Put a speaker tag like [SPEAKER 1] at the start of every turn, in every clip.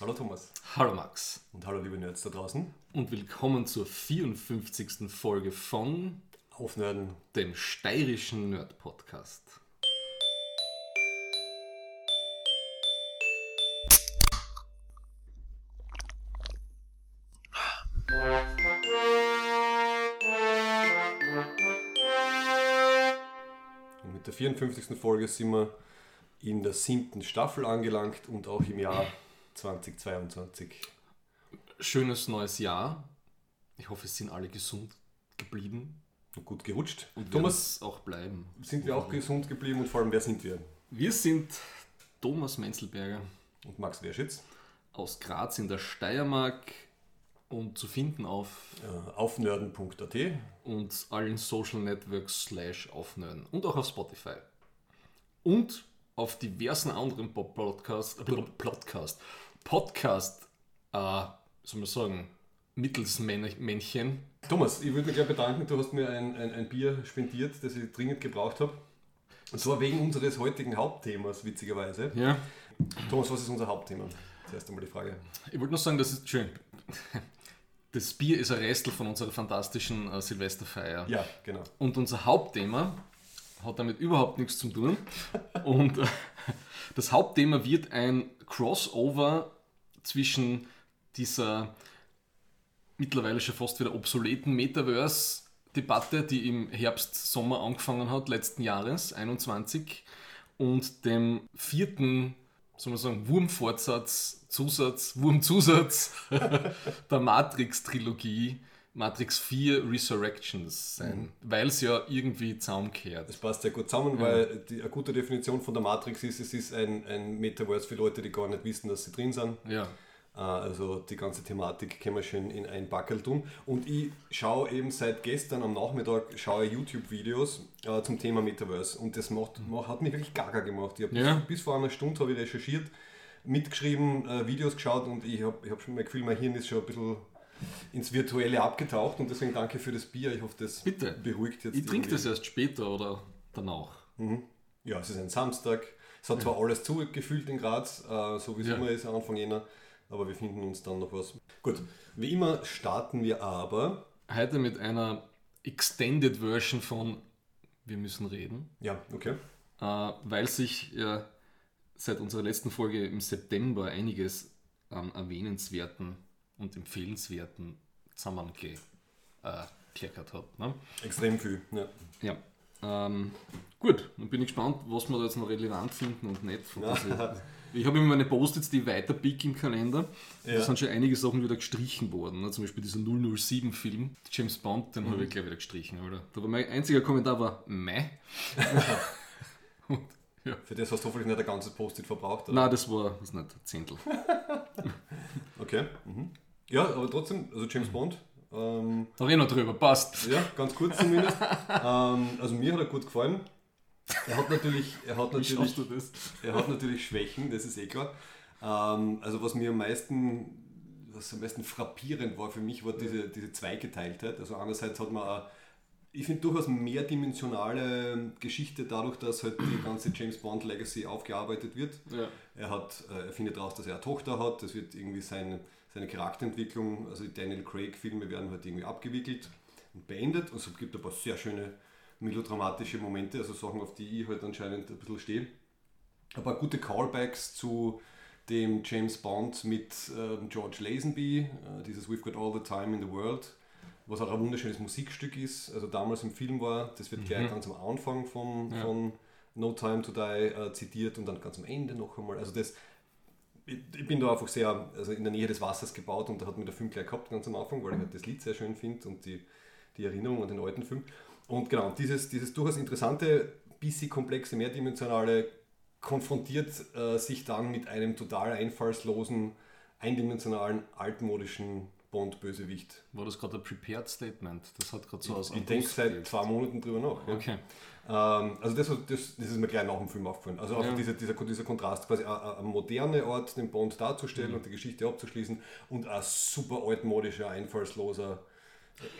[SPEAKER 1] Hallo Thomas.
[SPEAKER 2] Hallo Max.
[SPEAKER 1] Und hallo liebe Nerds da draußen.
[SPEAKER 2] Und willkommen zur 54. Folge von
[SPEAKER 1] Aufnerden,
[SPEAKER 2] dem steirischen Nerd Podcast.
[SPEAKER 1] Und mit der 54. Folge sind wir in der siebten Staffel angelangt und auch im Jahr 2022.
[SPEAKER 2] Schönes neues Jahr. Ich hoffe, es sind alle gesund geblieben.
[SPEAKER 1] Und gut gerutscht.
[SPEAKER 2] Und
[SPEAKER 1] Thomas,
[SPEAKER 2] auch bleiben.
[SPEAKER 1] sind wir auch gesund geblieben und vor allem, wer sind wir?
[SPEAKER 2] Wir sind Thomas Menzelberger
[SPEAKER 1] Und Max Werschitz.
[SPEAKER 2] aus Graz in der Steiermark und zu finden auf
[SPEAKER 1] Äh, aufnerden.at.
[SPEAKER 2] und allen Social Networks slash aufnören und auch auf Spotify. Und auf diversen anderen Pop- Podcast, äh, Podcast, äh, soll man sagen, Mittelsmännchen.
[SPEAKER 1] Thomas, ich würde mich gleich bedanken, du hast mir ein, ein, ein Bier spendiert, das ich dringend gebraucht habe. Und zwar wegen unseres heutigen Hauptthemas, witzigerweise.
[SPEAKER 2] Ja.
[SPEAKER 1] Thomas, was ist unser Hauptthema? Zuerst einmal die Frage.
[SPEAKER 2] Ich wollte nur sagen, das ist schön. Das Bier ist ein Restel von unserer fantastischen äh, Silvesterfeier.
[SPEAKER 1] Ja, genau.
[SPEAKER 2] Und unser Hauptthema hat damit überhaupt nichts zu tun. Und äh, das Hauptthema wird ein Crossover zwischen dieser mittlerweile schon fast wieder obsoleten Metaverse-Debatte, die im Herbst, Sommer angefangen hat, letzten Jahres, 21, und dem vierten, soll man sagen, Wurmfortsatz, Zusatz, Wurmzusatz der Matrix-Trilogie, Matrix 4 Resurrections sein, weil es ja irgendwie zusammenkehrt.
[SPEAKER 1] Das passt sehr gut zusammen, weil die, eine gute Definition von der Matrix ist, es ist ein, ein Metaverse für Leute, die gar nicht wissen, dass sie drin sind.
[SPEAKER 2] Ja,
[SPEAKER 1] Äh, Also die ganze Thematik können wir schön in ein Backel tun. Und ich schaue eben seit gestern am Nachmittag schaue ich YouTube-Videos äh, zum Thema Metaverse. Und das macht, macht, hat mich wirklich gaga gemacht. Ich
[SPEAKER 2] Ja.
[SPEAKER 1] bis, bis vor einer Stunde habe ich recherchiert, mitgeschrieben, äh, Videos geschaut und ich habe ich hab schon mein Gefühl, mein Hirn ist schon ein bisschen ins Virtuelle abgetaucht und deswegen danke für das Bier. Ich hoffe, das
[SPEAKER 2] Bitte.
[SPEAKER 1] beruhigt jetzt.
[SPEAKER 2] ich trinke das erst später oder danach.
[SPEAKER 1] Ja, es ist ein Samstag. Es hat zwar alles zugefühlt in Graz, äh, so wie es
[SPEAKER 2] Ja.
[SPEAKER 1] immer ist, Anfang Jänner, aber wir finden uns dann noch was. Gut, wie immer starten wir aber.
[SPEAKER 2] Heute mit einer Extended Version von Wir müssen reden,
[SPEAKER 1] Ja, okay.
[SPEAKER 2] äh, weil sich äh, seit unserer letzten Folge im September einiges an erwähnenswerten und empfehlenswerten zusammengekleckert hat. Ne?
[SPEAKER 1] Extrem viel. Ja.
[SPEAKER 2] Ja. Ähm, gut, dann bin ich gespannt, was wir da jetzt noch relevant finden und nicht. Ich habe immer meine Post-its, die weiter pick im Kalender.
[SPEAKER 1] Ja.
[SPEAKER 2] Da sind schon einige Sachen wieder gestrichen worden. Ne? Zum Beispiel dieser 007-Film, James Bond, den habe ich gleich wieder gestrichen. Oder? Da war mein einziger Kommentar war Meh. und, ja.
[SPEAKER 1] Für das hast du hoffentlich nicht ein ganzes Post-it verbraucht. Oder?
[SPEAKER 2] Nein, das war was nicht, ein Zehntel.
[SPEAKER 1] Okay. Mhm. Ja, aber trotzdem, also James Bond. Ähm,
[SPEAKER 2] Da reden wir drüber, passt.
[SPEAKER 1] ja, ganz kurz zumindest. ähm, also mir hat er gut gefallen. Er hat natürlich, er hat natürlich? Er hat natürlich Schwächen, das ist eh klar. Ähm, also was mir am meisten, was am meisten frappierend war für mich, war diese, diese Zweigeteiltheit. Also einerseits hat man, eine, ich finde durchaus mehrdimensionale Geschichte dadurch, dass halt die ganze James Bond Legacy aufgearbeitet wird.
[SPEAKER 2] Ja.
[SPEAKER 1] Er, hat, äh, er findet raus, dass er eine Tochter hat. Das wird irgendwie seine, seine Charakterentwicklung, also die Daniel Craig-Filme werden halt irgendwie abgewickelt und beendet. Und es gibt ein paar sehr schöne melodramatische Momente, also Sachen, auf die ich halt anscheinend ein bisschen stehe. Paar gute Callbacks zu dem James Bond mit ähm, George Lazenby, äh, dieses We've Got All the Time in the World, was auch ein wunderschönes Musikstück ist, also damals im Film war, das wird gleich ganz am Anfang von,
[SPEAKER 2] Ja.
[SPEAKER 1] von No Time to Die äh, zitiert und dann ganz am Ende noch einmal. Also das, ich, bin da einfach sehr also in der Nähe des Wassers gebaut und da hat mir der Film gleich gehabt, ganz am Anfang, weil ich halt das Lied sehr schön finde und die, die Erinnerung an den alten Film. Und genau, dieses, dieses durchaus interessante, bisschen komplexe, mehrdimensionale konfrontiert äh, sich dann mit einem total einfallslosen, eindimensionalen, altmodischen Bond-Bösewicht.
[SPEAKER 2] War das gerade ein Prepared Statement? Das hat gerade so aus
[SPEAKER 1] Ich denke seit zwei Monaten drüber nach. Ja.
[SPEAKER 2] Okay.
[SPEAKER 1] Ähm, also das, das, das ist mir gleich nach dem Film aufgefallen. Also auch
[SPEAKER 2] Ja.
[SPEAKER 1] dieser, dieser, dieser Kontrast, quasi ein, ein moderne Ort, den Bond
[SPEAKER 2] Mhm.
[SPEAKER 1] darzustellen und die Geschichte abzuschließen und ein super altmodischer, einfallsloser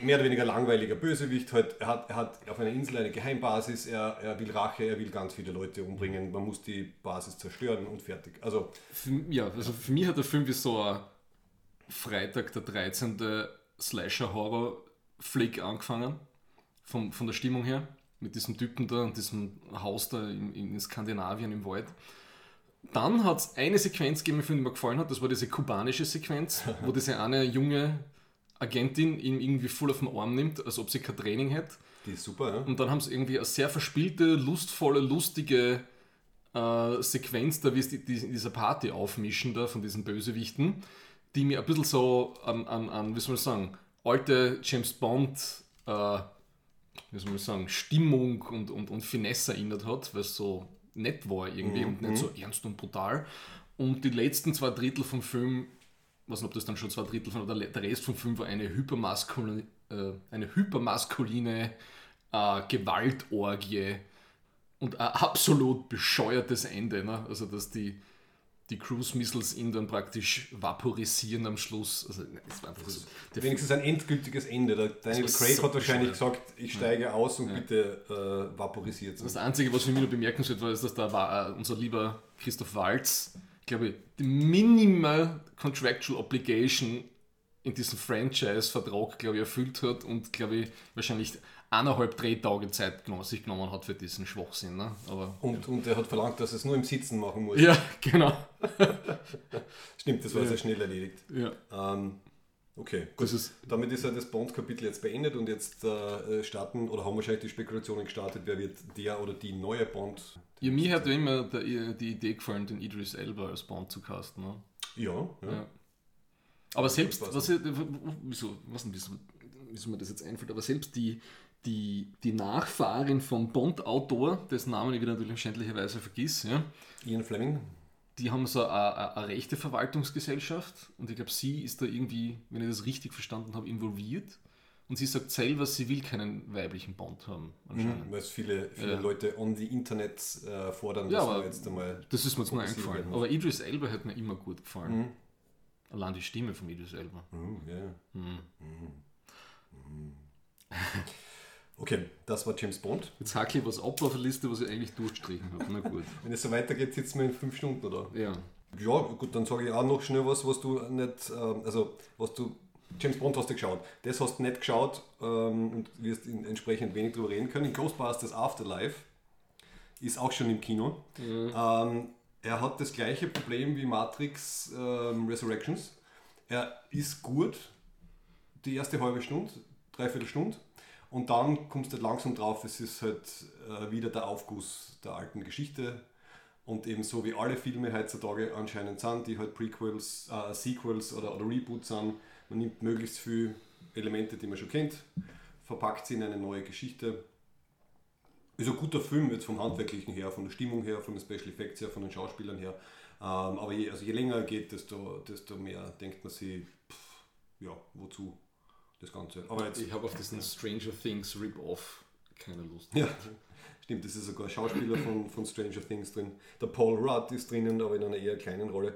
[SPEAKER 1] mehr oder weniger langweiliger Bösewicht. Halt, er, hat, er hat auf einer Insel eine Geheimbasis, er, er will Rache, er will ganz viele Leute umbringen. Man muss die Basis zerstören und fertig. Also,
[SPEAKER 2] Für, ja, also für mich hat der Film wie so ein Freitag der 13. Slasher-Horror-Flick angefangen. Vom, von der Stimmung her. Mit diesem Typen da und diesem Haus da in, in Skandinavien im Wald. Dann hat es eine Sequenz gegeben, die mir gefallen hat. Das war diese kubanische Sequenz, wo diese eine junge Agentin ihn irgendwie voll auf den Arm nimmt, als ob sie kein Training hätte.
[SPEAKER 1] die ist super, ja?
[SPEAKER 2] Und dann haben sie irgendwie eine sehr verspielte, lustvolle, lustige äh, Sequenz da, wie sie die, in dieser Party aufmischen da von diesen Bösewichten, die mir ein bisschen so an, an, an wie soll man sagen, alte James Bond, äh, wie soll man sagen, Stimmung und, und, und Finesse erinnert hat, weil es so nett war irgendwie und nicht so ernst und brutal. Und die letzten zwei Drittel vom Film, ich weiß nicht, ob das dann schon zwei Drittel von, oder der Rest vom Film war eine hypermaskuline, äh, eine hypermaskuline äh, Gewaltorgie und ein absolut bescheuertes Ende. Ne? Also, dass die, die Cruise Missiles ihn dann praktisch vaporisieren am Schluss. Also, es war einfach so. Der
[SPEAKER 1] Wenigstens ein endgültiges Ende. Der Daniel Craig hat wahrscheinlich gesagt, ich steige aus und bitte äh, vaporisiert es.
[SPEAKER 2] Das Einzige, was für mich noch bemerkenswert war, ist, dass da war äh, unser lieber Christoph Waltz, glaube ich, die Minimal Contractual Obligation in diesem Franchise-Vertrag, glaube ich, erfüllt hat und, glaube ich, wahrscheinlich eineinhalb Drehtage Zeit genommen, sich genommen hat für diesen Schwachsinn. Ne? Aber,
[SPEAKER 1] Und, und er hat verlangt, dass er es nur im Sitzen machen muss.
[SPEAKER 2] ja, genau.
[SPEAKER 1] Stimmt, das war
[SPEAKER 2] Ja.
[SPEAKER 1] sehr schnell erledigt.
[SPEAKER 2] Ja.
[SPEAKER 1] Ähm, okay, gut.
[SPEAKER 2] Das ist,
[SPEAKER 1] Damit ist ja das Bond-Kapitel jetzt beendet und jetzt äh, starten, oder haben wahrscheinlich die Spekulationen gestartet, wer wird der oder die neue Bond.
[SPEAKER 2] ja, mir hat ja immer der, die Idee gefallen, den Idris Elba als Bond zu casten. Ne?
[SPEAKER 1] Ja, ja.
[SPEAKER 2] Ja. Aber selbst, was, ich- wieso, was wieso, wieso mir das jetzt einfällt, aber selbst die, die, die Nachfahrin vom Bond-Autor, dessen Namen ich wieder natürlich schändlicherweise vergiss, ja,
[SPEAKER 1] Ian Fleming.
[SPEAKER 2] die haben so eine, eine, rechte Verwaltungsgesellschaft und ich glaube, sie ist da irgendwie, wenn ich das richtig verstanden habe, involviert. Und sie sagt selber, sie will keinen weiblichen Bond haben. Anscheinend.
[SPEAKER 1] Weil es viele, viele
[SPEAKER 2] Ja.
[SPEAKER 1] Leute on the Internet äh, fordern,
[SPEAKER 2] Ja,
[SPEAKER 1] wir jetzt einmal.
[SPEAKER 2] Das ist mir jetzt
[SPEAKER 1] Fokussieren
[SPEAKER 2] eingefallen.
[SPEAKER 1] werden.
[SPEAKER 2] Aber Idris Elba hat mir immer gut gefallen.
[SPEAKER 1] Mhm.
[SPEAKER 2] Allein die Stimme von Idris Elba.
[SPEAKER 1] Mhm, ja.
[SPEAKER 2] Mhm.
[SPEAKER 1] Mhm. Okay, das war James Bond.
[SPEAKER 2] Jetzt hacke ich was ab auf der Liste, was ich eigentlich durchgestrichen habe. Na gut.
[SPEAKER 1] Wenn es so weitergeht, sitzen wir in fünf Stunden, oder?
[SPEAKER 2] Ja.
[SPEAKER 1] Ja, gut, dann sage ich auch noch schnell was, was du nicht, ähm, also was du, James Bond hast du geschaut. Das hast du nicht geschaut ähm, und wirst entsprechend wenig darüber reden können. Ghostbusters Afterlife ist auch schon im Kino. Ähm, er hat das gleiche Problem wie Matrix ähm, Resurrections. Er ist gut, die erste halbe Stunde, dreiviertel Stunde. Und dann kommst du halt langsam drauf, es ist halt äh, wieder der Aufguss der alten Geschichte. Und eben so wie alle Filme heutzutage anscheinend sind, die halt Prequels, äh, Sequels oder, oder Reboots sind. Man nimmt möglichst viele Elemente, die man schon kennt, verpackt sie in eine neue Geschichte. Ist ein guter Film jetzt vom Handwerklichen her, von der Stimmung her, von den Special Effects her, von den Schauspielern her. Ähm, aber je, also je länger er geht, desto, desto mehr denkt man sich, pff, ja, wozu das Ganze. Aber jetzt,
[SPEAKER 2] Ich habe auf diesen Stranger Things Rip-Off keine Lust.
[SPEAKER 1] ja, stimmt, das ist sogar ein Schauspieler von, von Stranger Things drin. Der Paul Rudd ist drinnen, aber in einer eher kleinen Rolle.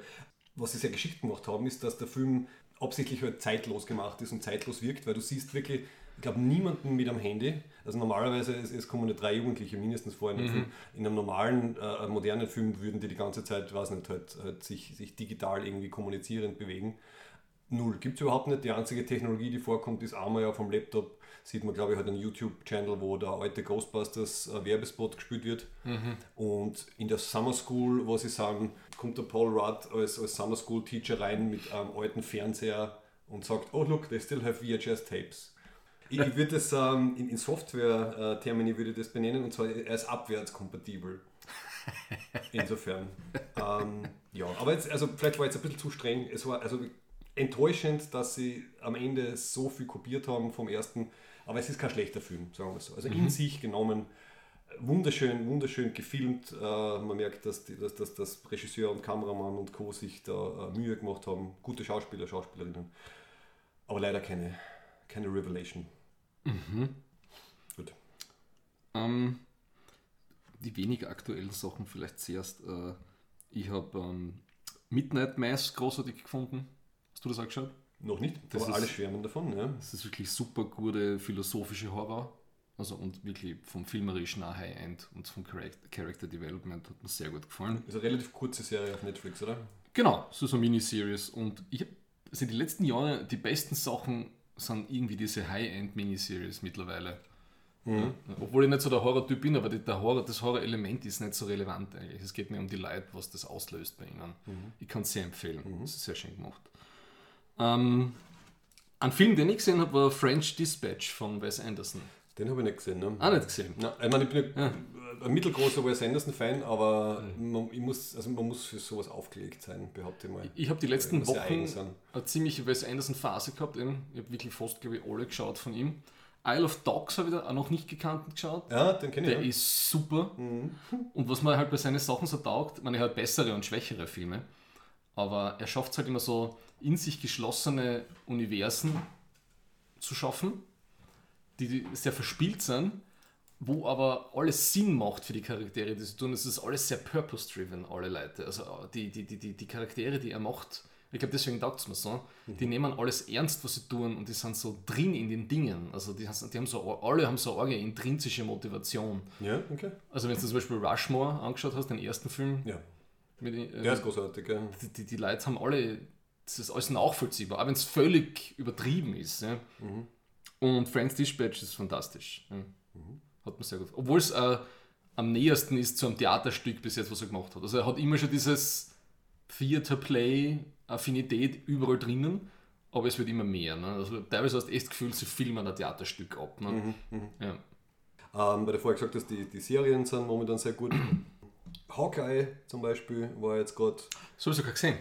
[SPEAKER 1] Was sie sehr geschickt gemacht haben, ist, dass der Film absichtlich halt zeitlos gemacht ist und zeitlos wirkt, weil du siehst wirklich, ich glaube, niemanden mit am Handy. Also normalerweise, es, es kommen ja drei Jugendliche mindestens vor in einem Film. In einem normalen, äh, modernen Film würden die die ganze Zeit, weiß nicht, halt, halt sich, sich digital irgendwie kommunizierend bewegen. Null. Gibt es überhaupt nicht. Die einzige Technologie, die vorkommt, ist einmal ja vom Laptop. Sieht man, glaube ich, halt einen YouTube-Channel, wo der alte Ghostbusters äh, Werbespot gespielt wird. Und in der Summer School, wo sie sagen, kommt der Paul Rudd als, als Summer School Teacher rein mit einem alten Fernseher und sagt, oh look, they still have VHS tapes. Ich, ich würde das ähm, in, in Software-Termini würde das benennen und zwar er ist abwärtskompatibel. Insofern. ähm, ja, aber jetzt, also vielleicht war jetzt ein bisschen zu streng. Es war also enttäuschend, dass sie am Ende so viel kopiert haben vom ersten, aber es ist kein schlechter Film, sagen wir so. Also in sich genommen wunderschön, wunderschön gefilmt. Äh, man merkt, dass, die, dass, dass, dass Regisseur und Kameramann und Co. sich da äh, Mühe gemacht haben. Gute Schauspieler, Schauspielerinnen. Aber leider keine, keine Revelation. Gut.
[SPEAKER 2] Ähm, die weniger aktuellen Sachen vielleicht zuerst. Äh, ich habe ähm, Midnight Mass großartig gefunden. Hast du das auch geschaut?
[SPEAKER 1] Noch nicht,
[SPEAKER 2] Das
[SPEAKER 1] aber
[SPEAKER 2] ist-
[SPEAKER 1] alle schwärmen davon. Ja.
[SPEAKER 2] Das ist wirklich super gute philosophische Horror. Also und wirklich vom filmerischen auch High-End und vom Charac- Character Development hat mir sehr gut gefallen.
[SPEAKER 1] Ist eine relativ kurze Serie auf Netflix, oder?
[SPEAKER 2] Genau, so so eine Miniseries. Und ich habe, also die letzten Jahre, die besten Sachen sind irgendwie diese High-End-Miniseries mittlerweile. Ja, obwohl ich nicht so der Horror-Typ bin, aber der Horror, das Horror-Element ist nicht so relevant eigentlich. Es geht mir um die Leute, was das auslöst bei ihnen. Ich kann es sehr empfehlen. Das ist sehr schön gemacht. Ähm, ein Film, den ich gesehen habe, war French Dispatch von Wes Anderson.
[SPEAKER 1] Den habe ich nicht gesehen. Ne?
[SPEAKER 2] Auch nicht gesehen.
[SPEAKER 1] Na, ich meine, ich bin
[SPEAKER 2] Ja.
[SPEAKER 1] ein mittelgroßer Wes Anderson-Fan, aber man, ich muss, also man muss für sowas aufgelegt sein, behaupte ich mal.
[SPEAKER 2] Ich habe die letzten Wochen eine ziemliche Wes Anderson-Phase gehabt. Eben. Ich habe wirklich fast, glaube ich, alle geschaut von ihm. Isle of Dogs habe ich da auch noch nicht gekannt geschaut.
[SPEAKER 1] Ja, den kenne ich.
[SPEAKER 2] Der
[SPEAKER 1] ja.
[SPEAKER 2] ist super. Und was mir halt bei seinen Sachen so taugt, man hat bessere und schwächere Filme, aber er schafft es halt immer so in sich geschlossene Universen zu schaffen, die sehr verspielt sind, wo aber alles Sinn macht für die Charaktere, die sie tun. Es ist alles sehr purpose-driven, alle Leute. Also die, die, die, die, die Charaktere, die er macht, ich glaube, deswegen taugt es mir so, die nehmen alles ernst, was sie tun und die sind so drin in den Dingen. Also die, haben- die haben so, alle haben so eine intrinsische Motivation.
[SPEAKER 1] Ja, okay.
[SPEAKER 2] Also wenn du zum Beispiel Rushmore angeschaut hast, den ersten Film,
[SPEAKER 1] Ja,
[SPEAKER 2] mit, äh,
[SPEAKER 1] der ist großartig. Ja.
[SPEAKER 2] die, die, die Leute haben alle, das ist alles nachvollziehbar, auch wenn es völlig übertrieben ist. Ja. Und Friends Dispatch ist fantastisch. Ja. Hat mir sehr gut Obwohl es äh, am nähersten ist zu einem Theaterstück bis jetzt, was er gemacht hat. Also er hat immer schon dieses Theater-Play-Affinität überall drinnen, aber es wird immer mehr. Ne? Also teilweise hast du echt das Gefühl, sie filmen ein Theaterstück ab. Ne? Ja.
[SPEAKER 1] Ähm, weil du vorher gesagt hast, die, die Serien sind momentan sehr gut. Hawkeye zum Beispiel war jetzt gerade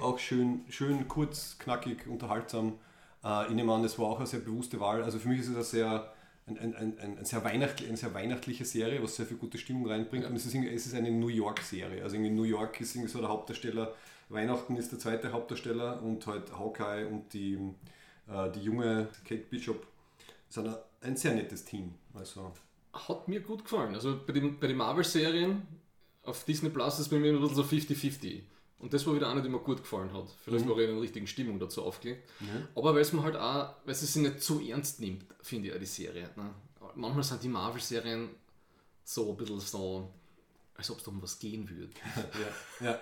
[SPEAKER 1] auch schön, schön kurz, knackig, unterhaltsam. Äh, ich nehme an, das war auch eine sehr bewusste Wahl. Also für mich ist es eine sehr, ein, ein, ein, ein, sehr, weihnachtlich, eine sehr weihnachtliche Serie, was sehr viel gute Stimmung reinbringt.
[SPEAKER 2] Ja.
[SPEAKER 1] Und es ist, es ist eine New York-Serie. Also irgendwie New York ist irgendwie so der Hauptdarsteller, Weihnachten ist der zweite Hauptdarsteller und halt Hawkeye und die, äh, die junge Kate Bishop sind ein, ein sehr nettes Team. Also
[SPEAKER 2] Hat mir gut gefallen. Also bei den, bei den Marvel-Serien auf Disney Plus ist bei mir ein bisschen so 50-50. Und das war wieder eine, die mir gut gefallen hat. Vielleicht war ich in der richtigen Stimmung dazu aufgelegt. Aber weil es mir halt auch, weil sie sich nicht zu ernst nimmt, finde ich auch die Serie. Ne? Manchmal sind die Marvel-Serien so ein bisschen so, als ob es um was gehen würde.
[SPEAKER 1] ja, ja.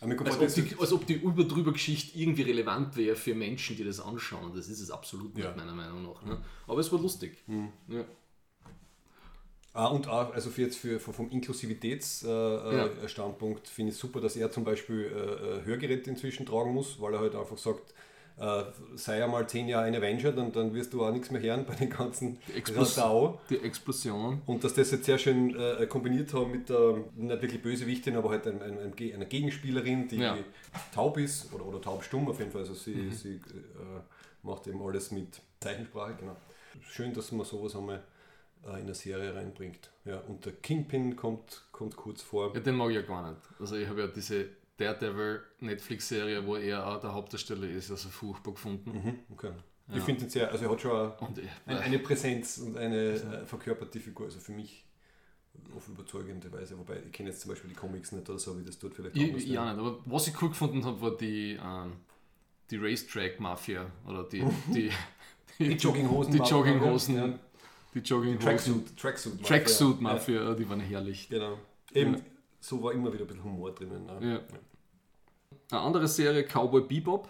[SPEAKER 2] Als ob, die, als ob die über Geschichte irgendwie relevant wäre für Menschen, die das anschauen. Das ist es absolut nicht,
[SPEAKER 1] Ja.
[SPEAKER 2] meiner Meinung nach. Ne? Aber es war lustig. Ja.
[SPEAKER 1] Ah, und auch, also für jetzt für, vom Inklusivitätsstandpunkt äh, Standpunkt finde ich super, dass er zum Beispiel äh, äh, Hörgeräte inzwischen tragen muss, weil er halt einfach sagt, äh, sei einmal zehn Jahre ein Avenger, dann, dann wirst du auch nichts mehr hören bei den ganzen Radau.
[SPEAKER 2] Die Explosion.
[SPEAKER 1] Und dass das jetzt sehr schön äh, kombiniert haben mit der, nicht wirklich Bösewichtin, aber halt ein, ein, ein, einer Gegenspielerin, die
[SPEAKER 2] Ja. Mhm.
[SPEAKER 1] taub ist oder, oder taubstumm auf jeden Fall. Also sie, sie äh, macht eben alles mit Zeichensprache, genau. Schön, dass man sowas einmal äh, in eine Serie reinbringt. Ja, und der Kingpin kommt, kommt kurz vor.
[SPEAKER 2] Ja, den mag ich ja gar nicht. Also ich habe ja diese Daredevil Netflix-Serie, wo er auch der Hauptdarsteller ist, also furchtbar gefunden.
[SPEAKER 1] Mhm, okay. Ich finde ihn sehr, also er hat schon eine, eine, eine Präsenz und eine äh, verkörpert die Figur, also für mich auf überzeugende Weise. Wobei ich kenne jetzt zum Beispiel die Comics nicht oder so, wie das dort vielleicht anders
[SPEAKER 2] ich, ja nicht, aber was ich cool gefunden habe, war die, ähm, die Racetrack-Mafia oder die, die,
[SPEAKER 1] Die Jogginghosen.
[SPEAKER 2] die Jogginghosen,
[SPEAKER 1] Ja.
[SPEAKER 2] Die Jogginghosen,
[SPEAKER 1] Tracksuit, Tracksuit.
[SPEAKER 2] Tracksuit-Mafia, die waren herrlich.
[SPEAKER 1] Ja, genau. Eben,
[SPEAKER 2] Ja.
[SPEAKER 1] so war immer wieder ein bisschen Humor drinnen. ne?
[SPEAKER 2] Ja. Eine andere Serie, Cowboy Bebop.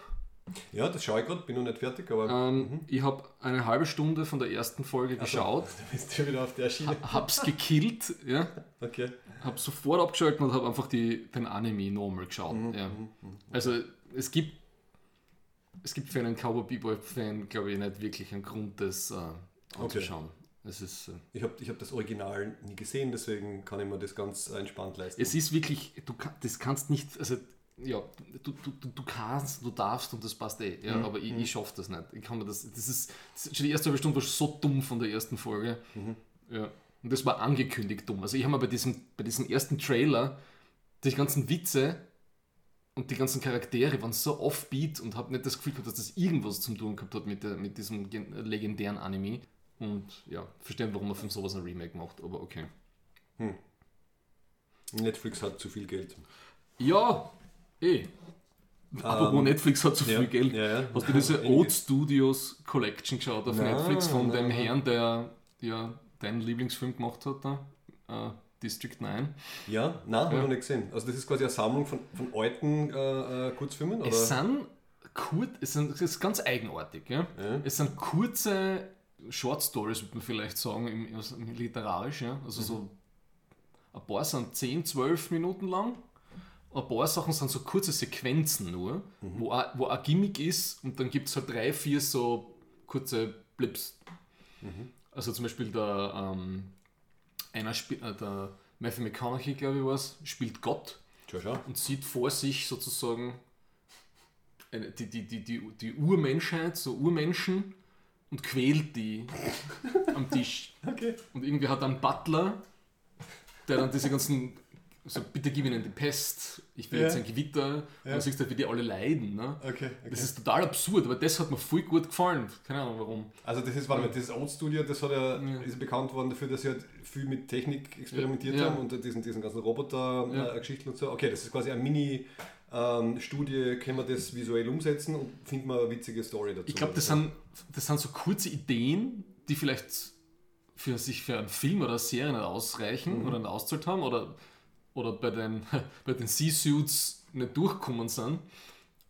[SPEAKER 1] Ja, das schaue ich gerade, bin noch nicht fertig, aber
[SPEAKER 2] Ähm, Ich habe eine halbe Stunde von der ersten Folge geschaut,
[SPEAKER 1] du bist ja wieder auf der Schiene.
[SPEAKER 2] hab's gekillt, ja,
[SPEAKER 1] Okay.
[SPEAKER 2] habe sofort abgeschaltet und habe einfach die, den Anime normal geschaut.
[SPEAKER 1] Mhm,
[SPEAKER 2] ja. Also es gibt, es gibt für einen Cowboy Bebop-Fan, glaube ich, nicht wirklich einen Grund, das äh, anzuschauen. Es, ist, äh,
[SPEAKER 1] Ich habe ich hab das Original nie gesehen, deswegen kann ich mir das ganz entspannt leisten.
[SPEAKER 2] es ist wirklich, du kann, das kannst nicht, also ja, du, du, du, kannst, du darfst und das passt eh, ja, aber ich, ich schaffe das nicht. Ich kann mir das, das ist, das ist schon die erste halbe Stunde war so dumm von der ersten Folge. Ja. Und das war angekündigt dumm. Also ich habe mir bei diesem, bei diesem ersten Trailer die ganzen Witze und die ganzen Charaktere waren so offbeat und habe nicht das Gefühl gehabt, dass das irgendwas zu tun gehabt hat mit, der, mit diesem gen- legendären Anime. Und ja, verstehen, warum man von sowas ein Remake macht, aber okay.
[SPEAKER 1] Netflix hat zu viel Geld.
[SPEAKER 2] Ja, eh. Apropos Netflix hat so
[SPEAKER 1] ja,
[SPEAKER 2] viel Geld.
[SPEAKER 1] ja, ja.
[SPEAKER 2] Hast du diese. Old Studios Collection geschaut auf
[SPEAKER 1] Nein,
[SPEAKER 2] Netflix von
[SPEAKER 1] nein,
[SPEAKER 2] dem. Herrn, der ja deinen Lieblingsfilm gemacht hat da? Äh, District 9.
[SPEAKER 1] Ja, nein, habe ich noch nicht gesehen. Also das ist quasi eine Sammlung von, von alten äh, äh, Kurzfilmen? Oder?
[SPEAKER 2] Es sind kurz, es, sind, es ist ganz eigenartig. Es sind kurze Short Stories, würde man vielleicht sagen, im, im literarisch. Ja? Also so ein paar sind 10, 12 Minuten lang. Ein paar Sachen sind so kurze Sequenzen nur, wo, auch, wo ein Gimmick ist und dann gibt es halt drei, vier so kurze Blips. Also zum Beispiel der, ähm, einer spielt, äh, der Matthew McConaughey, glaube ich, was, spielt Gott
[SPEAKER 1] Schau, schau.
[SPEAKER 2] und sieht vor sich sozusagen eine, die, die, die, die, die Urmenschheit, so Urmenschen und quält die am Tisch.
[SPEAKER 1] Okay.
[SPEAKER 2] Und irgendwie hat er einen Butler, der dann diese ganzen, so bitte gib ihnen die Pest, ich will
[SPEAKER 1] Ja.
[SPEAKER 2] jetzt ein Gewitter, und
[SPEAKER 1] Ja.
[SPEAKER 2] dann siehst du halt, wie die alle leiden. Ne?
[SPEAKER 1] Okay, okay.
[SPEAKER 2] Das ist total absurd, aber das hat mir voll gut gefallen. Keine Ahnung warum.
[SPEAKER 1] Also das ist, warte mal, dieses Old Studio, das hat ja,
[SPEAKER 2] Ja.
[SPEAKER 1] ist bekannt worden dafür, dass sie halt viel mit Technik experimentiert haben und diesen, diesen ganzen. Roboter-Geschichten und so. Okay, das ist quasi eine Mini-Studie, können wir das visuell umsetzen und finden wir eine witzige Story dazu.
[SPEAKER 2] Ich glaube, das sind, das sind so kurze Ideen, die vielleicht für sich für einen Film oder eine Serie nicht ausreichen oder nicht auszahlt haben oder, oder bei den, bei den Sea-Suits nicht durchgekommen sind.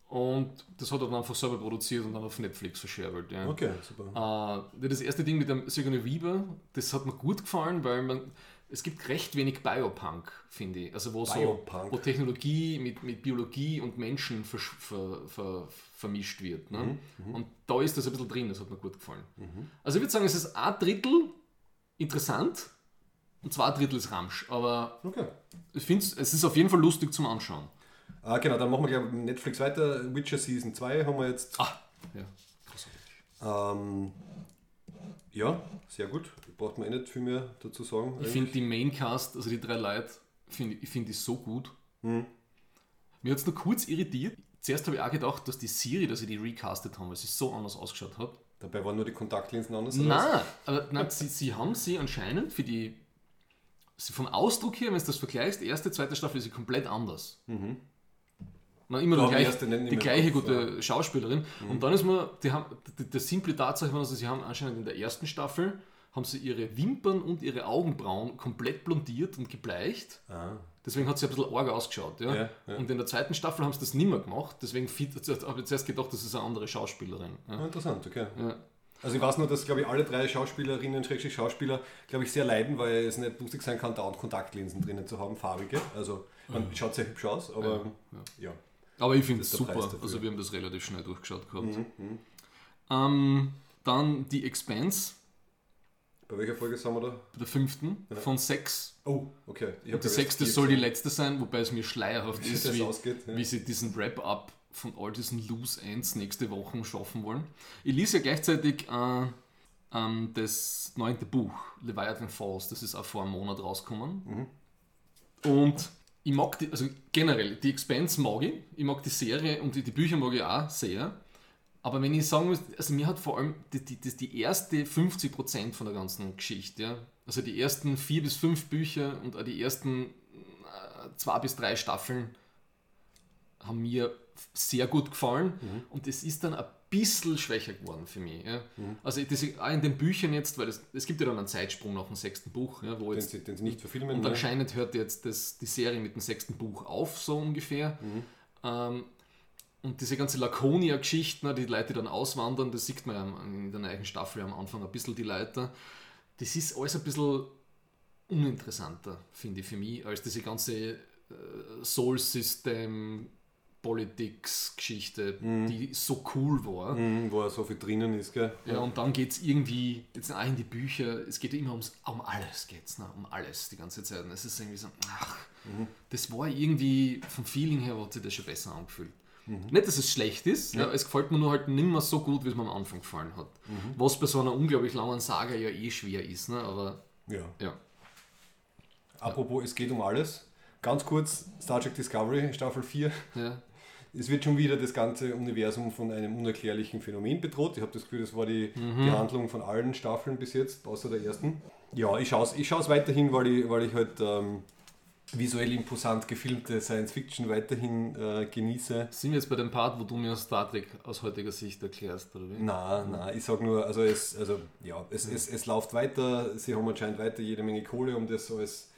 [SPEAKER 2] Und das hat er dann einfach selber produziert und dann auf Netflix verscherbelt. Ja.
[SPEAKER 1] Okay, super.
[SPEAKER 2] Äh, das erste Ding mit dem Sigourney Weaver, das hat mir gut gefallen, weil man, es gibt recht wenig Biopunk, finde ich. Also wo,
[SPEAKER 1] Biopunk.
[SPEAKER 2] so, wo Technologie mit, mit Biologie und Menschen versch- ver, ver, vermischt wird. Ne?
[SPEAKER 1] Mhm,
[SPEAKER 2] Und da ist das ein bisschen drin, das hat mir gut gefallen. Also ich würde sagen, es ist ein Drittel interessant und zwei Drittel ist Ramsch. Aber
[SPEAKER 1] Okay.
[SPEAKER 2] ich finde es ist auf jeden Fall lustig zum Anschauen.
[SPEAKER 1] Ah, genau, dann machen wir gleich mit Netflix weiter. Witcher Season 2 haben wir jetzt.
[SPEAKER 2] Ah, ja.
[SPEAKER 1] Ähm, ja, sehr gut. Braucht man eh nicht viel mehr dazu sagen.
[SPEAKER 2] Ich finde die Maincast, also die drei Leute, finde ich finde die so gut.
[SPEAKER 1] Mhm.
[SPEAKER 2] Mir hat es nur kurz irritiert. Zuerst habe ich auch gedacht, dass die Siri, dass sie die recastet haben, weil sie so anders ausgeschaut hat.
[SPEAKER 1] Dabei waren nur die Kontaktlinsen anders.
[SPEAKER 2] Nein, aber nein, sie, sie haben sie anscheinend für die. Sie vom Ausdruck her, wenn du das vergleichst, erste, zweite Staffel ist sie komplett anders. Man immer
[SPEAKER 1] Da
[SPEAKER 2] die, gleich, die gleiche
[SPEAKER 1] Kopf,
[SPEAKER 2] gute Schauspielerin. Und dann ist mir, die haben, die simple Tatsache war, also sie haben anscheinend in der ersten Staffel haben sie ihre Wimpern und ihre Augenbrauen komplett blondiert und gebleicht.
[SPEAKER 1] Ah,
[SPEAKER 2] Deswegen hat sie ein bisschen arg ausgeschaut. Ja?
[SPEAKER 1] Ja, ja.
[SPEAKER 2] Und in der zweiten Staffel haben sie das nicht mehr gemacht. Deswegen habe ich zuerst gedacht, das ist eine andere Schauspielerin. Ja.
[SPEAKER 1] ah, interessant, okay.
[SPEAKER 2] Ja.
[SPEAKER 1] Also ich weiß nur, dass glaube ich alle drei Schauspielerinnen, Schrägstrich Schauspieler, glaube ich, sehr leiden, weil es nicht lustig sein kann, dauernd Kontaktlinsen drinnen zu haben, farbige. Also man schaut sehr hübsch aus, aber ja.
[SPEAKER 2] Aber ich finde es super. Also wir haben das relativ schnell durchgeschaut gehabt.
[SPEAKER 1] Mhm.
[SPEAKER 2] Ähm, dann die Expanse,
[SPEAKER 1] Bei welcher Folge sind wir da?
[SPEAKER 2] der fünften, von sechs.
[SPEAKER 1] Oh, okay. Ich
[SPEAKER 2] Und die sechste soll die letzte sein, wobei es mir schleierhaft
[SPEAKER 1] Wie
[SPEAKER 2] ist, wie,
[SPEAKER 1] ausgeht, ja.
[SPEAKER 2] wie sie diesen Wrap-up von all diesen Loose Ends nächste Woche schaffen wollen. Ich lese ja gleichzeitig äh, ähm, das neunte Buch, Leviathan Falls, das ist auch vor einem Monat rausgekommen. Und ich mag die, also generell, die Expanse mag ich, ich mag die Serie und die, die Bücher mag ich auch sehr. Aber wenn ich sagen muss, also mir hat vor allem die, die, die, die erste 50% von der ganzen Geschichte, ja, also die ersten vier bis fünf Bücher und auch die ersten äh, zwei bis drei Staffeln haben mir sehr gut gefallen. Und es ist dann ein bisschen schwächer geworden für mich. Ja. Also das, auch in den Büchern jetzt, weil es, es gibt ja dann einen Zeitsprung nach dem sechsten Buch, ja, wo
[SPEAKER 1] Den
[SPEAKER 2] jetzt
[SPEAKER 1] den sie nicht verfilmen.
[SPEAKER 2] und
[SPEAKER 1] ne?
[SPEAKER 2] anscheinend hört jetzt das, die Serie mit dem sechsten Buch auf, so ungefähr. Ähm, und diese ganze Laconia-Geschichten, ne, die Leute, die dann auswandern, das sieht man ja in der neuen Staffel am Anfang ein bisschen die Leute. Das ist alles ein bisschen uninteressanter, finde ich, für mich, als diese ganze äh, Soul-System, Politics-Geschichte, die so cool war.
[SPEAKER 1] Mhm, wo so viel drinnen ist, gell?
[SPEAKER 2] Ja, und dann geht es irgendwie, jetzt auch in die Bücher, es geht ja immer ums, um alles, geht's, ne? um alles die ganze Zeit. Und es ist irgendwie so, ach, das war irgendwie, vom Feeling her hat sich das schon besser angefühlt. Nicht, dass es schlecht ist, ja. es gefällt mir nur halt nicht mehr so gut, wie es mir am Anfang gefallen hat. Was bei so einer unglaublich langen Saga ja eh schwer ist, ne? aber
[SPEAKER 1] Ja.
[SPEAKER 2] ja.
[SPEAKER 1] Apropos, es geht um alles. Ganz kurz, Star Trek Discovery, Staffel 4.
[SPEAKER 2] ja.
[SPEAKER 1] Es wird schon wieder das ganze Universum von einem unerklärlichen Phänomen bedroht. Ich habe das Gefühl, das war die, die Handlung von allen Staffeln bis jetzt, außer der ersten. Ja, ich schaue es ich schau's weiterhin, weil ich, weil ich halt ähm, visuell imposant gefilmte Science Fiction weiterhin äh, genieße.
[SPEAKER 2] Sind wir jetzt bei dem Part, wo du mir Star Trek aus heutiger Sicht erklärst, oder wie?
[SPEAKER 1] Na, na, ich sag nur, also es, also ja, es,
[SPEAKER 2] Mhm.
[SPEAKER 1] es, es läuft weiter, sie haben anscheinend weiter jede Menge Kohle, um das alles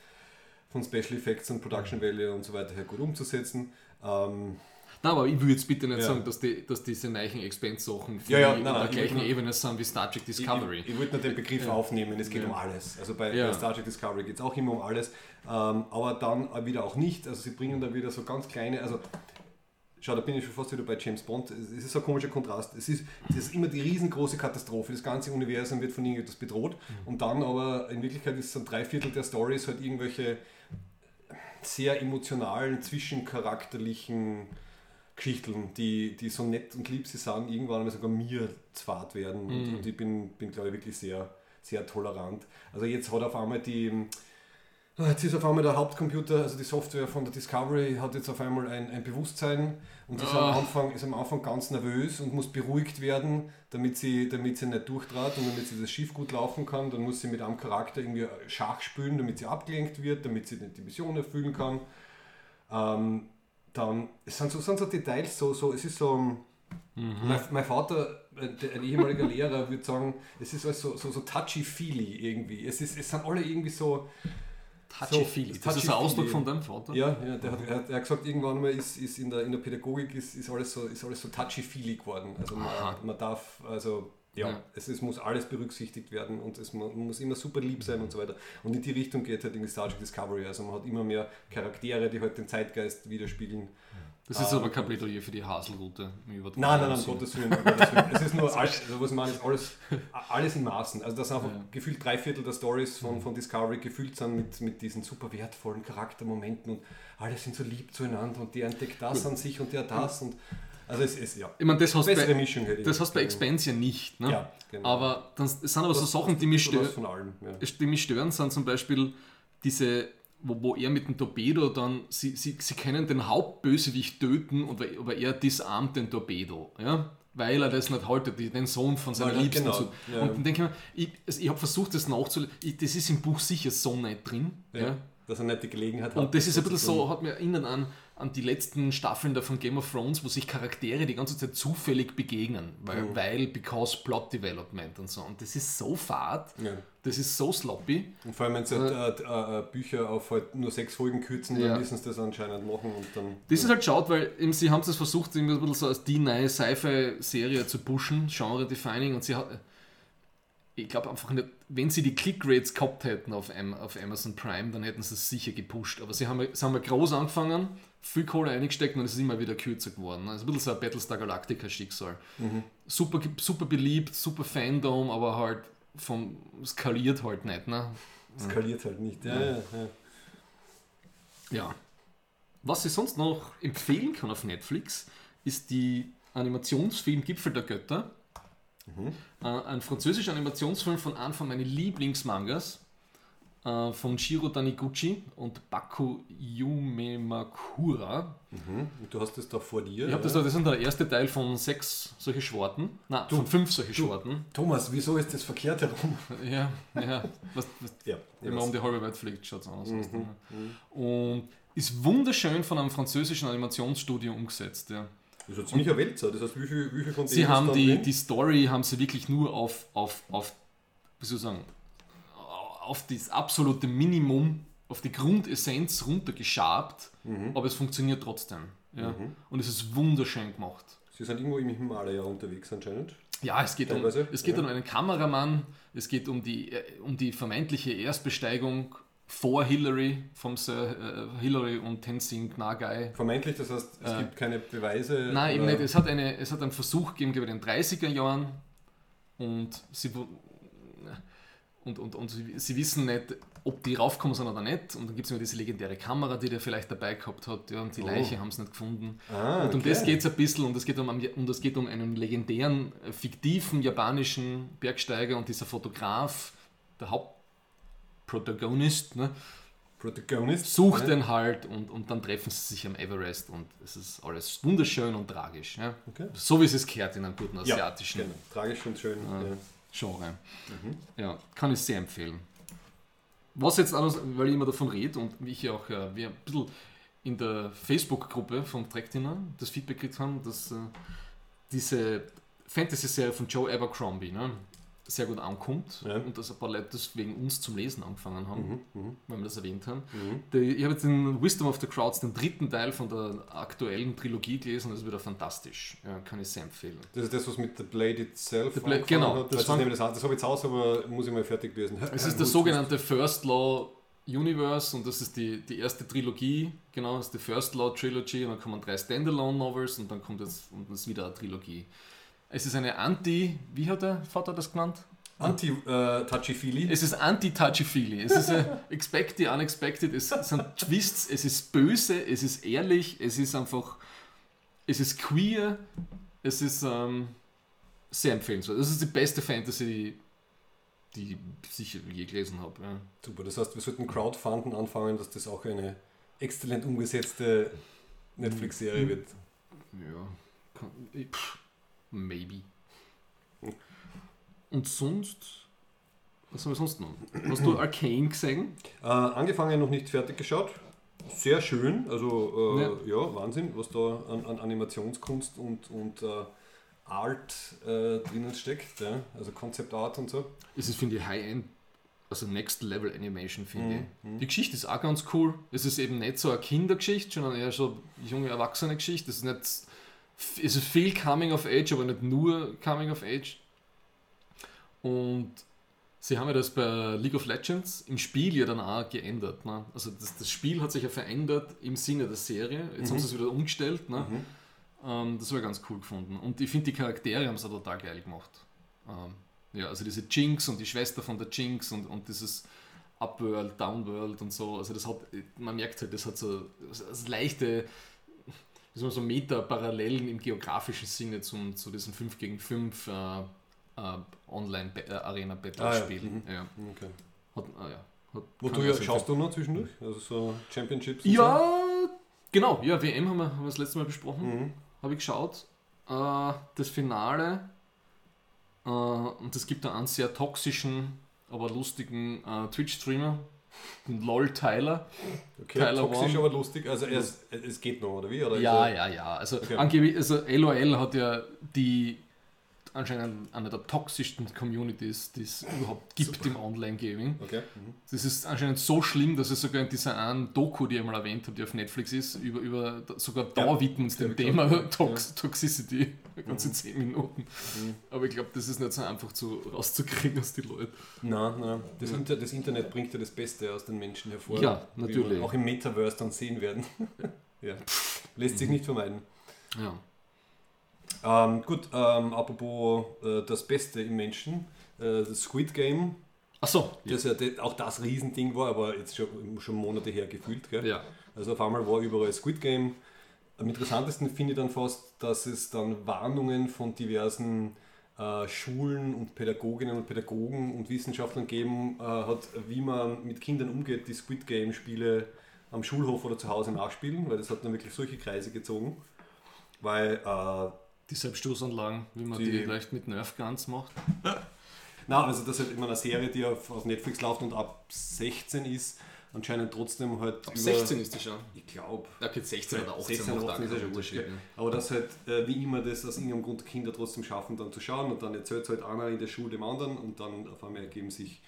[SPEAKER 1] von Special Effects und Production
[SPEAKER 2] Mhm.
[SPEAKER 1] Value und so weiter her gut umzusetzen. Ähm,
[SPEAKER 2] Nein, aber ich will jetzt bitte nicht
[SPEAKER 1] Ja.
[SPEAKER 2] sagen, dass, die, dass diese neuen Expense-Sachen für
[SPEAKER 1] Ja, ja, nein,
[SPEAKER 2] auf
[SPEAKER 1] nein,
[SPEAKER 2] der gleichen
[SPEAKER 1] ich nur-
[SPEAKER 2] Ebene sind wie Star Trek
[SPEAKER 1] Ich,
[SPEAKER 2] Discovery.
[SPEAKER 1] ich, ich wollte nur den Begriff
[SPEAKER 2] Ja.
[SPEAKER 1] aufnehmen, es geht um alles. Also bei, bei Star Trek Discovery geht es auch immer um alles, ähm, aber dann wieder auch nicht. Also sie bringen da wieder so ganz kleine, also schau, da bin ich schon fast wieder bei James Bond. Es es ist so ein komischer Kontrast. Es ist, es ist immer die riesengroße Katastrophe. Das ganze Universum wird von irgendetwas bedroht und dann aber in Wirklichkeit ist so ein Dreiviertel der Stories halt irgendwelche sehr emotionalen, zwischencharakterlichen Geschichten, die, die so nett und lieb sie sind, irgendwann einmal sogar mir zwart werden. Und,
[SPEAKER 2] Mhm.
[SPEAKER 1] und ich bin, bin glaube ich, wirklich sehr, sehr tolerant. Also jetzt hat auf einmal die, ah, jetzt ist auf einmal der Hauptcomputer, also die Software von der Discovery hat jetzt auf einmal ein, ein Bewusstsein und ist, am
[SPEAKER 2] Ah.
[SPEAKER 1] Anfang, ist am Anfang ganz nervös und muss beruhigt werden, damit sie, damit sie nicht durchtrat und damit sie das Schiff gut laufen kann. Dann muss sie mit einem Charakter irgendwie Schach spielen, damit sie abgelenkt wird, damit sie die Mission erfüllen kann. Ähm, dann es sind so, sind so Details, so, so, es ist so.
[SPEAKER 2] Mhm.
[SPEAKER 1] Mein, mein Vater, äh, ein ehemaliger Lehrer, würde sagen, es ist alles so, so, so touchy-feely irgendwie. Es, ist, es sind alle irgendwie so.
[SPEAKER 2] Touchy-feely.
[SPEAKER 1] So,
[SPEAKER 2] das ist ein. Ausdruck von deinem Vater?
[SPEAKER 1] Ja, ja der, hat, er, hat, er hat gesagt, irgendwann mal ist, ist in, der, in der Pädagogik ist, ist alles so, ist alles so touchy-feely geworden. Also man, man darf, also ja,
[SPEAKER 2] Ja.
[SPEAKER 1] Es, es muss alles berücksichtigt werden und es mu- muss immer super lieb sein und so weiter. Und in die Richtung geht halt irgendwie Star Trek Discovery. Also man hat immer mehr Charaktere, die halt den Zeitgeist widerspiegeln.
[SPEAKER 2] Das ist
[SPEAKER 1] Ah.
[SPEAKER 2] aber kein Plädoyer für die Haselroute.
[SPEAKER 1] Nein, nein, nein, um. Gottes Willen. um Gottes Willen. Es ist nur alles, also was ist alles, alles in Maßen. Also, dass einfach
[SPEAKER 2] Ja.
[SPEAKER 1] gefühlt drei Viertel der Stories von, von Discovery gefüllt sind mit, mit diesen super wertvollen Charaktermomenten und alle sind so lieb zueinander und der entdeckt das an sich und der das. Und, also, es ist ja.
[SPEAKER 2] Ich meine, das hast
[SPEAKER 1] Bessere
[SPEAKER 2] bei,
[SPEAKER 1] Mischung hätte
[SPEAKER 2] das hast bei
[SPEAKER 1] gesagt.
[SPEAKER 2] Expanse ja nicht. Ne?
[SPEAKER 1] Ja, genau.
[SPEAKER 2] Aber dann, es sind aber so
[SPEAKER 1] Das-
[SPEAKER 2] Sachen, die mich,
[SPEAKER 1] So was
[SPEAKER 2] stö
[SPEAKER 1] von allem. Ja.
[SPEAKER 2] die mich stören, sind zum Beispiel diese, wo, wo er mit dem Torpedo dann, sie, sie, sie können den Hauptbösewicht töten, und, weil- aber er disarmt den Torpedo. Ja? Weil er das nicht haltet, den Sohn von seiner
[SPEAKER 1] Ja,
[SPEAKER 2] Liebsten
[SPEAKER 1] genau.
[SPEAKER 2] zu.
[SPEAKER 1] Ja.
[SPEAKER 2] Und dann denke ich mir, ich, ich habe versucht, das nachzulesen. Das ist im Buch sicher so nicht drin.
[SPEAKER 1] Ja.
[SPEAKER 2] Ja?
[SPEAKER 1] Dass er nicht die Gelegenheit hat.
[SPEAKER 2] Und das ist ein bisschen so, hat mir erinnert an, an die letzten Staffeln da von Game of Thrones, wo sich Charaktere die ganze Zeit zufällig begegnen, weil,
[SPEAKER 1] Mhm.
[SPEAKER 2] weil because Plot Development und so. Und das ist so fad,
[SPEAKER 1] Ja.
[SPEAKER 2] das ist so sloppy.
[SPEAKER 1] Und vor allem, wenn sie halt, äh, äh, Bücher auf halt nur sechs Folgen kürzen,
[SPEAKER 2] Ja.
[SPEAKER 1] dann müssen sie das anscheinend machen und dann.
[SPEAKER 2] Das ist halt schaut, weil eben, sie haben es versucht, irgendwie ein bisschen so als die neue Sci-Fi-Serie zu pushen, Genre-Defining, und sie hat. Ich glaube einfach nicht, wenn sie die Click-Rates gehabt hätten auf, Am auf Amazon Prime, dann hätten sie es sicher gepusht. Aber sie haben, sie haben ja groß angefangen, viel Kohle eingesteckt und es ist immer wieder kürzer geworden. Also ein bisschen so ein Battlestar Galactica-Schicksal. Super, super beliebt, super Fandom, aber halt vom skaliert halt nicht. Ne?
[SPEAKER 1] skaliert halt nicht. Ja, ja, ja.
[SPEAKER 2] Ja. Was ich sonst noch empfehlen kann auf Netflix, ist die Animationsfilm Gipfel der Götter. Äh, ein französischer Animationsfilm von von meinen Lieblingsmangas, äh, von Shiro Taniguchi und Baku Yumemakura.
[SPEAKER 1] Mhm. Und du hast das da vor dir.
[SPEAKER 2] Ich habe das, da- das ist der erste Teil von sechs solche Schwarten. Nein, von fünf solche Schwarten.
[SPEAKER 1] Thomas, wieso ist das verkehrt herum?
[SPEAKER 2] Ja, ja. Was, was,
[SPEAKER 1] Ja,
[SPEAKER 2] wenn man um die halbe Welt fliegt, schaut es aus.
[SPEAKER 1] Mhm.
[SPEAKER 2] Und ist wunderschön von einem französischen Animationsstudio umgesetzt. Ja.
[SPEAKER 1] Das ist ein ziemlicher Wälzer. Das heißt, wie viel, wie viel von
[SPEAKER 2] Sie
[SPEAKER 1] denen ist
[SPEAKER 2] haben die, die Story haben sie wirklich nur auf, auf, auf wie soll ich sagen, auf das absolute Minimum, auf die Grundessenz runtergeschabt,
[SPEAKER 1] Mhm.
[SPEAKER 2] aber es funktioniert trotzdem. Ja. Und es ist wunderschön gemacht.
[SPEAKER 1] Sie sind irgendwo im Himalaya unterwegs anscheinend.
[SPEAKER 2] Ja, es geht, um, es geht
[SPEAKER 1] ja.
[SPEAKER 2] um einen Kameramann, es geht um die, äh, um die vermeintliche Erstbesteigung vor Hillary, vom Sir äh, Hillary und Tenzin Nagai.
[SPEAKER 1] Vermeintlich, das heißt, es
[SPEAKER 2] Äh,
[SPEAKER 1] gibt keine Beweise.
[SPEAKER 2] Nein, eben nicht. Es hat, eine, es hat einen Versuch gegeben in den 30er Jahren und sie, und, und, und sie, wissen nicht, ob die raufkommen sind oder nicht. Und dann gibt es immer diese legendäre Kamera, die der vielleicht dabei gehabt hat. Ja, und die
[SPEAKER 1] Oh.
[SPEAKER 2] Leiche haben sie nicht gefunden.
[SPEAKER 1] Ah,
[SPEAKER 2] Und um
[SPEAKER 1] okay.
[SPEAKER 2] das geht es ein bisschen und es geht um, es geht um einen legendären, äh, fiktiven japanischen Bergsteiger und dieser Fotograf, der Hauptprotagonist, ne,
[SPEAKER 1] Protagonist.
[SPEAKER 2] sucht
[SPEAKER 1] ne?
[SPEAKER 2] den halt und, und dann treffen sie sich am Everest und es ist alles wunderschön und tragisch. Ja.
[SPEAKER 1] Okay.
[SPEAKER 2] So wie es es gehört in einem guten
[SPEAKER 1] Ja,
[SPEAKER 2] asiatischen
[SPEAKER 1] genau. Tragisch und schön.
[SPEAKER 2] Ah.
[SPEAKER 1] Ja.
[SPEAKER 2] Genre.
[SPEAKER 1] Mhm.
[SPEAKER 2] Ja, kann ich sehr empfehlen. Was jetzt noch, weil ich immer davon rede und ich ja auch äh, wir ein bisschen in der Facebook-Gruppe von Trackdinner das Feedback gekriegt haben, dass äh, diese Fantasy-Serie von Joe Abercrombie ne, sehr gut ankommt
[SPEAKER 1] Ja.
[SPEAKER 2] und dass ein paar Leute das wegen uns zum Lesen angefangen haben,
[SPEAKER 1] Mhm, mhm,
[SPEAKER 2] weil wir das erwähnt haben.
[SPEAKER 1] mhm.
[SPEAKER 2] Ich habe jetzt den Wisdom of the Crowds, den dritten Teil von der aktuellen Trilogie gelesen, das ist wieder fantastisch. Ja, kann ich sehr empfehlen.
[SPEAKER 1] Das ist das, was mit The Blade Itself
[SPEAKER 2] The Blade- genau,
[SPEAKER 1] hat.
[SPEAKER 2] das
[SPEAKER 1] Das, das, das, habe ich jetzt aus, aber muss ich mal fertig lesen.
[SPEAKER 2] Es ist der sogenannte First Law Universe und das ist die, die erste Trilogie, genau, das ist die First Law Trilogy und dann kommen drei Standalone Novels und dann kommt jetzt und das wieder eine Trilogie. Es ist eine Anti, wie hat der Vater das genannt?
[SPEAKER 1] Anti-Touchy-Feely.
[SPEAKER 2] Es ist anti-touchy-feely. Es ist äh, expect the unexpected. Es sind Twists, es ist böse, es ist ehrlich, es ist einfach, es ist queer, es ist ähm, sehr empfehlenswert. Das ist die beste Fantasy, die ich sicher je gelesen habe. Ja.
[SPEAKER 1] Super, das heißt, wir sollten Crowdfunden anfangen, dass das auch eine exzellent umgesetzte Netflix-Serie
[SPEAKER 2] Mhm.
[SPEAKER 1] wird.
[SPEAKER 2] Ja, pff, maybe. Und sonst, was haben wir sonst noch? Hast du Arcane gesehen?
[SPEAKER 1] Äh, angefangen, noch nicht fertig geschaut. Sehr schön, also äh, ja. Wahnsinn, was da an, an Animationskunst und, und äh, Art äh, drinnen steckt, ja? also Concept Art und so.
[SPEAKER 2] Es ist, finde ich, High-End, also Next Level Animation, finde ich.
[SPEAKER 1] Mhm.
[SPEAKER 2] Die Geschichte ist auch ganz cool. Es ist eben nicht so eine Kindergeschichte, sondern eher so eine junge Erwachsene-Geschichte. Es ist nicht, es ist viel Coming of Age, aber nicht nur Coming of Age. Und sie haben ja das bei League of Legends im Spiel ja dann auch geändert. Ne? Also das, das Spiel hat sich ja verändert im Sinne der Serie. Jetzt haben
[SPEAKER 1] Mhm.
[SPEAKER 2] sie es wieder umgestellt. Ne?
[SPEAKER 1] Mhm.
[SPEAKER 2] Ähm, das ich ganz cool gefunden. Und ich finde, die Charaktere haben es auch total geil gemacht. Ähm, ja, also diese Jinx und die Schwester von der Jinx und, und dieses Upworld, Downworld und so. Also das hat, man merkt halt, das hat so das leichte, man so Meta-Parallelen im geografischen Sinne zum, zu diesen 5 gegen 5 äh, äh, Online-Arena-Battle-Spielen.
[SPEAKER 1] Ah, ja,
[SPEAKER 2] ja.
[SPEAKER 1] Okay.
[SPEAKER 2] Hat, ah, ja. Hat,
[SPEAKER 1] Wo du ja, schaust du noch zwischendurch? Also so Championships?
[SPEAKER 2] Ja, genau. Ja, WM haben wir, haben wir das letzte Mal besprochen.
[SPEAKER 1] So? Mhm.
[SPEAKER 2] habe ich geschaut. Äh, das Finale. Äh, und es gibt da einen sehr toxischen, aber lustigen äh, Twitch-Streamer, LOL Tyler.
[SPEAKER 1] Okay,
[SPEAKER 2] Tyler
[SPEAKER 1] toxisch,
[SPEAKER 2] One.
[SPEAKER 1] aber lustig. Also es, es geht noch, oder wie? Oder
[SPEAKER 2] Ja, ja, ja. Also,
[SPEAKER 1] Okay.
[SPEAKER 2] angeblich, also LOL hat ja die anscheinend eine der toxischsten Communities, die es überhaupt gibt
[SPEAKER 1] Super.
[SPEAKER 2] im Online-Gaming.
[SPEAKER 1] Okay. Mhm.
[SPEAKER 2] Das ist anscheinend so schlimm, dass es sogar in dieser einen Doku, die ich mal erwähnt habe, die auf Netflix ist, über, über sogar da
[SPEAKER 1] Ja,
[SPEAKER 2] widmen uns dem Thema Tox Toxicity. Ganze
[SPEAKER 1] Mhm.
[SPEAKER 2] 10 Minuten.
[SPEAKER 1] Mhm.
[SPEAKER 2] Aber ich glaube, das ist nicht so einfach zu, rauszukriegen aus den Leuten.
[SPEAKER 1] Nein, nein. Das,
[SPEAKER 2] Ja.
[SPEAKER 1] Inter das Internet bringt ja das Beste aus den Menschen hervor.
[SPEAKER 2] Ja, natürlich.
[SPEAKER 1] auch im Metaverse dann sehen werden. ja. Lässt sich nicht vermeiden.
[SPEAKER 2] Ja.
[SPEAKER 1] Ähm, gut, ähm, apropos äh, das Beste im Menschen, äh, das Squid Game,
[SPEAKER 2] Achso,
[SPEAKER 1] das ja de- auch das Riesending war, aber jetzt schon, schon Monate her gefühlt. Gell?
[SPEAKER 2] ja.
[SPEAKER 1] Also auf einmal war überall Squid Game. Am interessantesten finde ich dann fast, dass es dann Warnungen von diversen äh, Schulen und Pädagoginnen und Pädagogen und Wissenschaftlern gegeben äh, hat, wie man mit Kindern umgeht, die Squid Game Spiele am Schulhof oder zu Hause nachspielen, weil das hat dann wirklich solche Kreise gezogen. Weil äh,
[SPEAKER 2] Die Selbststoßanlagen, wie man
[SPEAKER 1] Die-
[SPEAKER 2] die, vielleicht mit Nerf Guns macht.
[SPEAKER 1] Na, also das ist halt immer eine Serie, die auf, auf Netflix läuft und ab 16 ist, anscheinend trotzdem halt
[SPEAKER 2] Ab 16 ist die schon.
[SPEAKER 1] Ich glaube.
[SPEAKER 2] Okay, 16 oder 18
[SPEAKER 1] 16
[SPEAKER 2] macht
[SPEAKER 1] oder
[SPEAKER 2] auch
[SPEAKER 1] 18 ist ja schon wurscht. Aber dass halt, äh, wie immer, das aus irgendeinem Grund Kinder trotzdem schaffen, dann zu schauen und dann erzählt halt einer in der Schule dem anderen und dann auf einmal ergeben sich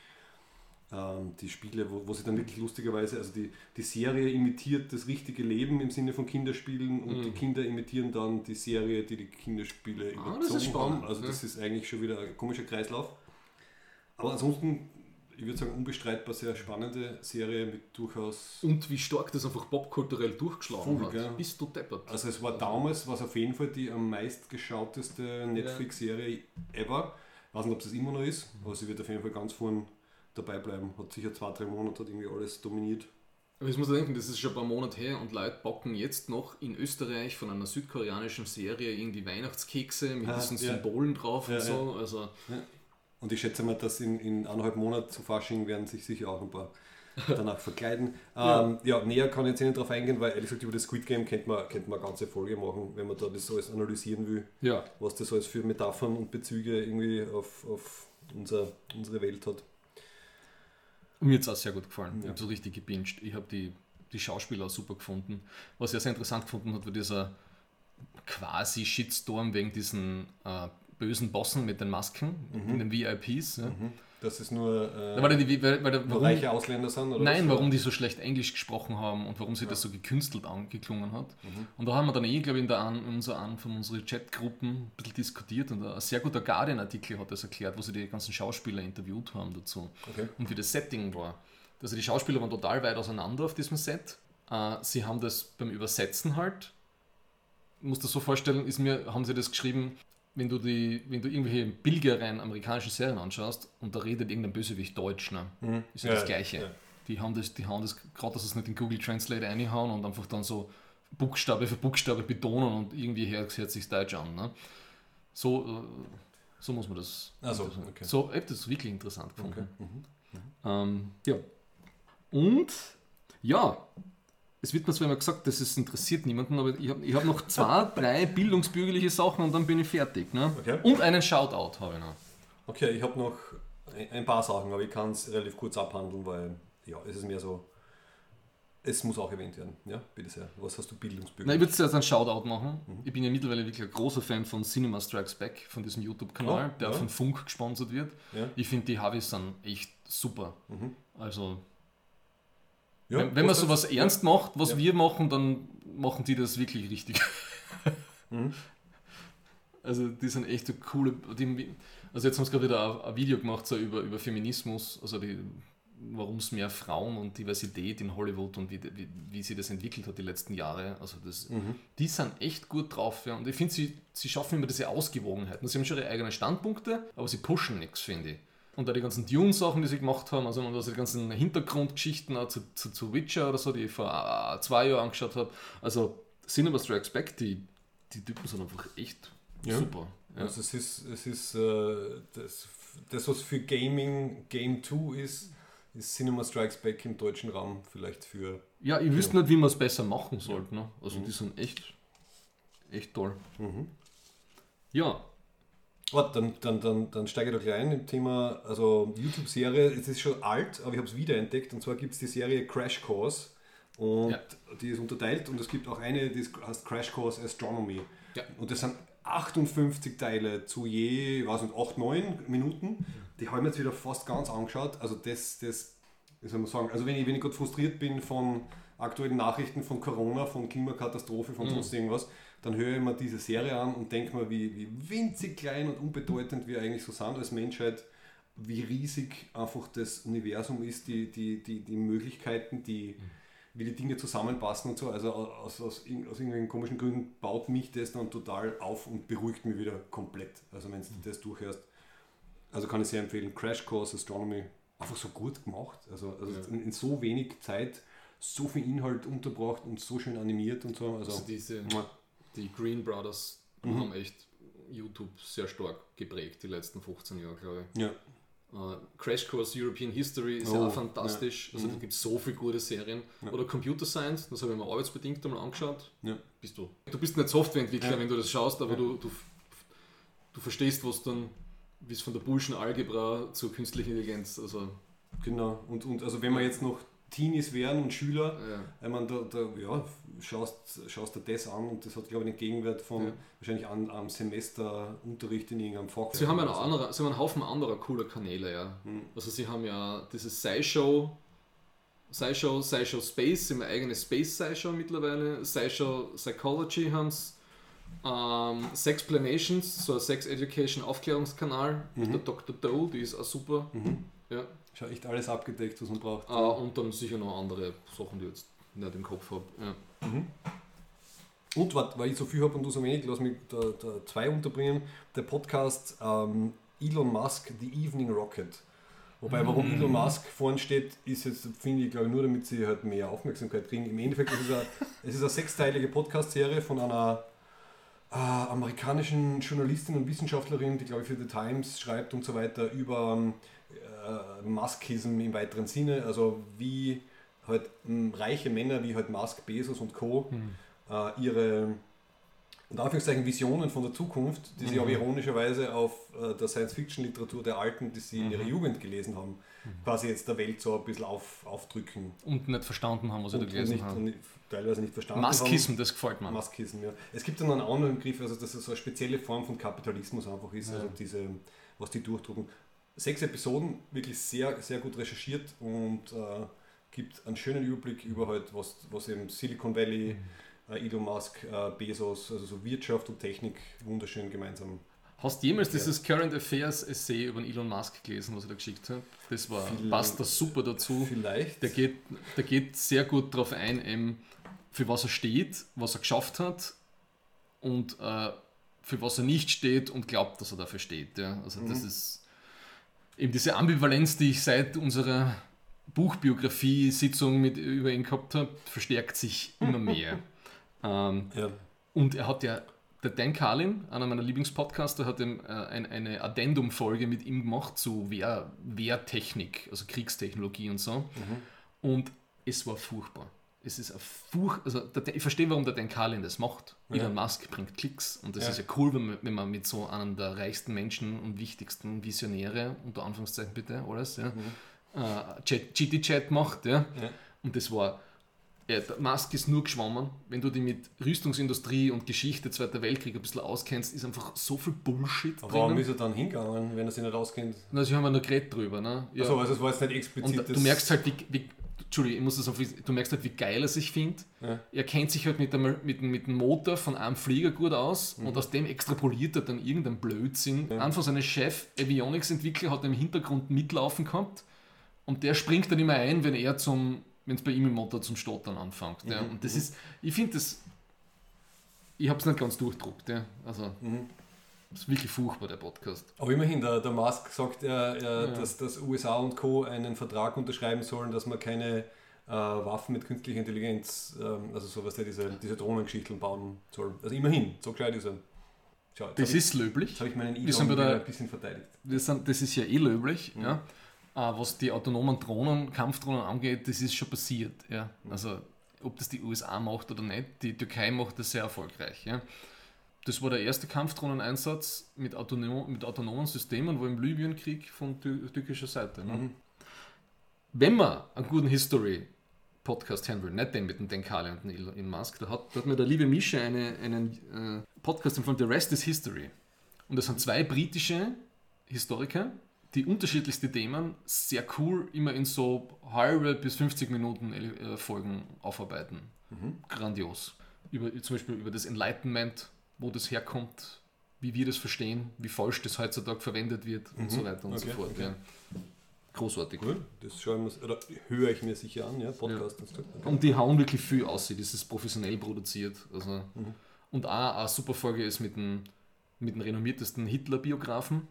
[SPEAKER 1] ähm, die Spiele, wo, wo sie dann wirklich lustigerweise, also die, die Serie imitiert das richtige Leben im Sinne von Kinderspielen und
[SPEAKER 2] Mhm.
[SPEAKER 1] die Kinder imitieren dann die Serie, die die Kinderspiele
[SPEAKER 2] Ah, das ist
[SPEAKER 1] überzogen
[SPEAKER 2] spannend,
[SPEAKER 1] haben. Also
[SPEAKER 2] ja.
[SPEAKER 1] das ist eigentlich schon wieder ein komischer Kreislauf. Aber ansonsten, ich würde sagen, unbestreitbar sehr spannende Serie mit durchaus
[SPEAKER 2] Und wie stark das einfach popkulturell durchgeschlagen
[SPEAKER 1] Voll,
[SPEAKER 2] hat.
[SPEAKER 1] gell.
[SPEAKER 2] Bist du deppert.
[SPEAKER 1] Also es war damals, was auf jeden Fall die am meistgeschauteste Netflix-Serie ever. Ich weiß nicht, ob es das immer noch ist, aber sie wird auf jeden Fall ganz vorn dabei bleiben. Hat sicher zwei, drei Monate hat irgendwie alles dominiert.
[SPEAKER 2] Aber ich muss mir denken, das ist schon ein paar Monate her und Leute bocken jetzt noch in Österreich von einer südkoreanischen Serie irgendwie Weihnachtskekse mit
[SPEAKER 1] Ah,
[SPEAKER 2] diesen
[SPEAKER 1] ja.
[SPEAKER 2] Symbolen drauf
[SPEAKER 1] Ja,
[SPEAKER 2] und so. Also
[SPEAKER 1] Und ich schätze mal, dass in, in eineinhalb Monaten zu Fasching werden sich sicher auch ein paar danach verkleiden.
[SPEAKER 2] Ja.
[SPEAKER 1] Ähm, ja, näher kann ich jetzt nicht drauf eingehen, weil ehrlich gesagt über das Squid Game könnte man, könnte man eine ganze Folge machen, wenn man da das alles analysieren will,
[SPEAKER 2] ja,
[SPEAKER 1] was das alles für Metaphern und Bezüge irgendwie auf, auf unser, unsere Welt hat.
[SPEAKER 2] Mir hat es auch sehr gut gefallen. Ich habe so richtig gebinged. Ich habe die, die Schauspieler auch super gefunden. Was ich sehr interessant gefunden hat, war dieser quasi Shitstorm wegen diesen äh, bösen Bossen mit den Masken,
[SPEAKER 1] Mhm.
[SPEAKER 2] den VIPs. Ja.
[SPEAKER 1] Dass es nur, äh,
[SPEAKER 2] Weil, die, weil, weil,
[SPEAKER 1] nur
[SPEAKER 2] warum,
[SPEAKER 1] reiche Ausländer sind? Oder
[SPEAKER 2] Nein, warum die so schlecht Englisch gesprochen haben und warum sie das so gekünstelt angeklungen hat.
[SPEAKER 1] Mhm.
[SPEAKER 2] Und da haben wir dann eh, glaube ich, in, der an, in unserer an von unseren Chatgruppen ein bisschen diskutiert und ein sehr guter Guardian-Artikel hat das erklärt, wo sie die ganzen Schauspieler interviewt haben dazu.
[SPEAKER 1] Okay.
[SPEAKER 2] Und wie das Setting war. Also die Schauspieler waren total weit auseinander auf diesem Set. Äh, sie haben das beim Übersetzen halt, ich muss das so vorstellen, ist mir, haben sie das geschrieben, wenn du, die, wenn du irgendwelche billigeren amerikanischen Serien anschaust und da redet irgendein Bösewicht Deutsch, ne? ist ja,
[SPEAKER 1] Ja,
[SPEAKER 2] das Gleiche.
[SPEAKER 1] ja.
[SPEAKER 2] Die haben das, die haben das, gerade dass sie es nicht in Google Translate reinhauen und einfach dann so Buchstabe für Buchstabe betonen und irgendwie hört, hört sich Deutsch an. Ne? So, äh, so muss man das.
[SPEAKER 1] Ach so,
[SPEAKER 2] das-
[SPEAKER 1] okay.
[SPEAKER 2] so ich hab das wirklich interessant gefunden.
[SPEAKER 1] Okay. Mhm.
[SPEAKER 2] Ähm, ja. Und ja, es wird mir zwar immer gesagt, das ist, interessiert niemanden, aber ich habe hab noch zwei, drei bildungsbürgerliche Sachen und dann bin ich fertig. Ne?
[SPEAKER 1] Okay.
[SPEAKER 2] Und einen Shoutout habe ich noch.
[SPEAKER 1] Okay, ich habe noch ein, paar Sachen, aber ich kann es relativ kurz abhandeln, weil ja, es ist mehr so, es muss auch erwähnt werden. Ja, bitte sehr. Was hast du Bildungsbürger?
[SPEAKER 2] Na, ich würde zuerst einen Shoutout machen.
[SPEAKER 1] Mhm.
[SPEAKER 2] Ich bin ja mittlerweile wirklich ein großer Fan von Cinema Strikes Back, von diesem YouTube-Kanal,
[SPEAKER 1] Oh,
[SPEAKER 2] der
[SPEAKER 1] ja.
[SPEAKER 2] von Funk gesponsert wird.
[SPEAKER 1] Ja.
[SPEAKER 2] Ich finde, die Harveys sind echt super.
[SPEAKER 1] Mhm.
[SPEAKER 2] Also,
[SPEAKER 1] Ja,
[SPEAKER 2] wenn, wenn man
[SPEAKER 1] was
[SPEAKER 2] sowas ernst macht, was
[SPEAKER 1] Ja.
[SPEAKER 2] wir machen, dann machen die das wirklich richtig.
[SPEAKER 1] Mhm.
[SPEAKER 2] Also die sind echt so coole. Die, also jetzt haben sie gerade wieder ein, Video gemacht so über, über Feminismus, also warum es mehr Frauen und Diversität in Hollywood und wie, wie, wie sie das entwickelt hat die letzten Jahre. Also das,
[SPEAKER 1] Mhm.
[SPEAKER 2] die sind echt gut drauf. Ja. Und ich finde, sie, sie schaffen immer diese Ausgewogenheit. Und sie haben schon ihre eigenen Standpunkte, aber sie pushen nichts, finde ich. Und da die ganzen Dune-Sachen, die sie gemacht haben, also, und also die ganzen Hintergrundgeschichten auch zu, zu, zu Witcher oder so, die ich vor äh, zwei Jahren angeschaut habe. Also Cinema Strikes Back, die, die Typen sind einfach echt
[SPEAKER 1] Ja.
[SPEAKER 2] super. Ja.
[SPEAKER 1] Also es ist, es ist äh, das, das, was für Gaming Game 2 ist, ist Cinema Strikes Back im deutschen Raum vielleicht für.
[SPEAKER 2] Ja, ich wüsste nicht, wie man es besser machen sollte. Ne? Also
[SPEAKER 1] Mhm.
[SPEAKER 2] die sind echt, echt toll.
[SPEAKER 1] Mhm.
[SPEAKER 2] Ja,
[SPEAKER 1] Warte, dann, dann, dann, dann steige ich da gleich ein im Thema, also YouTube-Serie, es ist schon alt, aber ich habe es wiederentdeckt und zwar gibt es die Serie Crash Course und
[SPEAKER 2] Ja.
[SPEAKER 1] die ist unterteilt und es gibt auch eine, die heißt Crash Course Astronomy.
[SPEAKER 2] Ja.
[SPEAKER 1] Und das sind 58 Teile zu je, was nicht, 8, 9 Minuten. Die habe ich mir jetzt wieder fast ganz angeschaut. Also das, das, wie soll man sagen, also wenn ich, wenn ich gerade frustriert bin von aktuellen Nachrichten von Corona, von Klimakatastrophe, von
[SPEAKER 2] Mhm.
[SPEAKER 1] sonst irgendwas, dann höre ich mir diese Serie an und denke mir, wie, wie winzig klein und unbedeutend wir eigentlich so sind als Menschheit, wie riesig einfach das Universum ist, die, die, die, die Möglichkeiten, die, wie die Dinge zusammenpassen und so. Also aus, aus, aus irgendwelchen komischen Gründen baut mich das dann total auf und beruhigt mich wieder komplett. Also wenn du das durchhörst. Also kann ich sehr empfehlen, Crash Course Astronomy, einfach so gut gemacht. Also, also
[SPEAKER 2] Ja.
[SPEAKER 1] in, in so wenig Zeit so viel Inhalt unterbracht und so schön animiert und so. Also,
[SPEAKER 2] also diese. Die Green Brothers
[SPEAKER 1] Mhm.
[SPEAKER 2] haben echt YouTube sehr stark geprägt, die letzten 15 Jahre, glaube ich.
[SPEAKER 1] ja.
[SPEAKER 2] Äh, Crash Course European History ist
[SPEAKER 1] Oh,
[SPEAKER 2] ja auch fantastisch.
[SPEAKER 1] ja.
[SPEAKER 2] Also da
[SPEAKER 1] Mhm.
[SPEAKER 2] gibt es so viele gute Serien.
[SPEAKER 1] Ja.
[SPEAKER 2] Oder Computer Science, das habe ich mir arbeitsbedingt einmal angeschaut.
[SPEAKER 1] Ja.
[SPEAKER 2] Bist du. Du bist nicht Softwareentwickler, wenn du das schaust, aber du, du, du verstehst, was dann, wie es von der Bullschen Algebra zur künstlichen Intelligenz, also
[SPEAKER 1] Genau. Und, und also wenn wir jetzt noch Teenies wären und Schüler,
[SPEAKER 2] ja.
[SPEAKER 1] ich meine, da, da ja, schaust, schaust dir das an und das hat, glaube ich, einen Gegenwert von
[SPEAKER 2] Ja.
[SPEAKER 1] wahrscheinlich an, am Semester Unterricht in irgendeinem Fach.
[SPEAKER 2] Sie haben, ja noch
[SPEAKER 1] Also,
[SPEAKER 2] andere, sie haben einen Haufen anderer cooler Kanäle, ja.
[SPEAKER 1] hm.
[SPEAKER 2] Also sie haben ja dieses SciShow, SciShow, SciShow Space, sie haben eine eigene Space SciShow mittlerweile, SciShow Psychology haben es, ähm, Sexplanations, so ein Sex Education Aufklärungskanal mit
[SPEAKER 1] Mhm.
[SPEAKER 2] der Dr. Doe, die ist auch super.
[SPEAKER 1] Mhm.
[SPEAKER 2] Ja.
[SPEAKER 1] Schau, echt alles abgedeckt, was man braucht.
[SPEAKER 2] Äh, und dann sicher noch andere Sachen, die ich jetzt nicht im Kopf habe. Ja.
[SPEAKER 1] Mhm. Und weil ich so viel habe und du so wenig, lass mich da, da zwei unterbringen. Der Podcast ähm, Elon Musk, The Evening Rocket. Wobei, warum Elon Musk vorne steht, ist jetzt, finde ich, glaube ich, nur damit sie halt mehr Aufmerksamkeit kriegen. Im Endeffekt ist es eine, es ist eine sechsteilige Podcast-Serie von einer äh, amerikanischen Journalistin und Wissenschaftlerin, die, glaube ich, für The Times schreibt und so weiter, über ähm, äh, Muskism im weiteren Sinne. Also wie halt ähm, reiche Männer wie halt Musk, Bezos und Co.
[SPEAKER 2] Hm.
[SPEAKER 1] äh, ihre, und Anführungszeichen Visionen von der Zukunft, die sie
[SPEAKER 2] Mhm.
[SPEAKER 1] aber ironischerweise auf äh, der Science-Fiction-Literatur der Alten, die sie in
[SPEAKER 2] Mhm.
[SPEAKER 1] ihrer Jugend gelesen haben, quasi jetzt der Welt so ein bisschen auf, aufdrücken.
[SPEAKER 2] Und nicht verstanden haben, was sie da gelesen
[SPEAKER 1] nicht,
[SPEAKER 2] haben.
[SPEAKER 1] teilweise nicht verstanden
[SPEAKER 2] Maskism, das gefällt mir.
[SPEAKER 1] haben. Maskism, ja. Es gibt dann einen anderen Begriff, also dass es so eine spezielle Form von Kapitalismus einfach ist,
[SPEAKER 2] Ja.
[SPEAKER 1] also diese, was die durchdrucken. Sechs Episoden, wirklich sehr, sehr gut recherchiert und äh, gibt einen schönen Überblick über halt, was, was eben Silicon Valley,
[SPEAKER 2] Mhm.
[SPEAKER 1] äh, Elon Musk, äh, Bezos, also so Wirtschaft und Technik wunderschön gemeinsam.
[SPEAKER 2] Hast du jemals dieses Current Affairs Essay über den Elon Musk gelesen, was er da geschickt hat? Das war, passt da super dazu.
[SPEAKER 1] Vielleicht.
[SPEAKER 2] Der geht, der geht sehr gut darauf ein, für was er steht, was er geschafft hat und äh, für was er nicht steht und glaubt, dass er dafür steht. Ja. Also das
[SPEAKER 1] Mhm.
[SPEAKER 2] ist eben diese Ambivalenz, die ich seit unserer Buchbiografie-Sitzung mit über ihn gehabt habe, verstärkt sich immer mehr. ähm,
[SPEAKER 1] ja.
[SPEAKER 2] und er hat ja, der Dan Carlin, einer meiner Lieblingspodcaster, hat ihm, äh, ein, eine Addendum-Folge mit ihm gemacht zu Wehr, Wehrtechnik, also Kriegstechnologie und so. Und es war furchtbar. Es ist ein Furch also der, ich verstehe, warum der Dan Carlin das macht.
[SPEAKER 1] Ja.
[SPEAKER 2] Elon Musk bringt Klicks und das
[SPEAKER 1] Ja.
[SPEAKER 2] ist ja cool, wenn man, wenn man mit so einem der reichsten Menschen und wichtigsten Visionäre, unter Anführungszeichen bitte, alles, ja, äh, Chat- GT-Chat macht. Ja.
[SPEAKER 1] Ja.
[SPEAKER 2] Und das war ja, der Musk ist nur geschwommen. Wenn du dich mit Rüstungsindustrie und Geschichte Zweiter Weltkrieg ein bisschen auskennst, ist einfach so viel Bullshit
[SPEAKER 1] Aber warum ist er dann hingegangen, wenn er sich nicht auskennt?
[SPEAKER 2] Na, sie haben ja noch geredet drüber. Ne? Ja.
[SPEAKER 1] Also, also es war jetzt nicht explizit.
[SPEAKER 2] und du merkst halt, wie, wie Entschuldigung, ich muss das auf, du merkst halt, wie geil er sich findet.
[SPEAKER 1] Ja.
[SPEAKER 2] Er kennt sich halt mit dem, mit, mit dem Motor von einem Flieger gut aus
[SPEAKER 1] Mhm.
[SPEAKER 2] und aus dem extrapoliert er dann irgendeinen Blödsinn.
[SPEAKER 1] Ja.
[SPEAKER 2] Von seinen Chef, Avionics-Entwickler, hat im Hintergrund mitlaufen gehabt und der springt dann immer ein, wenn er zum, wenn es bei ihm im Motor zum Stottern anfängt. Ja.
[SPEAKER 1] Mhm,
[SPEAKER 2] Und das ist, ich finde das, ich habe es nicht ganz durchdruckt. Ja. Also,
[SPEAKER 1] Mhm.
[SPEAKER 2] Das ist wirklich furchtbar, der Podcast.
[SPEAKER 1] Aber immerhin, der, der Musk sagt, er, er,
[SPEAKER 2] Ja.
[SPEAKER 1] dass, dass USA und Co. einen Vertrag unterschreiben sollen, dass man keine äh, Waffen mit künstlicher Intelligenz, ähm, also sowas, der diese, diese Drohnengeschichten bauen soll. Also immerhin, so gescheit ist er. Schau,
[SPEAKER 2] Das
[SPEAKER 1] habe ich,
[SPEAKER 2] ist löblich.
[SPEAKER 1] jetzt hab ich meinen Elon
[SPEAKER 2] der-
[SPEAKER 1] wieder ein bisschen verteidigt.
[SPEAKER 2] das, sind, das ist ja eh löblich,
[SPEAKER 1] Mhm.
[SPEAKER 2] ja. Äh, was die autonomen Drohnen, Kampfdrohnen angeht, das ist schon passiert. Ja.
[SPEAKER 1] Mhm.
[SPEAKER 2] Also ob das die USA macht oder nicht, die Türkei macht das sehr erfolgreich. Ja. Das war der erste Kampfdrohneneinsatz mit, autonom, mit autonomen Systemen, wo im Libyenkrieg von tür türkischer Seite. Ne?
[SPEAKER 1] Mhm.
[SPEAKER 2] Wenn man einen guten History-Podcast hören will, nicht den mit dem Dan Carlin und dem Elon Musk, da hat, da hat mir der liebe Mische eine, einen äh, Podcast empfohlen, The Rest is History. Und das sind zwei britische Historiker, die unterschiedlichste Themen sehr cool immer in so halbe bis 50 Minuten äh, Folgen aufarbeiten.
[SPEAKER 1] Mhm.
[SPEAKER 2] Grandios. Über, zum Beispiel über das Enlightenment, wo das herkommt, wie wir das verstehen, wie falsch das heutzutage verwendet wird und
[SPEAKER 1] Mhm.
[SPEAKER 2] so weiter und so
[SPEAKER 1] Okay,
[SPEAKER 2] fort.
[SPEAKER 1] okay.
[SPEAKER 2] Ja. Großartig.
[SPEAKER 1] Cool, das schauen wir, oder höre ich mir sicher an, ja, Podcast und so. Okay.
[SPEAKER 2] Und die hauen wirklich viel aus, das ist professionell produziert. Also.
[SPEAKER 1] Mhm.
[SPEAKER 2] Und auch eine super Folge ist mit dem, mit dem renommiertesten Hitler-Biografen,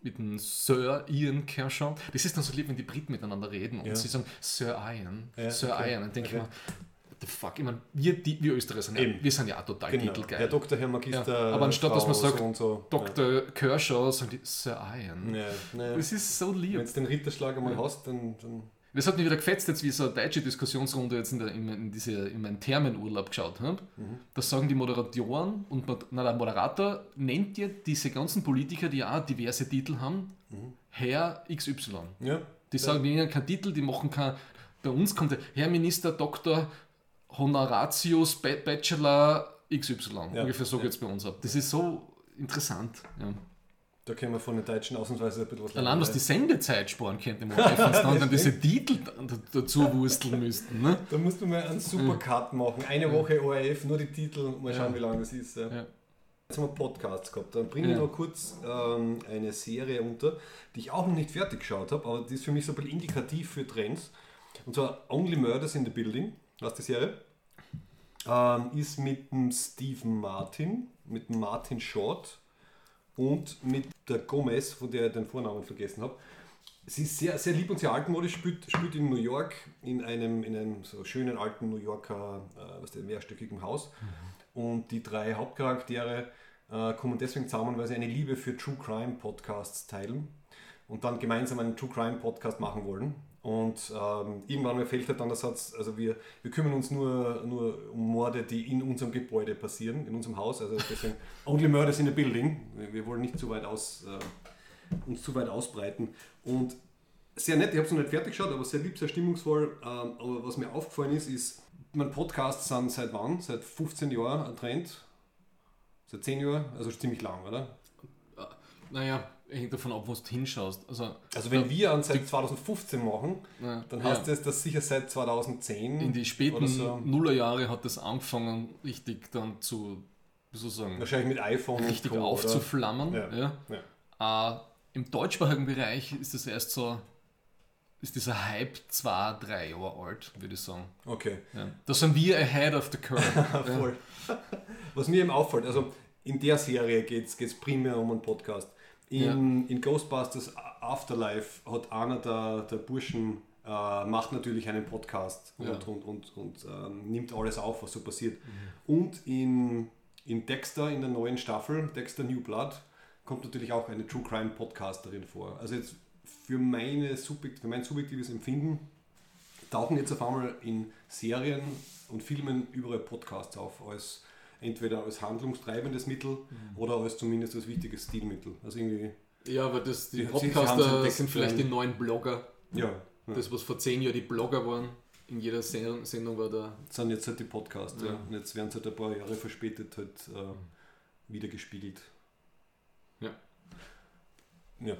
[SPEAKER 2] mit dem Sir Ian Kershaw. Das ist dann so lieb, wenn die Briten miteinander reden und
[SPEAKER 1] Ja.
[SPEAKER 2] sie sagen Sir Ian,
[SPEAKER 1] Ja,
[SPEAKER 2] Sir
[SPEAKER 1] okay.
[SPEAKER 2] Ian. Dann denke
[SPEAKER 1] Okay.
[SPEAKER 2] ich mir, the fuck, ich meine, wir, die, wir Österreicher sind ja, wir sind ja auch total
[SPEAKER 1] Genau,
[SPEAKER 2] titelgeil.
[SPEAKER 1] Herr Doktor, Herr Magister.
[SPEAKER 2] Ja, aber anstatt, dass man
[SPEAKER 1] Frau
[SPEAKER 2] sagt,
[SPEAKER 1] so so.
[SPEAKER 2] Dr. Kershaw, sagen die Sir Ian.
[SPEAKER 1] Ja. Ja,
[SPEAKER 2] Das ist so lieb.
[SPEAKER 1] Wenn du den Ritterschlag einmal
[SPEAKER 2] Ja.
[SPEAKER 1] hast, dann, dann
[SPEAKER 2] Das hat mich wieder gefetzt, jetzt wie so eine deutsche Diskussionsrunde jetzt in, der, in, in, diese, in meinen Thermenurlaub geschaut habe.
[SPEAKER 1] Mhm.
[SPEAKER 2] Da sagen die Moderatoren und na, der Moderator nennt dir diese ganzen Politiker, die auch diverse Titel haben,
[SPEAKER 1] Mhm.
[SPEAKER 2] Herr XY.
[SPEAKER 1] ja.
[SPEAKER 2] Die sagen weniger keinen Titel, die machen kein. Bei uns kommt der Herr Minister Dr. Honoratius Ba- Bachelor XY.
[SPEAKER 1] Ja,
[SPEAKER 2] Ungefähr so
[SPEAKER 1] ja.
[SPEAKER 2] geht es bei uns ab. Das ist so interessant. Ja.
[SPEAKER 1] Da können wir von den Deutschen ausnahmsweise ein bisschen was
[SPEAKER 2] Allein, was die
[SPEAKER 1] lernen.
[SPEAKER 2] Sendezeit sparen könnte, im ORF, wenn sie dann, diese Titel da- dazu wursteln müssten. Ne?
[SPEAKER 1] Da musst du mal einen super Cut machen. Eine Woche ORF, nur die Titel, mal schauen, wie lange das ist. Ja.
[SPEAKER 2] Ja.
[SPEAKER 1] Jetzt haben wir Podcasts gehabt. Dann bringe ich noch kurz ähm, eine Serie unter, die ich auch noch nicht fertig geschaut habe, aber die ist für mich so ein bisschen indikativ für Trends. Und zwar Only Murders in the Building, was die Serie. Ähm, ist mit dem Stephen Martin, mit dem Martin Short und mit der Gomez, von der ich den Vornamen vergessen habe. Sie ist sehr, sehr lieb und sehr altmodisch, spielt, spielt in New York in einem, in einem so schönen alten New Yorker äh, was der, mehrstöckigen Haus. Und die drei Hauptcharaktere äh, kommen deswegen zusammen, weil sie eine Liebe für True Crime Podcasts teilen. und dann gemeinsam einen True Crime Podcast machen wollen. Und ähm, irgendwann mir fällt halt dann der Satz, also wir, wir kümmern uns nur, nur um Morde, die in unserem Gebäude passieren, in unserem Haus. Also deswegen Only Murders in a Building. Wir, wir wollen nicht zu weit aus, äh, uns zu weit ausbreiten. Und sehr nett, ich habe es noch nicht fertig geschaut, aber sehr lieb, sehr stimmungsvoll. Ähm, aber was mir aufgefallen ist, ist, mein Podcasts sind seit wann? Seit 15 Jahren ein Trend? Seit 10 Jahren? Also ziemlich lang, oder?
[SPEAKER 2] Naja, hängt davon ab, wo du hinschaust. Also,
[SPEAKER 1] Also wenn wir an seit 2015 machen,
[SPEAKER 2] ja,
[SPEAKER 1] dann
[SPEAKER 2] ja.
[SPEAKER 1] heißt das, dass sicher seit 2010
[SPEAKER 2] In die späten
[SPEAKER 1] so,
[SPEAKER 2] Nullerjahre hat das angefangen, richtig dann zu, wie soll ich sagen,
[SPEAKER 1] wahrscheinlich mit iPhone
[SPEAKER 2] richtig
[SPEAKER 1] Co,
[SPEAKER 2] aufzuflammen.
[SPEAKER 1] Ja.
[SPEAKER 2] Ja.
[SPEAKER 1] Ja.
[SPEAKER 2] Äh, Im deutschsprachigen Bereich ist das erst so, ist dieser Hype zwei, drei Jahre alt, würde ich sagen.
[SPEAKER 1] Okay,
[SPEAKER 2] Ja. Da sind wir ahead of the curve. ja.
[SPEAKER 1] voll. Was mir eben auffällt, also in der Serie geht es primär um einen Podcast. In, in Ghostbusters Afterlife hat einer der, der Burschen äh, macht natürlich einen Podcast und,
[SPEAKER 2] Ja.
[SPEAKER 1] und, und, und ähm, nimmt alles auf, was so passiert.
[SPEAKER 2] Mhm.
[SPEAKER 1] Und in, in Dexter, in der neuen Staffel, Dexter New Blood, kommt natürlich auch eine True Crime Podcasterin vor. Also jetzt für, meine Subjekt, für mein subjektives Empfinden tauchen jetzt auf einmal in Serien und Filmen überall Podcasts auf, als entweder als handlungstreibendes Mittel oder als zumindest als wichtiges Stilmittel. Also irgendwie,
[SPEAKER 2] ja, aber das, die
[SPEAKER 1] Die-
[SPEAKER 2] Podcaster sind vielleicht die neuen Blogger.
[SPEAKER 1] ja, ja.
[SPEAKER 2] Das, was vor zehn Jahren die Blogger waren, in jeder Sen- Sendung war da.
[SPEAKER 1] Das sind jetzt halt die Podcasts, ja.
[SPEAKER 2] Ja.
[SPEAKER 1] Und jetzt werden sie halt ein paar Jahre verspätet halt äh, wieder gespiegelt.
[SPEAKER 2] Ja.
[SPEAKER 1] Ja.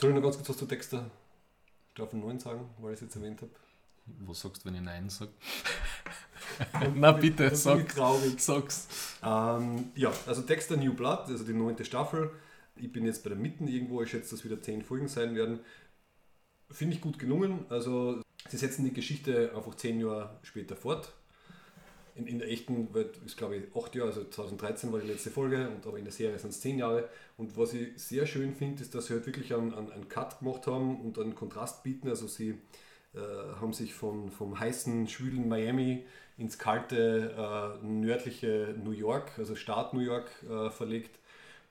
[SPEAKER 1] Soll ich noch ganz kurz was zu Dexter Staffel 9 sagen, weil ich es jetzt erwähnt habe?
[SPEAKER 2] Was sagst du, wenn ich Nein sage? Na bitte, sag,
[SPEAKER 1] traurig.
[SPEAKER 2] sag's.
[SPEAKER 1] Ähm, ja, also Dexter New Blood, also die neunte Staffel. Ich bin jetzt bei der Mitten irgendwo, ich schätze, dass wieder zehn Folgen sein werden. Finde ich gut gelungen. Also sie setzen die Geschichte einfach zehn Jahre später fort. In, in der echten Welt ist glaube ich acht Jahre, also 2013 war die letzte Folge, und aber in der Serie sind es zehn Jahre. Und was ich sehr schön finde, ist, dass sie halt wirklich einen, einen, einen Cut gemacht haben und einen Kontrast bieten. Also sie haben sich von, vom heißen, schwülen Miami ins kalte, äh, nördliche New York, also Staat New York, äh, verlegt.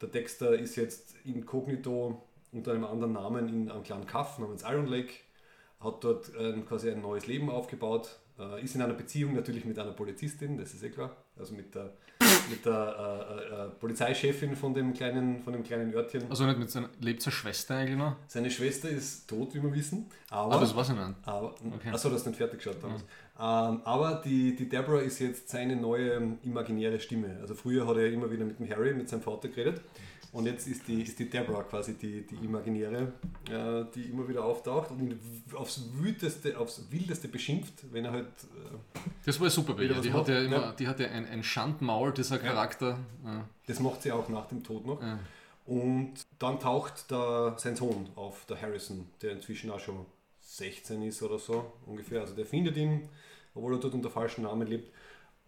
[SPEAKER 1] Der Dexter ist jetzt inkognito unter einem anderen Namen in einem kleinen Kaff namens Iron Lake, hat dort äh, quasi ein neues Leben aufgebaut, äh, ist in einer Beziehung natürlich mit einer Polizistin, das ist eh klar, also mit der, mit der äh, äh, äh, Polizeichefin von dem kleinen, von dem kleinen Örtchen.
[SPEAKER 2] Also nicht mit seiner, lebt seine Schwester eigentlich noch?
[SPEAKER 1] Seine Schwester ist tot, wie wir wissen,
[SPEAKER 2] Ah,
[SPEAKER 1] aber
[SPEAKER 2] das weiß ich nicht.
[SPEAKER 1] aber,
[SPEAKER 2] Okay.
[SPEAKER 1] Achso, du hast nicht fertig geschaut damals. Ähm, aber die, die Deborah ist jetzt seine neue imaginäre Stimme. Also früher hat er immer wieder mit dem Harry, mit seinem Vater geredet. Und jetzt ist die, ist die Deborah quasi die, die imaginäre, äh, die immer wieder auftaucht und ihn aufs wüteste, aufs wildeste beschimpft, wenn er halt. Äh,
[SPEAKER 2] Das war super bei ihr. Die hat ja immer,
[SPEAKER 1] ja.
[SPEAKER 2] die hat ja ein, ein Schandmaul, dieser Charakter. Ja.
[SPEAKER 1] das macht sie auch nach dem Tod noch. Und dann taucht da sein Sohn auf, der Harrison, der inzwischen auch schon 16 ist oder so ungefähr. Also der findet ihn, obwohl er dort unter falschem Namen lebt.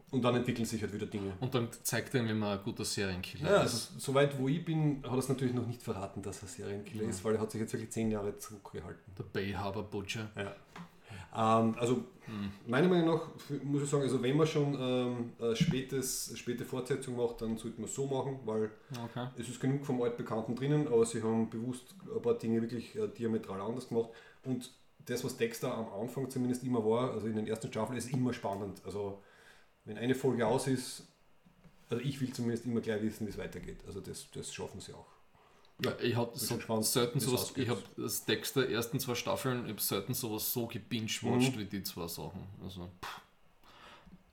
[SPEAKER 1] Und dann entwickeln sich halt wieder Dinge.
[SPEAKER 2] Und dann zeigt er wie man ein guter Serienkiller
[SPEAKER 1] Ja,
[SPEAKER 2] ist.
[SPEAKER 1] also soweit wo ich bin, hat er es natürlich noch nicht verraten, dass er Serienkiller ist, weil er hat sich jetzt wirklich zehn Jahre zurückgehalten.
[SPEAKER 2] Der Bay Harbor Butcher.
[SPEAKER 1] Ja. Ähm, also meiner Meinung nach muss ich sagen, also wenn man schon ähm, eine spätes, späte Fortsetzung macht, dann sollte man es so machen, weil
[SPEAKER 2] Okay.
[SPEAKER 1] es ist genug vom Altbekannten drinnen, aber sie haben bewusst ein paar Dinge wirklich äh, diametral anders gemacht. Und das, was Dexter am Anfang zumindest immer war, also in den ersten Staffeln, ist immer spannend. Also wenn eine Folge aus ist, also ich will zumindest immer gleich wissen, wie es weitergeht. Also das, das schaffen sie auch.
[SPEAKER 2] Ja, ich habe so selten sowas, ich habe das Dexter ersten zwei Staffeln, ich habe selten sowas so gebingewatcht
[SPEAKER 1] Mhm.
[SPEAKER 2] wie die zwei Sachen. Also, pff.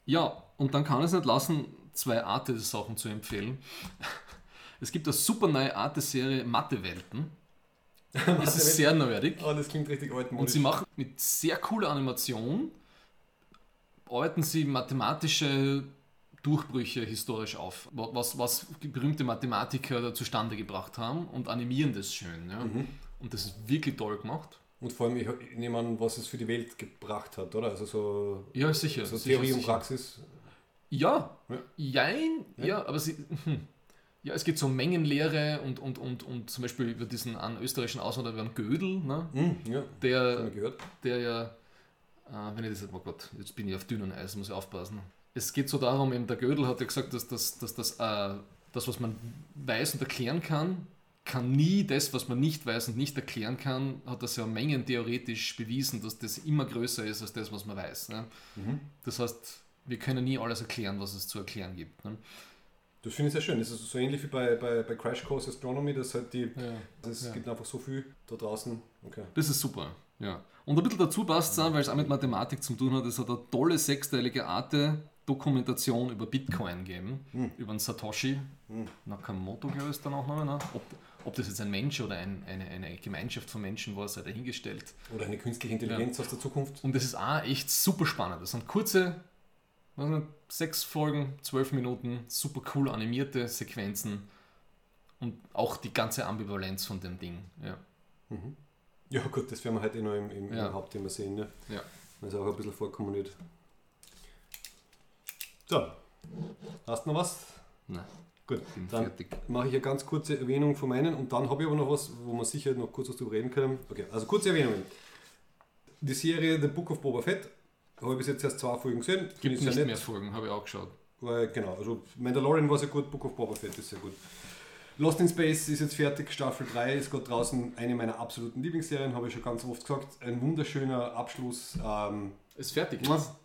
[SPEAKER 2] ja, und dann kann ich es nicht lassen, zwei Arte-Sachen zu empfehlen. Es gibt eine super neue Arte-Serie Mathe-Welten. Es ist sehr nerdig.
[SPEAKER 1] Oh, das klingt richtig altmodisch.
[SPEAKER 2] Und sie machen mit sehr cooler Animation, arbeiten sie mathematische Durchbrüche historisch auf, wa- was, was berühmte Mathematiker da zustande gebracht haben und animieren das schön. Ja?
[SPEAKER 1] Mhm.
[SPEAKER 2] Und das ist wirklich toll gemacht.
[SPEAKER 1] Und vor allem, ich, nehme an, was es für die Welt gebracht hat, oder? Also so,
[SPEAKER 2] Ja, sicher.
[SPEAKER 1] so
[SPEAKER 2] sicher,
[SPEAKER 1] Theorie und
[SPEAKER 2] sicher.
[SPEAKER 1] Praxis.
[SPEAKER 2] Ja,
[SPEAKER 1] Ja.
[SPEAKER 2] jein, ja,
[SPEAKER 1] Ja.
[SPEAKER 2] aber sie. hm. Ja, es geht so Mengenlehre und, und, und, und zum Beispiel über diesen einen österreichischen Auswanderer, Gödel, ne?
[SPEAKER 1] Hm, ja,
[SPEAKER 2] der, der ja, äh, wenn ich das jetzt, oh Gott, jetzt bin ich auf dünnem Eis, muss ich aufpassen. Es geht so darum, eben der Gödel hat ja gesagt, dass, dass, dass, dass äh, das, was man weiß und erklären kann, kann nie das, was man nicht weiß und nicht erklären kann, hat das ja Mengen theoretisch bewiesen, dass das immer größer ist als das, was man weiß. Ne?
[SPEAKER 1] Mhm.
[SPEAKER 2] Das heißt, wir können nie alles erklären, was es zu erklären gibt. Ne?
[SPEAKER 1] Das finde ich sehr schön. Das ist so ähnlich wie bei, bei, bei Crash Course Astronomy, dass halt die,
[SPEAKER 2] Ja.
[SPEAKER 1] es
[SPEAKER 2] Ja.
[SPEAKER 1] gibt einfach so viel da draußen. Okay.
[SPEAKER 2] Das ist super, ja. Und ein bisschen dazu passt es auch, weil es auch mit Mathematik zu tun hat, es hat eine tolle sechsteilige Arte-Dokumentation über Bitcoin gegeben,
[SPEAKER 1] Hm.
[SPEAKER 2] über einen Satoshi
[SPEAKER 1] Hm.
[SPEAKER 2] Nakamoto, glaube ich, ist der Nachname. Ne? Ob, ob das jetzt ein Mensch oder ein, eine, eine Gemeinschaft von Menschen war, sei dahingestellt.
[SPEAKER 1] Oder eine künstliche Intelligenz aus der Zukunft.
[SPEAKER 2] Und das ist auch echt super spannend. Das sind kurze, was nicht, sechs Folgen, zwölf Minuten, super cool animierte Sequenzen und auch die ganze Ambivalenz von dem Ding. Ja.
[SPEAKER 1] Mhm. Ja gut, das werden wir heute eh noch im, im,
[SPEAKER 2] Ja.
[SPEAKER 1] im Hauptthema sehen. Ne?
[SPEAKER 2] Ja.
[SPEAKER 1] Es auch ein bisschen vorkommen wird. So, hast du noch was?
[SPEAKER 2] Nein,
[SPEAKER 1] Gut,
[SPEAKER 2] bin
[SPEAKER 1] dann
[SPEAKER 2] fertig.
[SPEAKER 1] mache ich eine ganz kurze Erwähnung von meinen und dann habe ich aber noch was, wo wir sicher noch kurz was drüber reden können. Okay, also kurze Erwähnungen. Die Serie The Book of Boba Fett habe ich bis jetzt erst zwei Folgen gesehen.
[SPEAKER 2] Gibt
[SPEAKER 1] sehr
[SPEAKER 2] nicht mehr Folgen, habe ich auch geschaut.
[SPEAKER 1] Weil, genau, also Mandalorian war sehr gut, Book of Boba Fett ist sehr gut. Lost in Space ist jetzt fertig, Staffel 3 ist gerade draußen, eine meiner absoluten Lieblingsserien, habe ich schon ganz oft gesagt. Ein wunderschöner Abschluss. Ähm,
[SPEAKER 2] Ist fertig?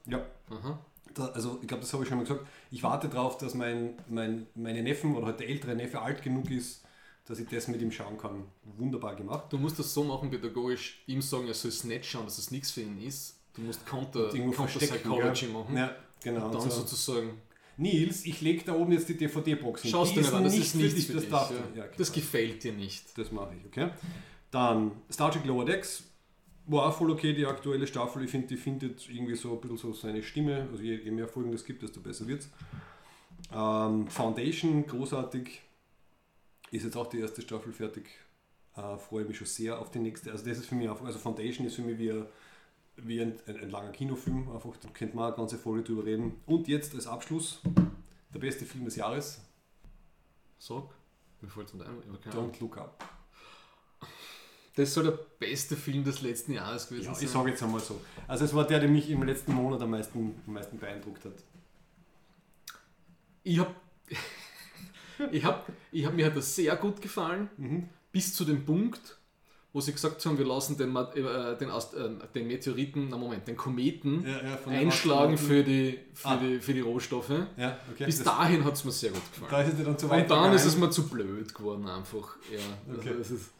[SPEAKER 1] ja,
[SPEAKER 2] Aha.
[SPEAKER 1] da, also ich glaube, das habe ich schon mal gesagt. Ich warte darauf, dass mein, mein, meine Neffen oder halt der ältere Neffe alt genug ist, dass ich das mit ihm schauen kann. Wunderbar gemacht.
[SPEAKER 2] Du musst das so machen, pädagogisch, ihm sagen, er soll es nicht schauen, dass es nichts für ihn ist. Du musst Counter,
[SPEAKER 1] Und
[SPEAKER 2] Counter Psychology machen.
[SPEAKER 1] Ja, genau.
[SPEAKER 2] Und dann
[SPEAKER 1] so.
[SPEAKER 2] sozusagen,
[SPEAKER 1] Nils, ich lege da oben jetzt die DVD-Boxen.
[SPEAKER 2] schaust
[SPEAKER 1] Die
[SPEAKER 2] du nicht an, das ist nichts für
[SPEAKER 1] das
[SPEAKER 2] dich. ja.
[SPEAKER 1] Ja,
[SPEAKER 2] Das
[SPEAKER 1] genau.
[SPEAKER 2] gefällt dir nicht.
[SPEAKER 1] Das mache ich, okay? Dann Star Trek Lower Decks. War auch voll okay, die aktuelle Staffel. Ich finde, die findet irgendwie so ein bisschen so seine Stimme. Also je, je mehr Folgen es gibt, desto besser wird es. Ähm, Foundation, großartig. Ist jetzt auch die erste Staffel fertig. Äh, freue mich schon sehr auf die nächste. Also das ist für mich einfach, also Foundation ist für mich wie ein, wie ein, ein, ein langer Kinofilm. Einfach, da könnte man eine ganze Folge drüber reden. Und jetzt als Abschluss, der beste Film des Jahres,
[SPEAKER 2] Sag, mir fällt es nicht ein.
[SPEAKER 1] Don't Look Up.
[SPEAKER 2] Das soll der beste Film des letzten Jahres gewesen
[SPEAKER 1] Ja,
[SPEAKER 2] sein.
[SPEAKER 1] ich sage jetzt einmal so. Also es war der, der mich im letzten Monat am meisten, am meisten beeindruckt hat.
[SPEAKER 2] Ich habe ich hab, ich hab, mir hat das sehr gut gefallen,
[SPEAKER 1] Mhm.
[SPEAKER 2] bis zu dem Punkt, wo sie gesagt haben, wir lassen den, äh, den, Ast- äh, den Meteoriten, na Moment, den Kometen
[SPEAKER 1] Ja, ja,
[SPEAKER 2] einschlagen für die, für,
[SPEAKER 1] Ah.
[SPEAKER 2] die, für die Rohstoffe.
[SPEAKER 1] Ja, okay.
[SPEAKER 2] Bis
[SPEAKER 1] Das-
[SPEAKER 2] dahin hat es mir sehr gut gefallen.
[SPEAKER 1] Da ist dann zu weit
[SPEAKER 2] Und dann ist es
[SPEAKER 1] gegangen.
[SPEAKER 2] mir zu blöd geworden einfach. Ja,
[SPEAKER 1] Okay.
[SPEAKER 2] also ist,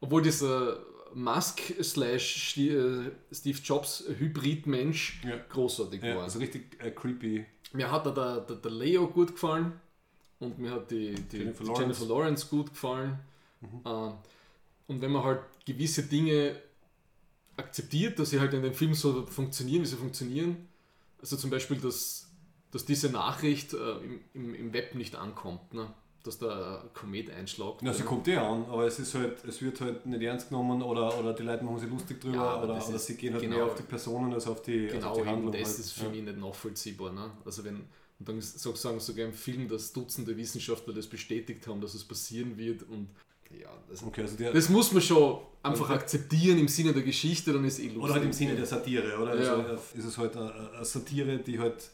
[SPEAKER 2] obwohl dieser Musk slash äh, Steve Jobs Hybrid-Mensch großartig war.
[SPEAKER 1] also richtig äh, creepy.
[SPEAKER 2] Mir hat da der, der, der Leo gut gefallen und mir hat die, die
[SPEAKER 1] Jennifer
[SPEAKER 2] Jennifer,
[SPEAKER 1] Lawrence.
[SPEAKER 2] Jennifer Lawrence gut gefallen.
[SPEAKER 1] Mhm.
[SPEAKER 2] Und wenn man halt gewisse Dinge akzeptiert, dass sie halt in dem Film so funktionieren, wie sie funktionieren, also zum Beispiel, dass, dass diese Nachricht äh, im, im, im Web nicht ankommt, ne? dass da ein Komet einschlägt.
[SPEAKER 1] Na, sie kommt eh an, aber es ist halt, es wird halt nicht ernst genommen oder, oder die Leute machen sich lustig drüber
[SPEAKER 2] Ja, aber
[SPEAKER 1] oder, oder sie gehen halt
[SPEAKER 2] genau-
[SPEAKER 1] mehr auf die Personen als auf die,
[SPEAKER 2] Genau,
[SPEAKER 1] auf die Handlung.
[SPEAKER 2] das
[SPEAKER 1] halt.
[SPEAKER 2] ist für
[SPEAKER 1] ja.
[SPEAKER 2] mich nicht nachvollziehbar. Ne? Also wenn, und dann sozusagen sogar im Film, dass Dutzende Wissenschaftler das bestätigt haben, dass es passieren wird und ja, das,
[SPEAKER 1] Okay, also der,
[SPEAKER 2] das muss man schon einfach
[SPEAKER 1] Also-
[SPEAKER 2] akzeptieren im Sinne der Geschichte, dann ist eh lustig.
[SPEAKER 1] oder halt im Sinne der Satire, oder?
[SPEAKER 2] Ja.
[SPEAKER 1] Also ist es halt eine, eine Satire, die halt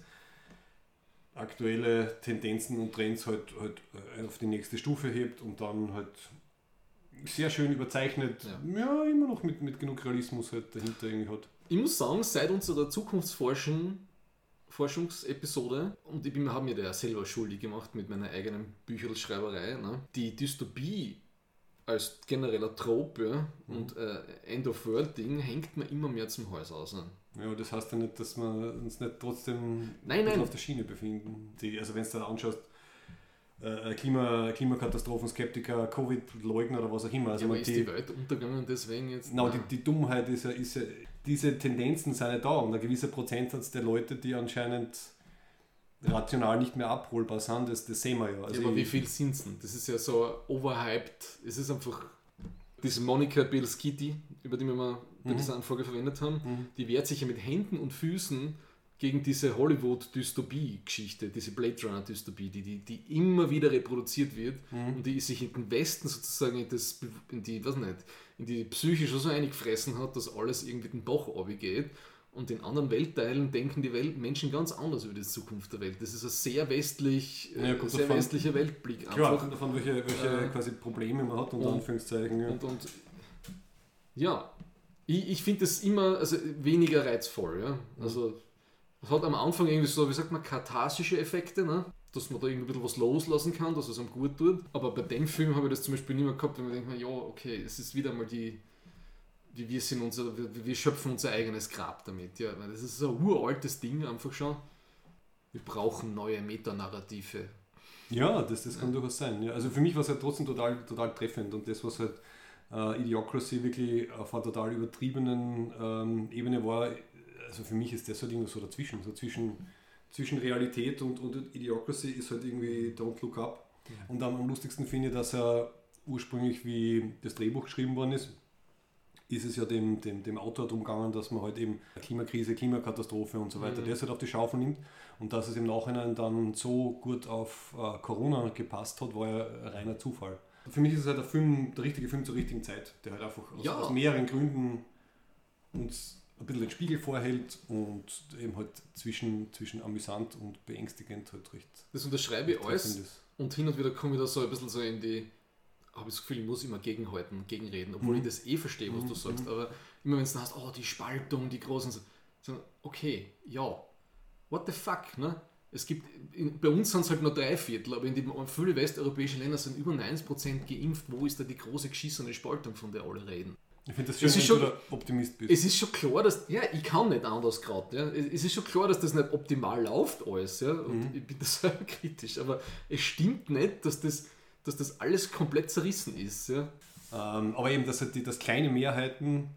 [SPEAKER 1] aktuelle Tendenzen und Trends halt, halt äh, auf die nächste Stufe hebt und dann halt sehr schön überzeichnet,
[SPEAKER 2] Ja.
[SPEAKER 1] ja, immer noch mit, mit genug Realismus halt dahinter irgendwie hat.
[SPEAKER 2] Ich muss sagen, seit unserer Zukunftsforschung Forschungsepisode, und ich habe mir da ja selber schuldig gemacht mit meiner eigenen Bücherschreiberei, ne? die Dystopie als genereller Trope
[SPEAKER 1] Mhm.
[SPEAKER 2] und äh, End-of-World-Ding hängt mir immer mehr zum Hals aus.
[SPEAKER 1] Ja, das heißt ja nicht, dass wir uns nicht trotzdem
[SPEAKER 2] Nein, nein.
[SPEAKER 1] auf der Schiene befinden. Die, also wenn du dir anschaust, äh, Klima, Klimakatastrophen, Skeptiker, Covid-Leugner oder was auch immer. Also
[SPEAKER 2] ja, aber
[SPEAKER 1] man,
[SPEAKER 2] ist
[SPEAKER 1] die,
[SPEAKER 2] die Welt untergegangen deswegen jetzt?
[SPEAKER 1] Genau,
[SPEAKER 2] Nein.
[SPEAKER 1] die, die Dummheit ist ja, ist ja, diese Tendenzen sind ja da und ein gewisser Prozentsatz der Leute, die anscheinend rational nicht mehr abholbar sind, das, das sehen wir ja. Also
[SPEAKER 2] ja, aber wie viel sind es denn? Das ist ja so overhyped. Es ist einfach diese Monica Bielskiti, über die wir mal bei
[SPEAKER 1] Mhm.
[SPEAKER 2] dieser Anfrage verwendet haben,
[SPEAKER 1] Mhm.
[SPEAKER 2] die wehrt sich ja mit Händen und Füßen gegen diese Hollywood-Dystopie-Geschichte, diese Blade Runner-Dystopie, die, die, die immer wieder reproduziert wird
[SPEAKER 1] Mhm.
[SPEAKER 2] und die sich in den Westen sozusagen in, das, in die, was nicht, in die Psyche schon so eingefressen hat, dass alles irgendwie den Bach geht. Und in anderen Weltteilen denken die Welt Menschen ganz anders über die Zukunft der Welt. Das ist ein sehr westlich,
[SPEAKER 1] Ja,
[SPEAKER 2] äh, sehr
[SPEAKER 1] davon-
[SPEAKER 2] westlicher Weltblick.
[SPEAKER 1] Klar,
[SPEAKER 2] einfach.
[SPEAKER 1] davon, welche, welche
[SPEAKER 2] Äh,
[SPEAKER 1] quasi Probleme man hat, unter
[SPEAKER 2] und-
[SPEAKER 1] Anführungszeichen. Ja.
[SPEAKER 2] Und, und ja, ich, ich finde das immer also weniger reizvoll. Ja? Also es hat am Anfang irgendwie so, wie sagt man, katharsische Effekte, ne? dass man da irgendwie ein bisschen was loslassen kann, dass es einem gut tut. Aber bei dem Film habe ich das zum Beispiel nicht mehr gehabt, wenn man denkt, ja, okay, es ist wieder mal die wir sind unser, wir, wir schöpfen unser eigenes Grab damit. Ja, das ist so ein uraltes Ding einfach schon. Wir brauchen neue Metanarrative.
[SPEAKER 1] Ja, das, das kann durchaus sein. Ja. Also für mich war es halt trotzdem total, total treffend und das, was halt äh, Idiocracy wirklich auf einer total übertriebenen ähm, Ebene war, also für mich ist das halt irgendwo so dazwischen, so zwischen, zwischen Realität und, und Idiocracy ist halt irgendwie Don't Look Up. Und am, am lustigsten finde ich, dass er ursprünglich, wie das Drehbuch geschrieben worden ist, ist es ja dem, dem, dem Autor darum gegangen, dass man halt eben Klimakrise, Klimakatastrophe und so weiter,
[SPEAKER 2] Mhm.
[SPEAKER 1] das halt auf die Schaufel nimmt. Und dass es im Nachhinein dann so gut auf äh, Corona gepasst hat, war ja ein reiner Zufall. Für mich ist es halt der Film, der richtige Film zur richtigen Zeit, der halt einfach aus,
[SPEAKER 2] Ja.
[SPEAKER 1] aus mehreren Gründen uns ein bisschen den Spiegel vorhält und eben halt zwischen, zwischen amüsant und beängstigend halt recht
[SPEAKER 2] Das unterschreibe ich alles.
[SPEAKER 1] ist.
[SPEAKER 2] Und hin und wieder komme ich da so ein bisschen so in die, habe ich das Gefühl, ich muss immer gegenhalten, gegenreden, obwohl
[SPEAKER 1] Mhm.
[SPEAKER 2] ich das eh verstehe, was
[SPEAKER 1] Mhm,
[SPEAKER 2] du sagst.
[SPEAKER 1] mhm.
[SPEAKER 2] Aber immer wenn es dann heißt, oh, die Spaltung, die großen, so, okay, ja, what the fuck, ne? Es gibt, in, bei uns sind es halt nur drei Viertel, aber in den vielen westeuropäischen Ländern sind über 90% geimpft. Wo ist da die große geschissene Spaltung, von der alle reden?
[SPEAKER 1] Ich finde das
[SPEAKER 2] Es
[SPEAKER 1] schön,
[SPEAKER 2] ist
[SPEAKER 1] wenn du
[SPEAKER 2] schon-
[SPEAKER 1] der Optimist bist.
[SPEAKER 2] Es ist schon klar, dass, ja, ich kann nicht anders gerade. Ja. Es es ist schon klar, dass das nicht optimal läuft alles. Ja. Und
[SPEAKER 1] Mhm.
[SPEAKER 2] ich bin da selber kritisch. Aber es stimmt nicht, dass das, dass das alles komplett zerrissen ist. Ja.
[SPEAKER 1] Ähm, aber eben, dass, halt die, dass kleine Mehrheiten,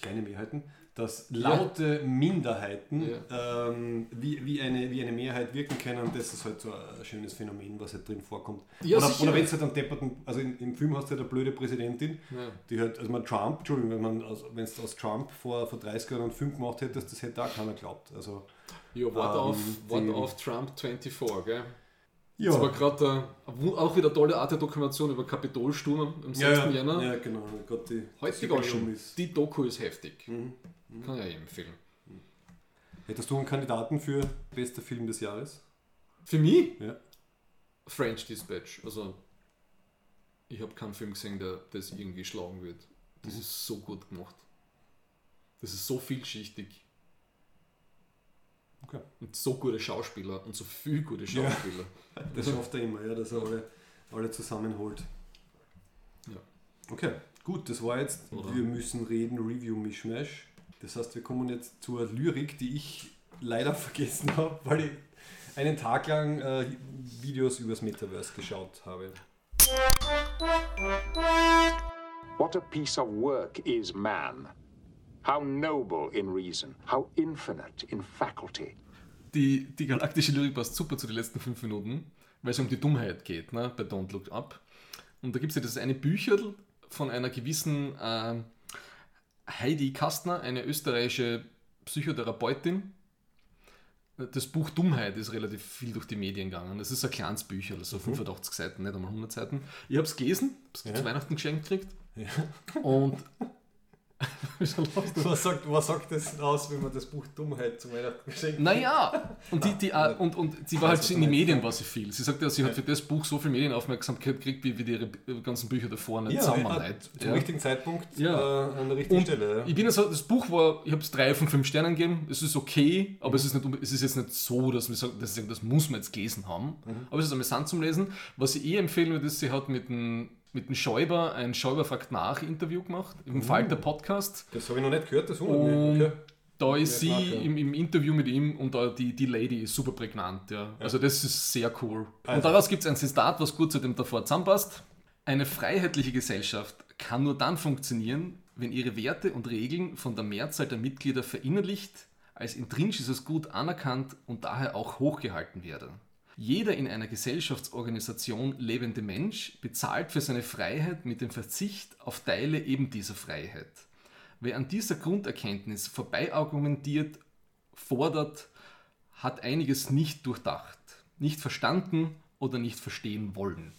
[SPEAKER 1] kleine Mehrheiten, dass laute Minderheiten
[SPEAKER 2] Ja.
[SPEAKER 1] ähm, wie, wie, eine, wie eine Mehrheit wirken können, das ist halt so ein schönes Phänomen, was halt drin vorkommt.
[SPEAKER 2] Ja,
[SPEAKER 1] oder oder wenn es halt einen depperten, also in, im Film hast du halt eine blöde Präsidentin,
[SPEAKER 2] Ja.
[SPEAKER 1] die halt, also man Trump, Entschuldigung, wenn man aus, wenn es aus Trump vor, vor 30 Jahren einen Film gemacht hättest, das hätte auch keiner geglaubt. Also,
[SPEAKER 2] Ja, wart,
[SPEAKER 1] Ähm,
[SPEAKER 2] auf, wart auf Trump 24, gell?
[SPEAKER 1] Ja.
[SPEAKER 2] Das war gerade auch wieder eine tolle Art der Dokumentation über Kapitolsturm am 6.
[SPEAKER 1] ja, ja,
[SPEAKER 2] Jänner.
[SPEAKER 1] ja, genau. Gott, die,
[SPEAKER 2] sogar
[SPEAKER 1] Jubiläum
[SPEAKER 2] schon.
[SPEAKER 1] ist-
[SPEAKER 2] Die Doku ist heftig.
[SPEAKER 1] Mhm.
[SPEAKER 2] Kann ich ja empfehlen.
[SPEAKER 1] Hättest du einen Kandidaten für bester Film des Jahres?
[SPEAKER 2] Für mich?
[SPEAKER 1] Ja.
[SPEAKER 2] French Dispatch. Also, ich habe keinen Film gesehen, der das irgendwie schlagen wird. Das ist so gut gemacht. Das ist so vielschichtig.
[SPEAKER 1] Okay.
[SPEAKER 2] Und so gute Schauspieler und so viel gute
[SPEAKER 1] Ja.
[SPEAKER 2] Schauspieler.
[SPEAKER 1] Das schafft er immer, ja, dass er alle, alle zusammenholt.
[SPEAKER 2] Ja.
[SPEAKER 1] Okay, gut, das war jetzt
[SPEAKER 2] Oder?
[SPEAKER 1] Wir müssen reden, Review Mishmash. Das heißt, wir kommen jetzt zur Lyrik, die ich leider vergessen habe, weil ich einen Tag lang äh, Videos übers Metaverse geschaut habe.
[SPEAKER 3] What a piece of work is man. How noble in reason, how infinite in faculty.
[SPEAKER 2] Die, die galaktische Lyrik passt super zu den letzten fünf Minuten, weil es um die Dummheit geht, ne, bei Don't Look Up. Und da gibt es ja das eine Bücherl von einer gewissen ähm, Heidi Kastner, eine österreichische Psychotherapeutin. Das Buch Dummheit ist relativ viel durch die Medien gegangen. Das ist ein kleines Bücher, also 85 Seiten, nicht einmal 100 Seiten. Ich habe es gelesen, habe es
[SPEAKER 1] Ja.
[SPEAKER 2] zu Weihnachten geschenkt gekriegt. Und.
[SPEAKER 1] Was sagt, was sagt das aus, wenn man das Buch Dummheit zum Weihnachten geschenkt
[SPEAKER 2] Naja, und, die, die, äh, und, und sie war halt
[SPEAKER 1] was
[SPEAKER 2] in
[SPEAKER 1] meinst,
[SPEAKER 2] Medien war sie viel. Sie sagt ja, sie hat für das Buch so viel Medienaufmerksamkeit gekriegt, wie, wie die ihre ganzen Bücher davor nicht
[SPEAKER 1] Ja,
[SPEAKER 2] zusammen
[SPEAKER 1] ja,
[SPEAKER 2] nicht.
[SPEAKER 1] zum
[SPEAKER 2] Ja.
[SPEAKER 1] richtigen Zeitpunkt
[SPEAKER 2] Ja.
[SPEAKER 1] äh, an der richtigen
[SPEAKER 2] Und
[SPEAKER 1] Stelle.
[SPEAKER 2] Ich bin also, das Buch war, ich habe es drei von fünf Sternen gegeben. Es ist okay, aber es, ist nicht, es ist jetzt nicht so, dass wir sagen, sage, das muss man jetzt gelesen haben. Aber es ist amüsant zum Lesen. Was ich eh empfehlen würde, ist, sie hat mit dem, mit dem Schäuber ein Schäuber fragt nach Interview gemacht, im Falter Podcast.
[SPEAKER 1] Das habe ich noch nicht gehört, das wundert
[SPEAKER 2] Und
[SPEAKER 1] mich. Okay.
[SPEAKER 2] da ist
[SPEAKER 1] Ja,
[SPEAKER 2] sie
[SPEAKER 1] ja.
[SPEAKER 2] im, im Interview mit ihm und da die, die Lady ist super prägnant. Ja. Also das ist sehr cool.
[SPEAKER 1] Also.
[SPEAKER 2] Und daraus gibt es ein Zitat, was gut zu dem davor zusammenpasst. Eine freiheitliche Gesellschaft kann nur dann funktionieren, wenn ihre Werte und Regeln von der Mehrzahl der Mitglieder verinnerlicht, als intrinsisches Gut anerkannt und daher auch hochgehalten werden. Jeder in einer Gesellschaftsorganisation lebende Mensch bezahlt für seine Freiheit mit dem Verzicht auf Teile eben dieser Freiheit. Wer an dieser Grunderkenntnis vorbeiargumentiert, fordert, hat einiges nicht durchdacht, nicht verstanden oder nicht verstehen wollen.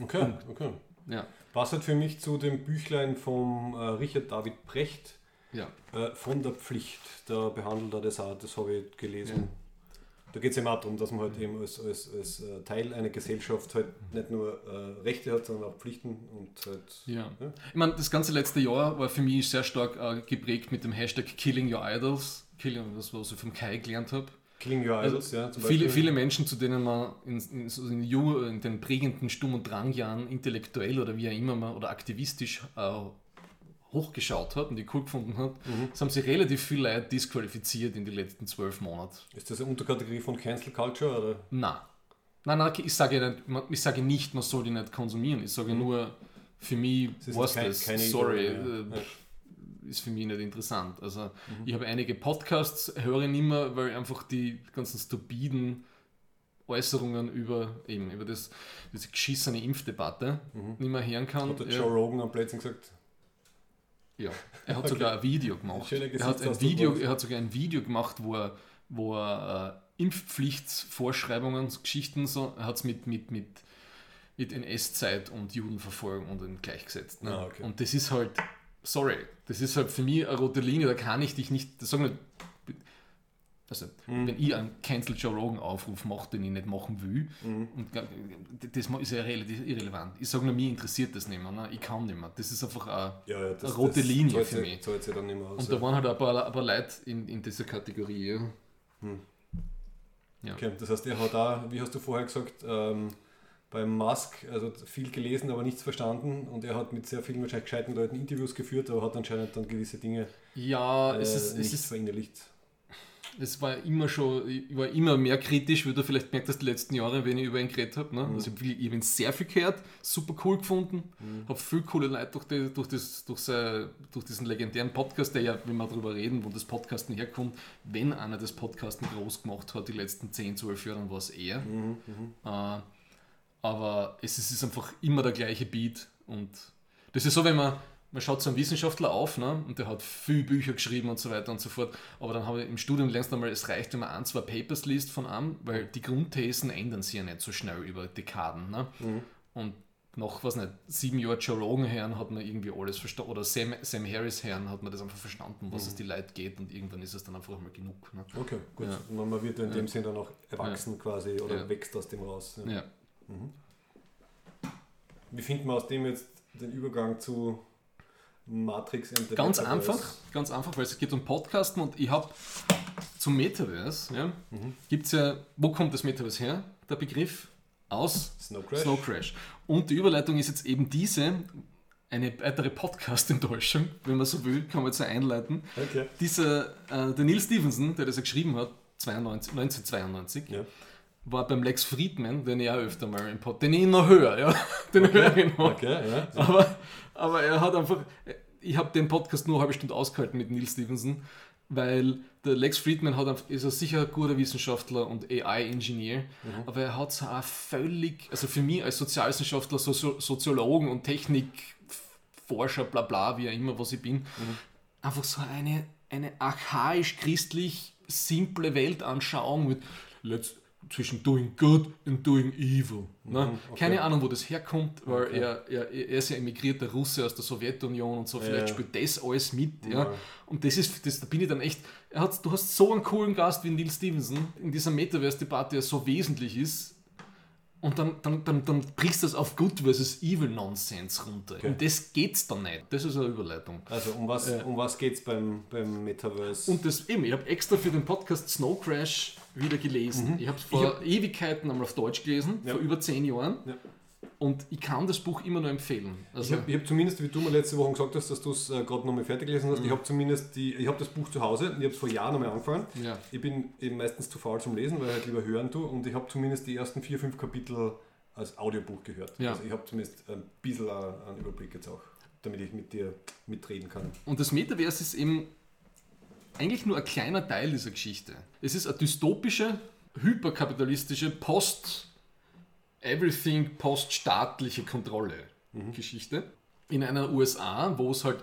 [SPEAKER 1] Okay, okay.
[SPEAKER 2] Ja.
[SPEAKER 1] Passt halt für mich zu dem Büchlein vom äh, Richard David Precht,
[SPEAKER 2] Ja.
[SPEAKER 1] Äh, von der Pflicht, da behandelt er das auch, das habe ich gelesen. Da geht es eben auch darum, dass man halt eben als, als, als äh, Teil einer Gesellschaft halt nicht nur äh, Rechte hat, sondern auch Pflichten und halt.
[SPEAKER 2] Ja.
[SPEAKER 1] Ja.
[SPEAKER 2] Ich meine, das ganze letzte Jahr war für mich sehr stark äh, geprägt mit dem Hashtag Killing Your Idols. Killing, das was ich vom Kai gelernt habe.
[SPEAKER 1] Killing Your Idols, ja, zum
[SPEAKER 2] Also Viele, viele Menschen, zu denen man in, in, so in, in den prägenden Stumm- und Drangjahren intellektuell oder wie auch immer man oder aktivistisch äh, hochgeschaut hat und die cool gefunden hat,
[SPEAKER 1] Mhm.
[SPEAKER 2] es haben sich relativ viele Leute disqualifiziert in den letzten zwölf Monaten.
[SPEAKER 1] Ist das eine Unterkategorie von Cancel Culture? Oder?
[SPEAKER 2] Na. Nein, nein, ich sage, nicht, man- ich sage nicht, man soll die nicht konsumieren. Ich sage nur, für mich
[SPEAKER 1] Es
[SPEAKER 2] war's
[SPEAKER 1] kein-
[SPEAKER 2] das.
[SPEAKER 1] keine
[SPEAKER 2] Sorry,
[SPEAKER 1] Idee, ja.
[SPEAKER 2] äh, ist für mich nicht interessant. Also ich habe einige Podcasts, höre ich nicht mehr, weil einfach die ganzen stupiden Äußerungen über eben über das, diese geschissene Impfdebatte nicht mehr hören kann.
[SPEAKER 1] Hat der. Joe Rogan am Plätzchen gesagt?
[SPEAKER 2] Ja, er hat sogar ein Video gemacht. Er hat, ein Video, er hat sogar ein Video gemacht, wo er, wo er äh, Impfpflichtsvorschreibungen, Geschichten, so, er hat es mit, mit, mit, mit NS-Zeit und Judenverfolgung und dann gleichgesetzt. Ne?
[SPEAKER 1] Ah, okay.
[SPEAKER 2] Und das ist halt, sorry, das ist halt für mich eine rote Linie, da kann ich dich nicht, das sagen wir, also,
[SPEAKER 1] Mhm.
[SPEAKER 2] wenn ich einen Cancel Joe Rogan Aufruf mache, den ich nicht machen will,
[SPEAKER 1] Mhm.
[SPEAKER 2] und das ist ja relativ irrelevant. Ich sage nur, mich interessiert das nicht mehr. Ne? Ich kann nicht mehr. Das ist einfach ein,
[SPEAKER 1] Ja, ja, das,
[SPEAKER 2] Eine rote Linie für mich.
[SPEAKER 1] nicht mehr aus.
[SPEAKER 2] und
[SPEAKER 1] ja.
[SPEAKER 2] da waren halt ein paar, ein paar Leute in, in dieser Kategorie. Ja. ja.
[SPEAKER 1] Okay, das heißt, er hat da, wie hast du vorher gesagt, ähm, beim Musk, also viel gelesen, aber nichts verstanden und er hat mit sehr vielen wahrscheinlich gescheiten Leuten Interviews geführt, aber hat anscheinend dann gewisse Dinge
[SPEAKER 2] Ja,
[SPEAKER 1] äh,
[SPEAKER 2] es, ist,
[SPEAKER 1] nicht
[SPEAKER 2] es, ist,
[SPEAKER 1] verinnerlicht.
[SPEAKER 2] Es war immer schon, ich war immer mehr kritisch, wie du vielleicht merkt hast, die letzten Jahre, wenn ich über ihn geredet habe. Ne? Also ich habe ihn sehr viel gehört, super cool gefunden, habe viel coole Leute durch, die, durch, das, durch, sein, durch diesen legendären Podcast, der ja, wenn wir darüber reden, wo das Podcasten herkommt, wenn einer das Podcasten groß gemacht hat, die letzten 10, 12 Jahre, dann war es er. Äh, aber es ist, es ist einfach immer der gleiche Beat und das ist so, wenn man, man schaut so einen Wissenschaftler auf ne, und der hat viel Bücher geschrieben und so weiter und so fort, aber dann habe ich im Studium du einmal, es reicht, wenn man ein, zwei Papers liest von einem, weil die Grundthesen ändern sich ja nicht so schnell über Dekaden. Ne? Und nach, was nicht, sieben Jahren Joe Rogan Herren hat man irgendwie alles verstanden, oder Sam, Sam Harris Herren hat man das einfach verstanden, was es die Leute geht und irgendwann ist es dann einfach mal genug. Ne?
[SPEAKER 1] Okay, gut.
[SPEAKER 2] Ja.
[SPEAKER 1] Und man wird in dem Sinn dann auch erwachsen quasi oder
[SPEAKER 2] Ja.
[SPEAKER 1] wächst aus dem raus. Ja.
[SPEAKER 2] Ja.
[SPEAKER 1] Wie findet man aus dem jetzt den Übergang zu Matrix and the
[SPEAKER 2] Ganz
[SPEAKER 1] Metaverse?
[SPEAKER 2] einfach, ganz einfach, weil es geht um Podcasten und ich habe zum Metaverse, ja,
[SPEAKER 1] Mhm.
[SPEAKER 2] gibt es ja, wo kommt das Metaverse her? Der Begriff aus
[SPEAKER 1] Snow Crash.
[SPEAKER 2] Snow Crash. Und die Überleitung ist jetzt eben diese, eine weitere Podcast-Enttäuschung, wenn man so will, kann man jetzt so einleiten.
[SPEAKER 1] Okay.
[SPEAKER 2] Dieser, äh, der Neil Stevenson, der das ja geschrieben hat, 92, 1992,
[SPEAKER 1] Ja.
[SPEAKER 2] war beim Lex Friedman, den ich auch öfter mal im Pod, den ich noch höre, ja, den höre ich noch.
[SPEAKER 1] Okay, ja.
[SPEAKER 2] Aber, aber er hat einfach, ich habe den Podcast nur eine halbe Stunde ausgehalten mit Neil Stevenson, weil der Lex Friedman hat, einfach- ist ein sicher ein guter Wissenschaftler und AI-Ingenieur, aber er hat so eine völlig, also für mich als Sozialwissenschaftler, Sozi Soziologen und Technikforscher, bla bla, wie auch immer, was ich bin, einfach so eine, eine archaisch-christlich simple Weltanschauung mit let's, zwischen doing good and doing evil. Ne?
[SPEAKER 1] Mhm, okay.
[SPEAKER 2] Keine Ahnung, wo das herkommt, weil
[SPEAKER 1] Okay.
[SPEAKER 2] er, er, er ist ja emigrierter Russe aus der Sowjetunion und so, vielleicht
[SPEAKER 1] Ja.
[SPEAKER 2] spielt das alles mit. Ja.
[SPEAKER 1] Ja.
[SPEAKER 2] Und das ist, das, da bin ich dann echt, er hat, du hast so einen coolen Gast wie Neil Stevenson in dieser Metaverse-Debatte, der so wesentlich ist, und dann, dann, dann, dann brichst du das auf Good versus Evil Nonsense runter.
[SPEAKER 1] Okay.
[SPEAKER 2] Und das geht's dann nicht. Das ist eine Überleitung.
[SPEAKER 1] Also um was,
[SPEAKER 2] Ja.
[SPEAKER 1] um was geht es beim, beim Metaverse?
[SPEAKER 2] Und das eben, ich habe extra für den Podcast Snow Crash wieder gelesen. Ich habe es vor Ewigkeiten einmal auf Deutsch gelesen,
[SPEAKER 1] Mhm. Ja.
[SPEAKER 2] vor über zehn Jahren.
[SPEAKER 1] Ja.
[SPEAKER 2] Und ich kann das Buch immer nur empfehlen.
[SPEAKER 1] Ich
[SPEAKER 2] Also,
[SPEAKER 1] habe hab zumindest, wie du mir letzte Woche gesagt hast, dass du es äh, gerade nochmal fertig gelesen hast, ich habe zumindest die, ich habe das Buch zu Hause, ich habe es vor Jahren nochmal angefangen.
[SPEAKER 2] ja.
[SPEAKER 1] Ich bin eben meistens zu faul zum Lesen, weil ich halt lieber hören tue und ich habe zumindest die ersten vier, fünf Kapitel als Audiobuch gehört.
[SPEAKER 2] Ja.
[SPEAKER 1] Also ich habe zumindest ein bisschen einen Überblick jetzt auch, damit ich mit dir mitreden kann.
[SPEAKER 2] Und das Metaverse ist eben eigentlich nur ein kleiner Teil dieser Geschichte. Es ist eine dystopische, hyperkapitalistische, post everything poststaatliche Kontrolle Geschichte in einer USA, wo es halt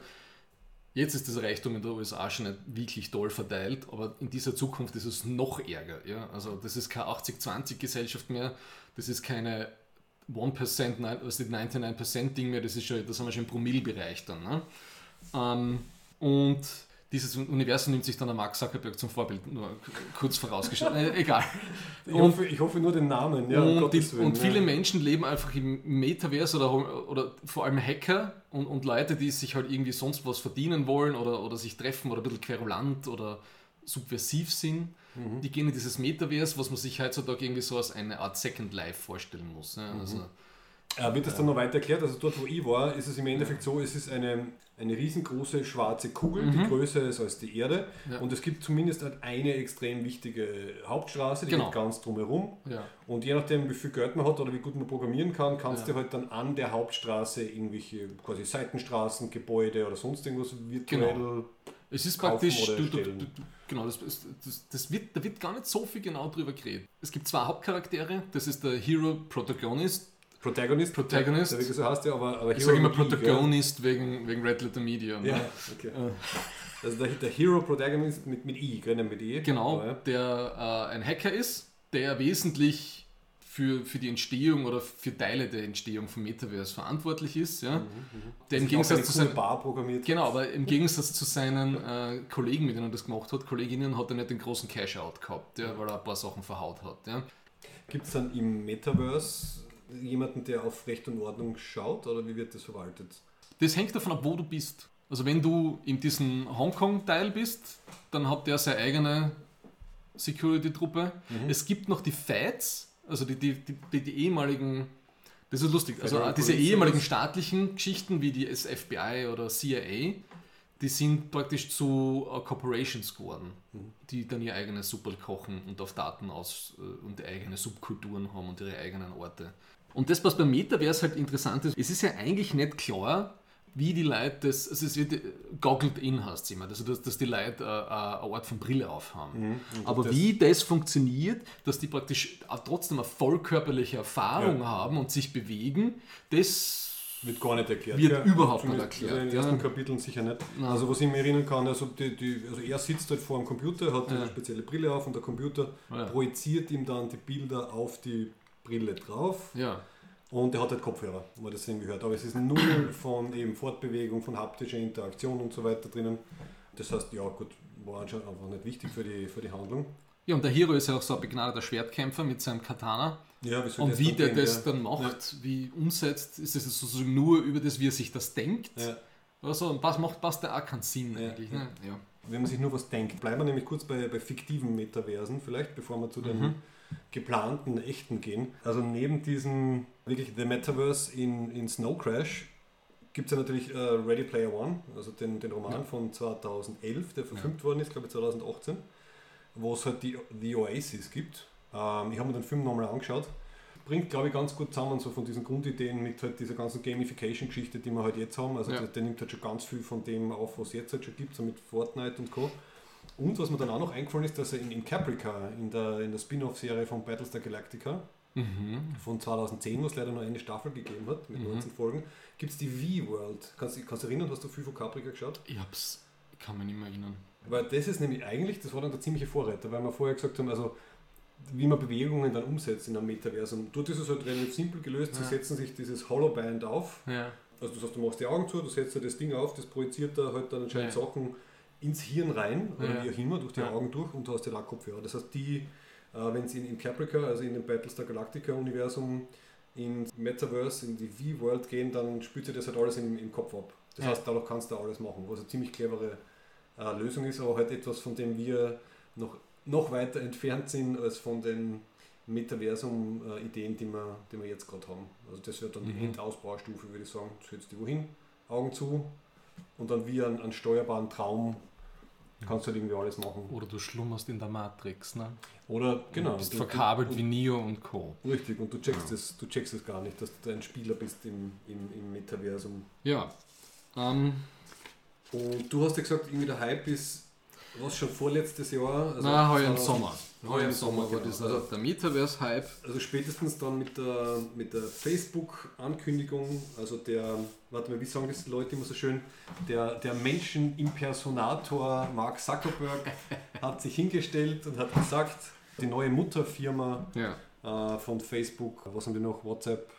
[SPEAKER 2] jetzt ist das Reichtum in der USA schon nicht wirklich doll verteilt, aber in dieser Zukunft ist es noch ärger. Ja? Also das ist keine 80-20 Gesellschaft mehr, das ist keine 1%, nein, was ist 99% Ding mehr, das ist schon, das haben wir schon im Promillbereich dann. Ne? Ähm, und dieses Universum nimmt sich dann der Mark Zuckerberg zum Vorbild, nur kurz vorausgestellt. äh, egal.
[SPEAKER 1] Ich,
[SPEAKER 2] Und-
[SPEAKER 1] hoffe, ich hoffe nur den Namen. Ja, um
[SPEAKER 2] und, die,
[SPEAKER 1] Willen,
[SPEAKER 2] und
[SPEAKER 1] ja.
[SPEAKER 2] viele Menschen leben einfach im Metaverse oder, oder vor allem Hacker und, und Leute, die sich halt irgendwie sonst was verdienen wollen oder, oder sich treffen oder ein bisschen querulant oder subversiv sind.
[SPEAKER 1] Mhm.
[SPEAKER 2] Die gehen in dieses Metaverse, was man sich heutzutage irgendwie so als eine Art Second Life vorstellen muss. Ja,
[SPEAKER 1] Mhm.
[SPEAKER 2] also,
[SPEAKER 1] Äh, wird das dann noch weiter erklärt? Also dort, wo ich war, ist es im Endeffekt so, es ist eine, eine riesengroße schwarze Kugel, die größer ist als die Erde.
[SPEAKER 2] Mhm. Ja.
[SPEAKER 1] Und es gibt zumindest halt eine extrem wichtige Hauptstraße, die
[SPEAKER 2] Genau.
[SPEAKER 1] geht ganz drumherum.
[SPEAKER 2] ja.
[SPEAKER 1] Und je nachdem, wie viel Geld man hat oder wie gut man programmieren kann, kannst
[SPEAKER 2] Ja.
[SPEAKER 1] du halt dann an der Hauptstraße irgendwelche quasi Seitenstraßen, Gebäude oder sonst irgendwas virtuell.
[SPEAKER 2] Genau. Es ist praktisch, du, du, du, genau, das, das, das wird, da wird gar nicht so viel genau drüber geredet. Es gibt zwei Hauptcharaktere, das ist der Hero Protagonist.
[SPEAKER 1] Protagonist.
[SPEAKER 2] Protagonist.
[SPEAKER 1] Der, der so heißt der, aber, aber
[SPEAKER 2] Ich sage immer
[SPEAKER 1] I, gell?
[SPEAKER 2] Protagonist wegen, wegen Red Letter Media. ne?
[SPEAKER 1] Ja, okay. Also der, der Hero Protagonist mit, mit I, gell, mit E.
[SPEAKER 2] Genau,
[SPEAKER 1] Aber, ja.
[SPEAKER 2] der äh, ein Hacker ist, der wesentlich für, für die Entstehung oder für Teile der Entstehung vom Metaverse verantwortlich ist. Ja? Der im
[SPEAKER 1] auch
[SPEAKER 2] Gegensatz zu seinen,
[SPEAKER 1] Bar programmiert.
[SPEAKER 2] genau, aber im Gegensatz zu seinen äh, Kollegen, mit denen er das gemacht hat, Kolleginnen, hat er nicht den großen Cash-Out gehabt, ja, weil er ein paar Sachen verhaut hat. Ja?
[SPEAKER 1] Gibt es dann im Metaverse jemanden, der auf Recht und Ordnung schaut oder wie wird das verwaltet?
[SPEAKER 2] Das hängt davon ab, wo du bist. Also wenn du in diesem Hongkong-Teil bist, dann hat der seine eigene Security-Truppe. Es gibt noch die Fights, also die, die, die, die, ehemaligen, das ist lustig, also
[SPEAKER 1] Federal
[SPEAKER 2] diese
[SPEAKER 1] Police
[SPEAKER 2] ehemaligen staatlichen Geschichten wie die FBI oder CIA, die sind praktisch zu äh, Corporations geworden, die dann ihr eigenes Super kochen und auf Daten aus äh, und eigene Subkulturen haben und ihre eigenen Orte. Und das, was beim Metaverse halt interessant ist, es ist ja eigentlich nicht klar, wie die Leute das, also es wird äh, goggled in heißt es immer, also dass, dass die Leute äh, äh, eine Art von Brille aufhaben. Aber
[SPEAKER 1] das-
[SPEAKER 2] wie das funktioniert, dass die praktisch trotzdem eine vollkörperliche Erfahrung
[SPEAKER 1] Ja.
[SPEAKER 2] haben und sich bewegen, das
[SPEAKER 1] Wird gar nicht erklärt.
[SPEAKER 2] Wird
[SPEAKER 1] gell?
[SPEAKER 2] überhaupt nicht erklärt,
[SPEAKER 1] In den
[SPEAKER 2] ja.
[SPEAKER 1] ersten Kapiteln sicher nicht.
[SPEAKER 2] Nein.
[SPEAKER 1] Also was ich mir erinnern kann, also, die, die, also er sitzt halt vor dem Computer, hat
[SPEAKER 2] Ja.
[SPEAKER 1] eine spezielle Brille auf und der Computer
[SPEAKER 2] Ja.
[SPEAKER 1] projiziert ihm dann die Bilder auf die Brille drauf
[SPEAKER 2] ja,
[SPEAKER 1] und er hat halt Kopfhörer, wo man das irgendwie hört. Aber es ist null von eben Fortbewegung, von haptischer Interaktion und so weiter drinnen. Das heißt, ja gut, war anscheinend einfach nicht wichtig für die, für die Handlung.
[SPEAKER 2] ja, und der Hero ist ja auch so ein begnadeter Schwertkämpfer mit seinem Katana.
[SPEAKER 1] Ja, wie
[SPEAKER 2] Und
[SPEAKER 1] das
[SPEAKER 2] wie der das dann macht, wie umsetzt, ist es sozusagen nur über das, wie er sich das denkt.
[SPEAKER 1] Ja.
[SPEAKER 2] Also, und was macht passt da auch keinen Sinn
[SPEAKER 1] Ja.
[SPEAKER 2] eigentlich. Ne? Ja.
[SPEAKER 1] wenn man sich nur was denkt. Bleiben wir nämlich kurz bei, bei fiktiven Metaversen, vielleicht, bevor wir zu den
[SPEAKER 2] Mhm.
[SPEAKER 1] Geplanten, echten gehen. Also neben diesem wirklich The Metaverse in, in Snow Crash gibt es ja natürlich äh, Ready Player One, also den, den Roman
[SPEAKER 2] Ja.
[SPEAKER 1] von 2011, der verfilmt worden ist, glaube ich 2018, wo es halt die, The Oasis gibt. Ähm, ich habe mir den Film nochmal angeschaut. Bringt, glaube ich, ganz gut zusammen, so von diesen Grundideen mit halt dieser ganzen Gamification-Geschichte, die wir halt jetzt haben. Also
[SPEAKER 2] Ja.
[SPEAKER 1] der, der nimmt halt schon ganz viel von dem auf, was es jetzt halt schon gibt, so mit Fortnite und Co. Und was mir dann auch noch eingefallen ist, dass er in, in Caprica, in der, in der Spin-off-Serie von Battlestar Galactica
[SPEAKER 2] Mhm.
[SPEAKER 1] von 2010, wo es leider nur eine Staffel gegeben hat, mit
[SPEAKER 2] Mhm.
[SPEAKER 1] 19 Folgen, gibt es die V-World. Kannst du kannst du erinnern, hast du viel von Caprica geschaut?
[SPEAKER 2] Ich hab's, ich kann mich nicht mehr erinnern.
[SPEAKER 1] Weil das ist nämlich eigentlich, das war dann der ziemliche Vorreiter, weil wir vorher gesagt haben, also wie man Bewegungen dann umsetzt in einem Metaversum. Dort ist es halt relativ simpel gelöst, sie
[SPEAKER 2] Ja.
[SPEAKER 1] setzen sich dieses Holoband auf,
[SPEAKER 2] Ja.
[SPEAKER 1] also das heißt, du machst die Augen zu, du setzt dir das Ding auf, das projiziert da halt dann anscheinend
[SPEAKER 2] Ja.
[SPEAKER 1] Sachen ins Hirn rein, oder
[SPEAKER 2] Ja.
[SPEAKER 1] wie auch immer, durch die
[SPEAKER 2] Ja.
[SPEAKER 1] Augen durch und du hast ja da Kopfhörer. Das heißt, die, äh, wenn sie in, in Caprica, also in dem Battlestar Galactica-Universum, ins Metaverse, in die V-World gehen, dann spürt sich das halt alles im, im Kopf ab. Das
[SPEAKER 2] Ja.
[SPEAKER 1] heißt, dadurch kannst du alles machen, was eine ziemlich clevere äh, Lösung ist, aber halt etwas, von dem wir noch, noch weiter entfernt sind als von den Metaversum-Ideen, die, wir, die wir jetzt gerade haben. Also das wird dann die
[SPEAKER 2] Mhm.
[SPEAKER 1] Endausbaustufe, würde ich sagen. Setzt die wohin, Augen zu und dann wie ein, ein steuerbaren Traum kannst du halt irgendwie alles machen.
[SPEAKER 2] Oder du schlummerst in der Matrix, ne?
[SPEAKER 1] Oder genau.
[SPEAKER 2] Du bist
[SPEAKER 1] du-
[SPEAKER 2] verkabelt
[SPEAKER 1] du,
[SPEAKER 2] wie Neo und Co.
[SPEAKER 1] Richtig, und du checkst, es, du checkst es gar nicht, dass du ein Spieler bist im, im, im Metaversum.
[SPEAKER 2] Ja. Ähm,
[SPEAKER 1] Und du hast ja gesagt, irgendwie der Hype ist, was schon vorletztes Jahr? Also
[SPEAKER 2] na, heuer im
[SPEAKER 1] 2000
[SPEAKER 2] Sommer.
[SPEAKER 1] Heuer im Sommer,
[SPEAKER 2] war
[SPEAKER 1] genau.
[SPEAKER 2] das also der Metaverse-Hype.
[SPEAKER 1] Also spätestens dann mit der, mit der Facebook-Ankündigung, also der, warte mal, wie sagen das die Leute immer so schön, der, der Menschen-Impersonator Mark Zuckerberg hat sich hingestellt und hat gesagt, die neue Mutterfirma
[SPEAKER 2] Ja.
[SPEAKER 1] äh, von Facebook, was haben die noch, WhatsApp,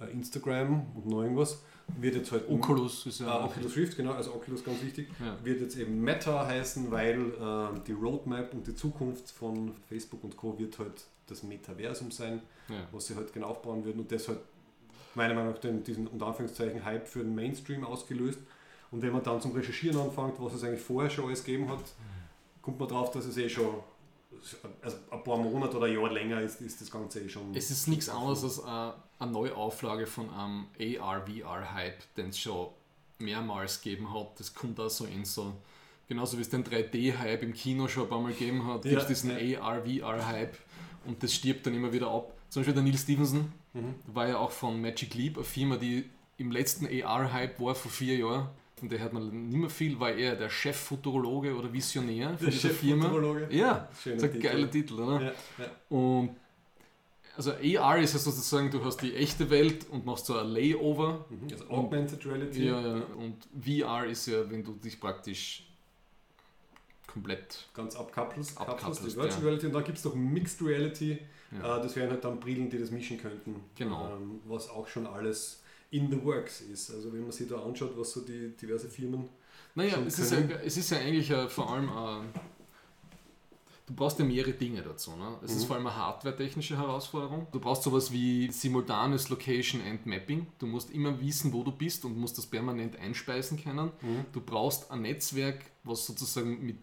[SPEAKER 1] äh, Instagram und noch irgendwas, wird jetzt halt
[SPEAKER 2] Oculus ist ja.
[SPEAKER 1] Ah, Oculus Rift, genau, also Oculus ganz wichtig,
[SPEAKER 2] Ja.
[SPEAKER 1] wird jetzt eben Meta heißen, weil äh, die Roadmap und die Zukunft von Facebook und Co. wird halt das Metaversum sein,
[SPEAKER 2] ja.
[SPEAKER 1] was sie halt genau aufbauen würden und das halt meiner Meinung nach den, diesen unter Anführungszeichen Hype für den Mainstream ausgelöst. Und wenn man dann zum Recherchieren anfängt, was es eigentlich vorher schon alles gegeben hat, kommt man drauf, dass es eh schon also ein paar Monate oder ein Jahr länger ist, ist das Ganze eh schon.
[SPEAKER 2] Es ist nichts anderes als eine, eine Neuauflage von einem AR-VR-Hype, den es schon mehrmals gegeben hat. Das kommt auch so in so, genauso wie es den 3D-Hype im Kino schon ein paar Mal gegeben hat,
[SPEAKER 1] Ja,
[SPEAKER 2] gibt es diesen
[SPEAKER 1] ja.
[SPEAKER 2] AR-VR-Hype und das stirbt dann immer wieder ab. Zum Beispiel der Neil Stevenson
[SPEAKER 1] Mhm.
[SPEAKER 2] war ja auch von Magic Leap, eine Firma, die im letzten AR-Hype war vor vier Jahren. Und der hat man nicht mehr viel, war er der Cheffuturologe oder Visionär von
[SPEAKER 1] Der
[SPEAKER 2] dieser Firma. Ja,
[SPEAKER 1] Schöner
[SPEAKER 2] das ist ein
[SPEAKER 1] Titel.
[SPEAKER 2] geiler Titel, oder?
[SPEAKER 1] Ja, ja.
[SPEAKER 2] Und also AR ist ja sozusagen, du hast die echte Welt und machst so ein Layover.
[SPEAKER 1] Mhm. Also Augmented Reality.
[SPEAKER 2] Ja, ja. Und VR ist ja, wenn du dich praktisch komplett.
[SPEAKER 1] ganz abkapselst,
[SPEAKER 2] Abkapselst,
[SPEAKER 1] abkapselst, die Virtual
[SPEAKER 2] ja.
[SPEAKER 1] Reality und dann gibt es noch Mixed Reality,
[SPEAKER 2] Ja.
[SPEAKER 1] äh, das wären halt dann Brillen, die das mischen könnten,
[SPEAKER 2] Genau.
[SPEAKER 1] ähm, was auch schon alles in the works ist. Also wenn man sich da anschaut, was so die diverse Firmen,
[SPEAKER 2] Naja,
[SPEAKER 1] Schon
[SPEAKER 2] es ist, ja, es ist ja eigentlich äh, vor allem. Äh, du brauchst ja mehrere Dinge dazu. Ne? Es ist
[SPEAKER 1] Mhm.
[SPEAKER 2] vor allem eine hardware-technische Herausforderung. Du brauchst sowas wie simultanes Location and Mapping. Du musst immer wissen, wo du bist und musst das permanent einspeisen können. Du brauchst ein Netzwerk, was sozusagen mit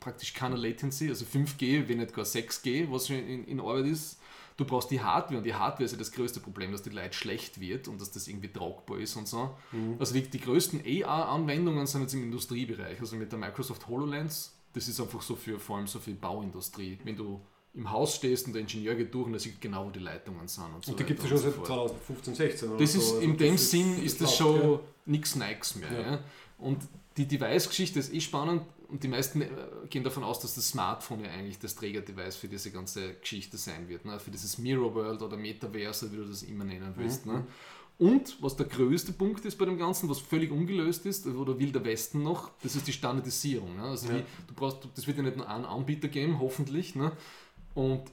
[SPEAKER 2] praktisch keiner Latency, also 5G, wenn nicht gar 6G, was in, in Arbeit ist. Du brauchst die Hardware und die Hardware ist ja das größte Problem, dass die Leute schlecht wird und dass das irgendwie tragbar ist und so. Also die, die größten AR-Anwendungen sind jetzt im Industriebereich, also mit der Microsoft HoloLens. Das ist einfach so für vor allem so für die Bauindustrie. Wenn du im Haus stehst und der Ingenieur geht durch und er sieht genau, wo die Leitungen sind. Und, so
[SPEAKER 1] und die gibt es schon seit
[SPEAKER 2] so fort.
[SPEAKER 1] 2015, 16 oder
[SPEAKER 2] Das
[SPEAKER 1] so.
[SPEAKER 2] ist
[SPEAKER 1] Also
[SPEAKER 2] in dem
[SPEAKER 1] das
[SPEAKER 2] Sinn ist das schon
[SPEAKER 1] ja.
[SPEAKER 2] nichts Nikes mehr.
[SPEAKER 1] Ja.
[SPEAKER 2] Ja. Und die Device-Geschichte ist eh spannend und die meisten äh, gehen davon aus, dass das Smartphone ja eigentlich das Trägerdevice für diese ganze Geschichte sein wird. Ne? Für dieses Mirror World oder Metaverse, wie du das immer nennen willst.
[SPEAKER 1] Mhm.
[SPEAKER 2] Ne? Und was der größte Punkt ist bei dem Ganzen, was völlig ungelöst ist, oder will der Westen noch, das ist die Standardisierung. Ne? Also
[SPEAKER 1] Ja.
[SPEAKER 2] wie, du brauchst, das wird ja nicht nur einen Anbieter geben, hoffentlich. Ne? Und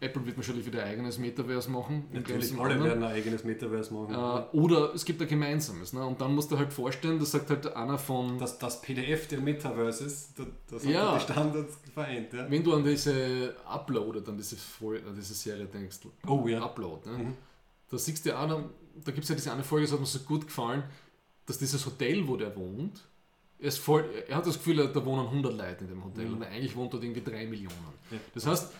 [SPEAKER 2] Apple wird wahrscheinlich wieder ein eigenes Metaverse machen.
[SPEAKER 1] Natürlich, alle
[SPEAKER 2] anderen.
[SPEAKER 1] werden ein eigenes Metaverse machen.
[SPEAKER 2] Äh, oder es gibt ein gemeinsames. Ne? Und dann musst du halt vorstellen, das sagt halt einer von,
[SPEAKER 1] das, das PDF der Metaverses, das, das hat
[SPEAKER 2] Ja.
[SPEAKER 1] die Standards vereint. Ja?
[SPEAKER 2] wenn du an diese Upload oder an diese, an diese Serie denkst,
[SPEAKER 1] Oh ja.
[SPEAKER 2] Upload, ne?
[SPEAKER 1] Mhm.
[SPEAKER 2] da siehst du ja auch, da gibt es ja diese eine Folge, das hat mir so gut gefallen, dass dieses Hotel, wo der wohnt, er, voll, er hat das Gefühl, da wohnen 100 Leute in dem Hotel,
[SPEAKER 1] Mhm.
[SPEAKER 2] aber eigentlich wohnt dort irgendwie 3 Millionen.
[SPEAKER 1] Ja.
[SPEAKER 2] Das heißt,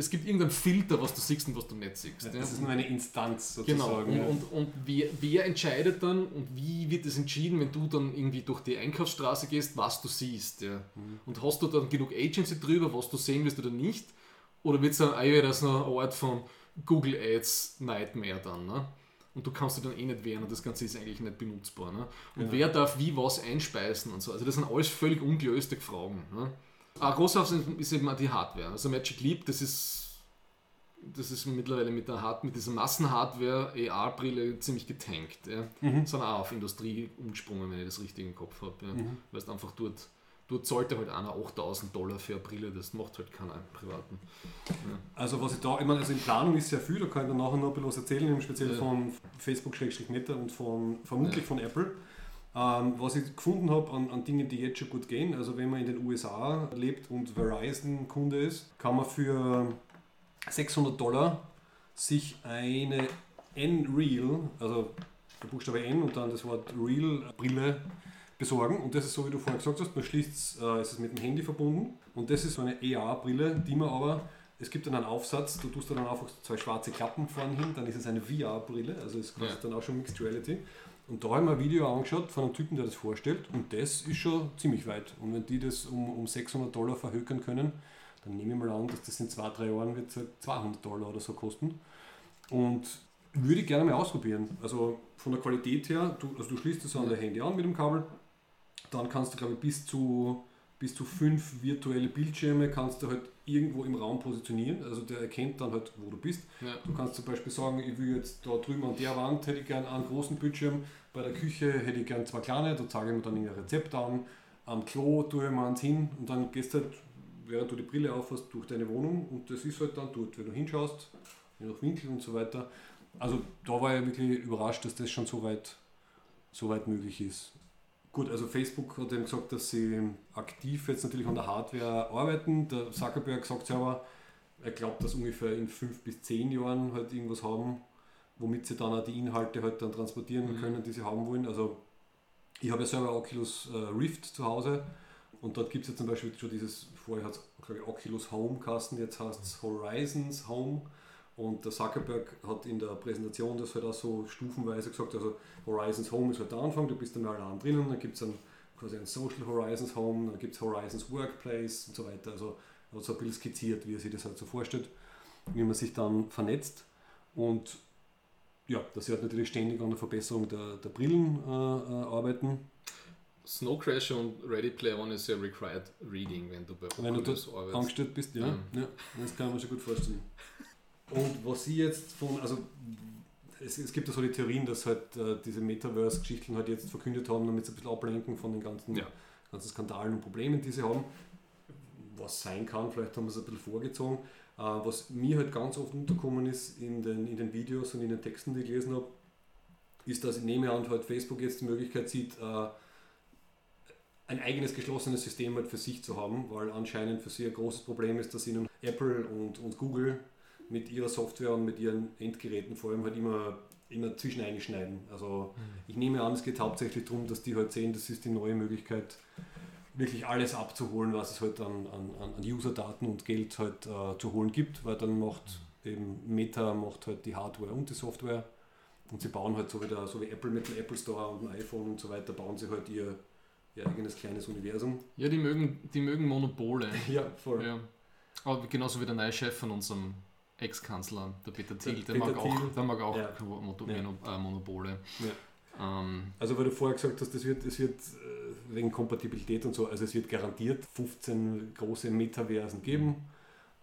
[SPEAKER 2] es gibt irgendeinen Filter, was du siehst und was du nicht siehst.
[SPEAKER 1] Ja,
[SPEAKER 2] ja.
[SPEAKER 1] das ist nur eine Instanz
[SPEAKER 2] Genau,
[SPEAKER 1] sozusagen.
[SPEAKER 2] und,
[SPEAKER 1] ja.
[SPEAKER 2] und, und wer, wer entscheidet dann und wie wird es entschieden, wenn du dann irgendwie durch die Einkaufsstraße gehst, was du siehst? Ja?
[SPEAKER 1] Mhm.
[SPEAKER 2] Und hast du dann genug Agency drüber, was du sehen willst oder nicht? Oder wird es dann auch das eine Art von Google Ads Nightmare dann? Ne? Und du kannst dich dann eh nicht wehren und das Ganze ist eigentlich nicht benutzbar. Ne? Und
[SPEAKER 1] Genau.
[SPEAKER 2] wer darf wie was einspeisen und so? Also das sind alles völlig ungelöste Fragen. Ne? Großer Aufsatz ist eben auch die Hardware. Also Magic Leap, das ist das ist mittlerweile mit der Hard mit dieser Massenhardware AR-Brille ziemlich getankt. Ja.
[SPEAKER 1] Mhm.
[SPEAKER 2] Sind auch auf Industrie umgesprungen, wenn ich das richtig im Kopf habe. Ja. Weil es einfach dort, dort zahlt halt einer 8000 Dollar für eine Brille, das macht halt keiner im Privaten.
[SPEAKER 1] Also was ich da, ich meine, also in Planung ist sehr viel, da kann ich dann nachher noch ein bisschen was erzählen, im speziell
[SPEAKER 2] Ja.
[SPEAKER 1] von Facebook-Meta und von, vermutlich
[SPEAKER 2] Ja.
[SPEAKER 1] von Apple. Ähm, was ich gefunden habe an, an Dingen, die jetzt schon gut gehen, also wenn man in den USA lebt und Verizon-Kunde ist, kann man für 600 Dollar sich eine N-Real, also der Buchstabe N und dann das Wort Real-Brille besorgen. Und das ist so, wie du vorher gesagt hast, man schließt äh, es ist mit dem Handy verbunden. Und das ist so eine AR-Brille, die man aber, es gibt dann einen Aufsatz, du tust da dann einfach zwei schwarze Klappen vorne hin, dann ist es eine VR-Brille, also es kostet
[SPEAKER 2] Ja.
[SPEAKER 1] dann auch schon Mixed Reality. Und da habe ich mir ein Video angeschaut von einem Typen, der das vorstellt und das ist schon ziemlich weit. Und wenn die das um, um 600 Dollar verhökern können, dann nehme ich mal an, dass das in zwei, drei Jahren wird es halt 200 Dollar oder so kosten. Und würde ich gerne mal ausprobieren. Also von der Qualität her, du, also du schließt das an dein Handy an mit dem Kabel, dann kannst du glaube ich bis zu, bis zu fünf virtuelle Bildschirme kannst du halt irgendwo im Raum positionieren. Also der erkennt dann halt, wo du bist.
[SPEAKER 2] Ja.
[SPEAKER 1] Du kannst zum Beispiel sagen, ich will jetzt da drüben an der Wand hätte ich gern einen großen Bildschirm, bei der Küche hätte ich gern zwei kleine, da zeige ich mir dann ein Rezept an, am Klo tue ich mir eins hin und dann gehst du halt, während du die Brille aufhast, durch deine Wohnung und das ist halt dann dort, wenn du hinschaust, je nach Winkel und so weiter, also da war ich wirklich überrascht, dass das schon so weit, so weit möglich ist. Gut, also Facebook hat eben gesagt, dass sie aktiv jetzt natürlich an der Hardware arbeiten. Der Zuckerberg sagt selber, er glaubt, dass ungefähr in fünf bis zehn Jahren halt irgendwas haben, womit sie dann auch die Inhalte halt dann transportieren
[SPEAKER 2] Mhm.
[SPEAKER 1] können, die sie haben wollen. Also ich habe ja selber Oculus äh, Rift zu Hause und dort gibt es ja zum Beispiel schon dieses, vorher hat es Oculus Home Kasten, jetzt heißt es Horizons Home und der Zuckerberg hat in der Präsentation das halt auch so stufenweise gesagt, also Horizons Home ist halt der Anfang, du bist dann mal allein drinnen, dann gibt es dann quasi ein Social Horizons Home, dann gibt es Horizons Workplace und so weiter. Also er hat so ein bisschen skizziert, wie er sich das halt so vorstellt, wie man sich dann vernetzt und ja, dass sie halt natürlich ständig an der Verbesserung der, der Brillen äh, äh, arbeiten.
[SPEAKER 2] Snow Crash und Ready Player One ist ja Required Reading, wenn du bei
[SPEAKER 1] Wenn du
[SPEAKER 2] Oculus
[SPEAKER 1] dort
[SPEAKER 2] arbeitest.
[SPEAKER 1] angestellt bist, ja,
[SPEAKER 2] Ja.
[SPEAKER 1] ja. das kann man sich gut vorstellen. Und was sie jetzt von, also es, es gibt ja so die Theorien, dass halt äh, diese Metaverse-Geschichten halt jetzt verkündet haben, damit sie ein bisschen ablenken von den ganzen,
[SPEAKER 2] Ja.
[SPEAKER 1] ganzen Skandalen und Problemen, die sie haben. Was sein kann, vielleicht haben wir es ein bisschen vorgezogen. Äh, was mir halt ganz oft unterkommen ist in den, in den Videos und in den Texten, die ich gelesen habe, ist, dass ich nehme an, halt Facebook jetzt die Möglichkeit sieht, äh, ein eigenes geschlossenes System halt für sich zu haben, weil anscheinend für sie ein großes Problem ist, dass ihnen Apple und, und Google mit ihrer Software und mit ihren Endgeräten vor allem halt immer, immer zwischen einschneiden. Also ich nehme an, es geht hauptsächlich darum, dass die halt sehen, das ist die neue Möglichkeit, wirklich alles abzuholen, was es halt an, an, an User-Daten und Geld halt äh, zu holen gibt, weil dann macht eben Meta macht halt die Hardware und die Software und sie bauen halt so wie, der, so wie Apple mit dem Apple Store und dem iPhone und so weiter, bauen sie halt ihr, ihr eigenes kleines Universum.
[SPEAKER 2] Ja, die mögen, die mögen Monopole.
[SPEAKER 1] Ja, voll.
[SPEAKER 2] ja. Aber genauso wie der neue Chef von unserem Ex-Kanzler, der Peter Thiel, der,
[SPEAKER 1] Peter
[SPEAKER 2] mag auch,
[SPEAKER 1] Thiel.
[SPEAKER 2] der mag auch
[SPEAKER 1] Ja.
[SPEAKER 2] Mono,
[SPEAKER 1] Ja.
[SPEAKER 2] Äh. Ähm,
[SPEAKER 1] Also weil du vorher gesagt hast, das wird, das wird äh, wegen Kompatibilität und so, also es wird garantiert 15 große Metaversen geben